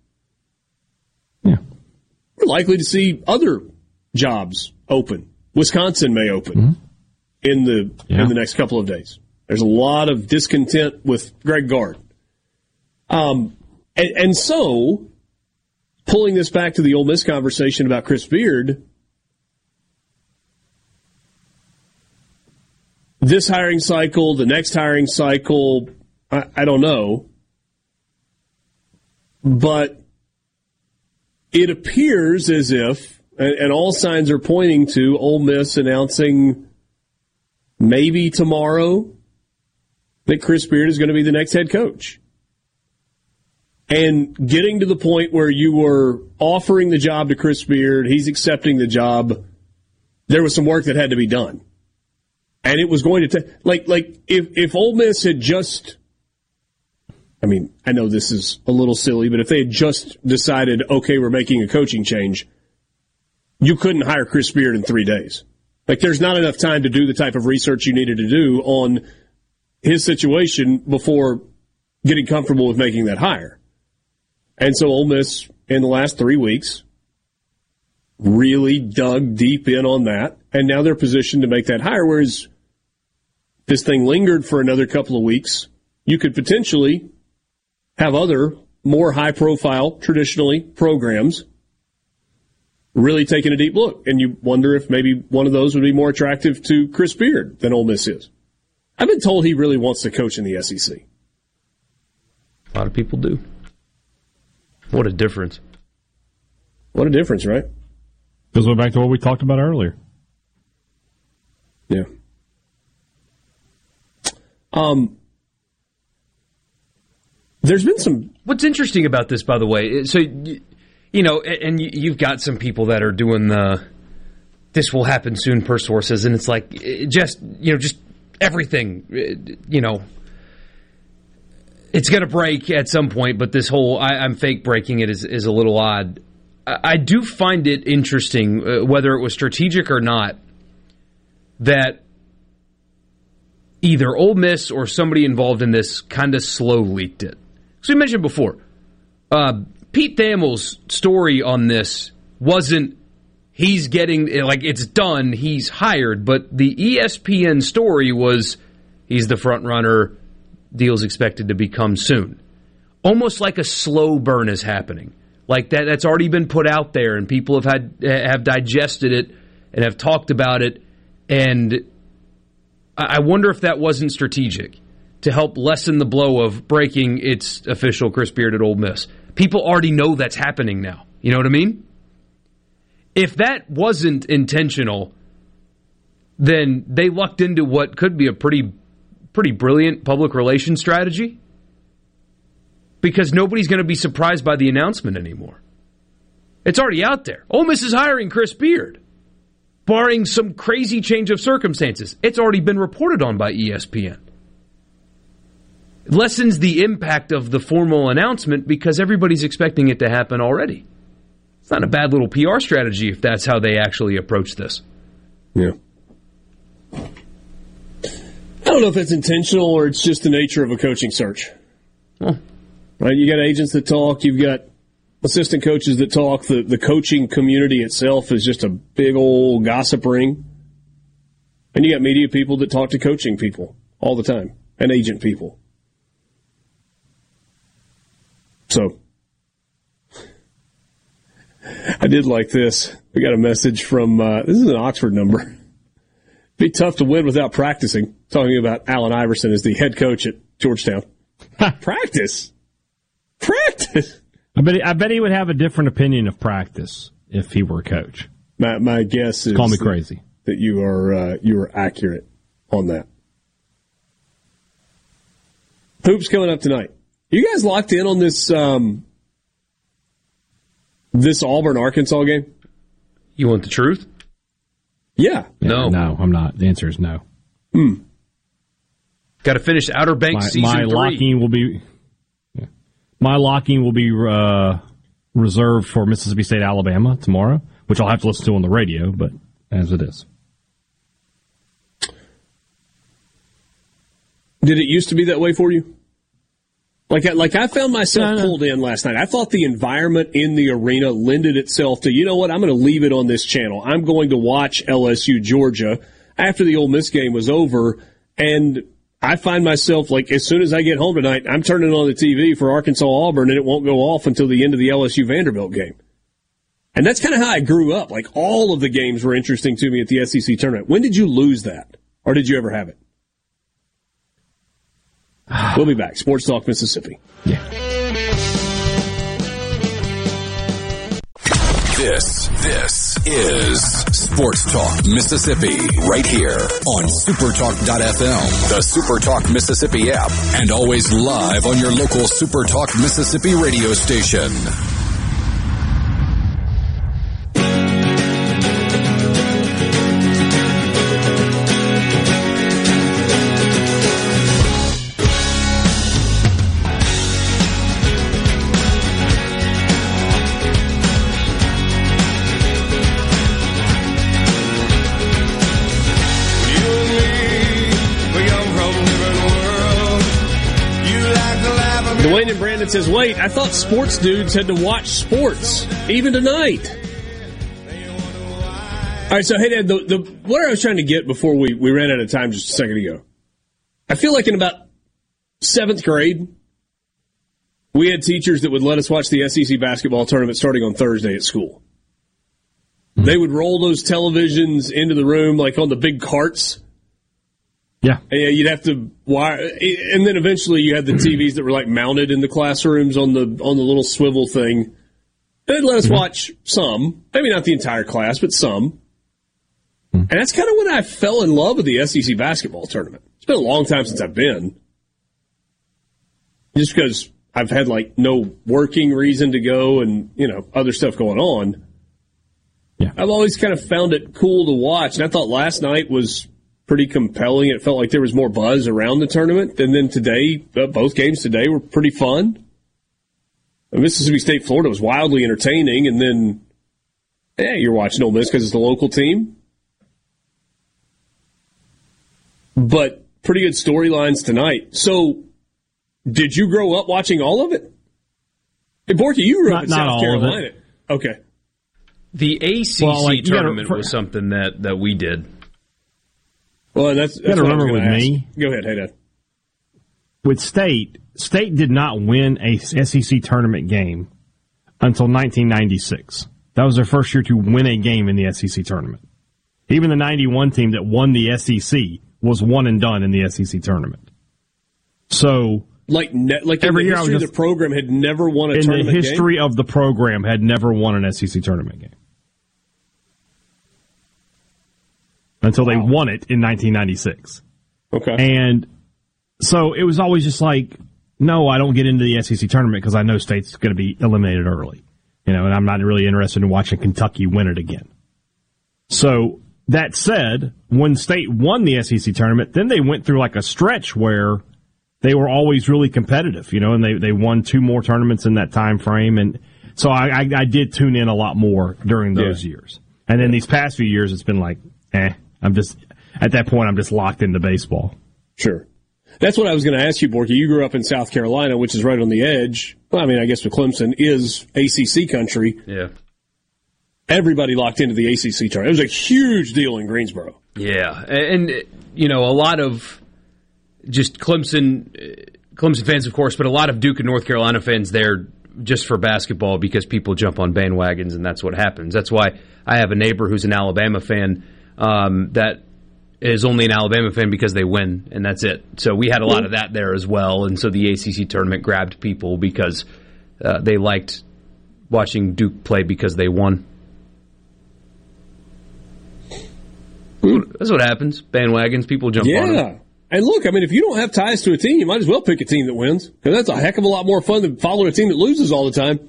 Speaker 2: We're likely to see other jobs open. Wisconsin may open in the
Speaker 4: Yeah.
Speaker 2: in the next couple of days. There's a lot of discontent with Greg Gard. Um, and, and so pulling this back to the Ole Miss conversation about Chris Beard, this hiring cycle, the next hiring cycle, I, I don't know, but it appears as if, and, all signs are pointing to Ole Miss announcing maybe tomorrow that Chris Beard is going to be the next head coach. And getting to the point where you were offering the job to Chris Beard, he's accepting the job. There was some work that had to be done. And it was going to take, like, like if, if Ole Miss had just, I mean, I know this is a little silly, but if they had just decided, okay, we're making a coaching change, you couldn't hire Chris Beard in three days. Like, there's not enough time to do the type of research you needed to do on his situation before getting comfortable with making that hire. And so Ole Miss in the last three weeks really dug deep in on that, and now they're positioned to make that hire. Whereas this thing lingered for another couple of weeks, you could potentially have other more high profile, traditionally programs really taking a deep look. And you wonder if maybe one of those would be more attractive to Chris Beard than Ole Miss is. I've been told he really wants to coach in the SEC.
Speaker 3: A lot of people do. What a difference.
Speaker 2: What a difference, right?
Speaker 4: Goes way back to what we talked about earlier.
Speaker 2: Yeah. Um, there's been some.
Speaker 3: What's interesting about this, by the way, so you, know, and you- you've got some people that are doing the "this will happen soon" per sources, and it's like just you know just everything, you know. It's going to break at some point, but this whole I, I'm fake breaking it is, is a little odd. I, I do find it interesting, uh, whether it was strategic or not, that either Ole Miss or somebody involved in this kind of slow leaked it. So we mentioned before, uh, Pete Thamel's story on this wasn't he's getting like it's done, he's hired, but the ESPN story was he's the front runner, deal's expected to become soon. Almost like a slow burn is happening. Like that that's already been put out there and people have had have digested it and have talked about it and I wonder if that wasn't strategic to help lessen the blow of breaking its official Chris Beard at Ole Miss. People already know that's happening now. You know what I mean? If that wasn't intentional, then they lucked into what could be a pretty pretty brilliant public relations strategy because nobody's going to be surprised by the announcement anymore. It's already out there. Ole Miss is hiring Chris Beard barring some crazy change of circumstances. It's already been reported on by ESPN. It lessens the impact of the formal announcement because everybody's expecting it to happen already. It's not a bad little PR strategy if that's how they actually approach this.
Speaker 2: Yeah. I don't know if it's intentional or it's just the nature of a coaching search.
Speaker 3: Well,
Speaker 2: Right? You got agents that talk, you've got assistant coaches that talk. The the coaching community itself is just a big old gossip ring. And you got media people that talk to coaching people all the time and agent people. So I did like this. We got a message from uh, this is an Oxford number. Be tough to win without practicing. Talking about Allen Iverson as the head coach at Georgetown. practice, practice.
Speaker 4: I bet. He, I bet he would have a different opinion of practice if he were a coach.
Speaker 2: My, my guess is
Speaker 4: call me crazy
Speaker 2: that you are uh, you are accurate on that. Hoops coming up tonight. You guys locked in on this um, this Auburn Arkansas game?
Speaker 3: You want the truth?
Speaker 2: Yeah.
Speaker 3: No.
Speaker 4: No, I'm not. The answer is no.
Speaker 2: Hmm.
Speaker 3: Got to finish Outer Banks
Speaker 4: my,
Speaker 3: season
Speaker 4: my
Speaker 3: three.
Speaker 4: locking will be yeah. my locking will be uh, reserved for Mississippi State Alabama tomorrow, which I'll have to listen to on the radio, but as it is.
Speaker 2: Did it used to be that way for you? Like, I, like I found myself no, no. pulled in last night. I thought the environment in the arena lended itself to, you know what, I'm going to leave it on this channel. I'm going to watch LSU Georgia after the Ole Miss game was over. And I find myself like, as soon as I get home tonight, I'm turning on the TV for Arkansas Auburn and it won't go off until the end of the LSU Vanderbilt game. And that's kind of how I grew up. Like all of the games were interesting to me at the SEC tournament. When did you lose that? Or did you ever have it? We'll be back. Sports Talk Mississippi.
Speaker 4: Yeah.
Speaker 1: This, this is Sports Talk Mississippi right here on supertalk.fm, the Supertalk Mississippi app, and always live on your local Supertalk Mississippi radio station.
Speaker 2: Says, wait, I thought sports dudes had to watch sports, even tonight. All right, so hey, Dad, the, the, what I was trying to get before we, we ran out of time just a second ago, I feel like in about seventh grade, we had teachers that would let us watch the SEC basketball tournament starting on Thursday at school. They would roll those televisions into the room like on the big carts
Speaker 4: yeah.
Speaker 2: And you'd have to wire, and then eventually you had the TVs that were like mounted in the classrooms on the on the little swivel thing. They'd let us mm-hmm. watch some, maybe not the entire class, but some. Mm-hmm. And that's kind of when I fell in love with the SEC basketball tournament. It's been a long time since I've been, just because I've had like no working reason to go, and you know other stuff going on.
Speaker 4: Yeah.
Speaker 2: I've always kind of found it cool to watch, and I thought last night was pretty compelling. It felt like there was more buzz around the tournament. And then today, uh, both games today were pretty fun. Mississippi State, Florida was wildly entertaining. And then, yeah, you're watching Ole Miss because it's the local team. But pretty good storylines tonight. So, did you grow up watching all of it? Hey, Borky, you grew
Speaker 4: not,
Speaker 2: up in South Carolina. Okay.
Speaker 3: The ACC well, like, tournament gotta, was something that, that we did.
Speaker 2: Well, that's, that's
Speaker 4: you got to remember with ask. me.
Speaker 2: Go ahead, hey Dad.
Speaker 4: With State, State did not win a SEC tournament game until 1996. That was their first year to win a game in the SEC tournament. Even the 91 team that won the SEC was one and done in the SEC tournament. So,
Speaker 2: like, ne- like every year, just, the program had never won a tournament game.
Speaker 4: in
Speaker 2: the
Speaker 4: history
Speaker 2: game?
Speaker 4: of the program had never won an SEC tournament game. Until wow. they won it in 1996.
Speaker 2: Okay.
Speaker 4: And so it was always just like, no, I don't get into the SEC tournament because I know State's going to be eliminated early. You know, and I'm not really interested in watching Kentucky win it again. So that said, when State won the SEC tournament, then they went through like a stretch where they were always really competitive, you know, and they, they won two more tournaments in that time frame. And so I, I, I did tune in a lot more during those yeah. years. And then these past few years, it's been like, eh, I'm just at that point. I'm just locked into baseball.
Speaker 2: Sure. That's what I was going to ask you, Borky. You grew up in South Carolina, which is right on the edge. Well, I mean, I guess with Clemson is ACC country.
Speaker 3: Yeah.
Speaker 2: everybody locked into the ACC tournament. It was a huge deal in Greensboro.
Speaker 3: Yeah, and you know a lot of just Clemson, uh, Clemson fans, of course, but a lot of Duke and North Carolina fans there just for basketball because people jump on bandwagons and that's what happens. That's why I have a neighbor who's an Alabama fan um, that is only an Alabama fan because they win and that's it. So we had a lot of that there as well, and so the ACC tournament grabbed people because uh, they liked watching Duke play because they won. That's what happens. Bandwagons, people jump on them.
Speaker 2: Yeah. And look, I mean, if you don't have ties to a team, you might as well pick a team that wins because that's a heck of a lot more fun than following a team that loses all the time.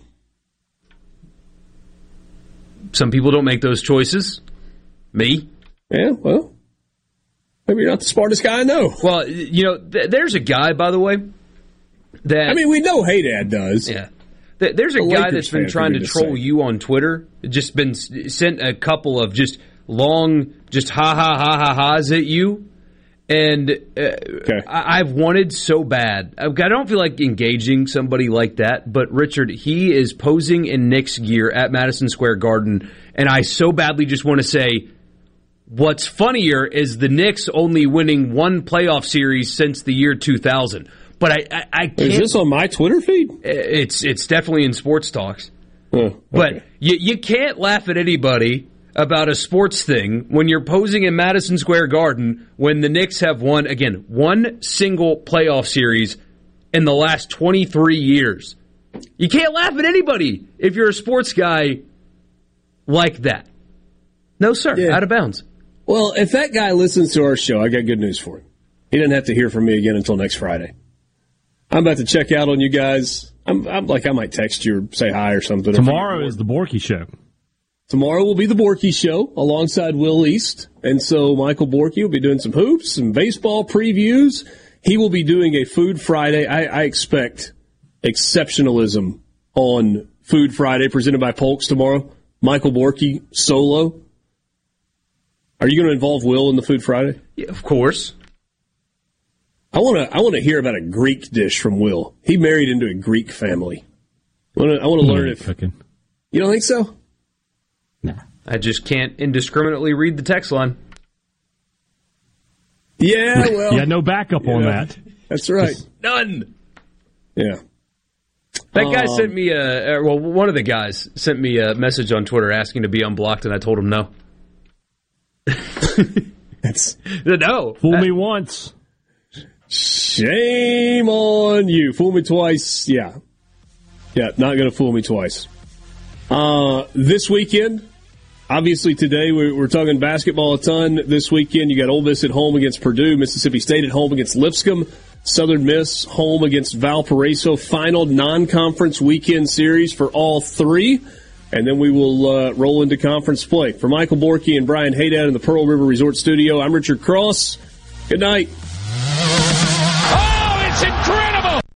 Speaker 3: Some people don't make those choices. Me.
Speaker 2: Yeah, well, maybe you're not the smartest guy I know.
Speaker 3: Well, you know, th- there's a guy, by the way, that
Speaker 2: I mean, we know Hey Dad does.
Speaker 3: Yeah. Th- There's a
Speaker 2: A
Speaker 3: guy
Speaker 2: Lakers
Speaker 3: that's been trying to troll you on Twitter. Just been s- sent a couple of just long, just ha ha ha ha ha's at you, and uh, I- I've wanted so bad. I don't feel like engaging somebody like that, but Richard, he is posing in Knicks gear at Madison Square Garden, and I so badly just want to say. What's funnier is the Knicks only winning one playoff series since the year 2000. But I, I, I can't.
Speaker 2: Is this on my Twitter feed?
Speaker 3: It's it's definitely in sports talks. Oh, but you you can't laugh at anybody about a sports thing when you're posing in Madison Square Garden when the Knicks have won again one single playoff series in the last 23 years. You can't laugh at anybody if you're a sports guy like that. No, sir. Out of bounds.
Speaker 2: Well, if that guy listens to our show, I got good news for him. He doesn't have to hear from me again until next Friday. I'm about to check out on you guys. I'm, I'm like, I might text you or say hi or something.
Speaker 4: Tomorrow is the Borky show.
Speaker 2: Tomorrow will be the Borky Show alongside Will East. And so Michael Borky will be doing some hoops, some baseball previews. He will be doing a Food Friday. I, I expect exceptionalism on Food Friday presented by Polks tomorrow. Michael Borky solo. Are you going to involve Will in the Food Friday?
Speaker 3: Yeah, of course.
Speaker 2: I want to. I want to hear about a Greek dish from Will. He married into a Greek family. I want to. I want to learn if you don't think so.
Speaker 3: I just can't indiscriminately read the text line.
Speaker 2: Yeah, well,
Speaker 4: yeah, no backup on
Speaker 2: Yeah.
Speaker 4: that.
Speaker 2: That's right.
Speaker 3: None.
Speaker 2: Yeah.
Speaker 3: That guy
Speaker 2: Um,
Speaker 3: sent me a uh, well. One of the guys sent me a message on Twitter asking to be unblocked, and I told him no.
Speaker 2: That's
Speaker 3: no.
Speaker 4: Fool me once.
Speaker 2: Shame on you. Fool me twice. Yeah. Yeah, not going to fool me twice. Uh, this weekend, obviously today we're, we're talking basketball a ton. This weekend, you got Ole Miss at home against Purdue, Mississippi State at home against Lipscomb, Southern Miss home against Valparaiso. Final non-conference weekend series for all three. And then we will uh, roll into conference play. For Michael Borky and Brian Haydad in the Pearl River Resort Studio, I'm Richard Cross. Good night.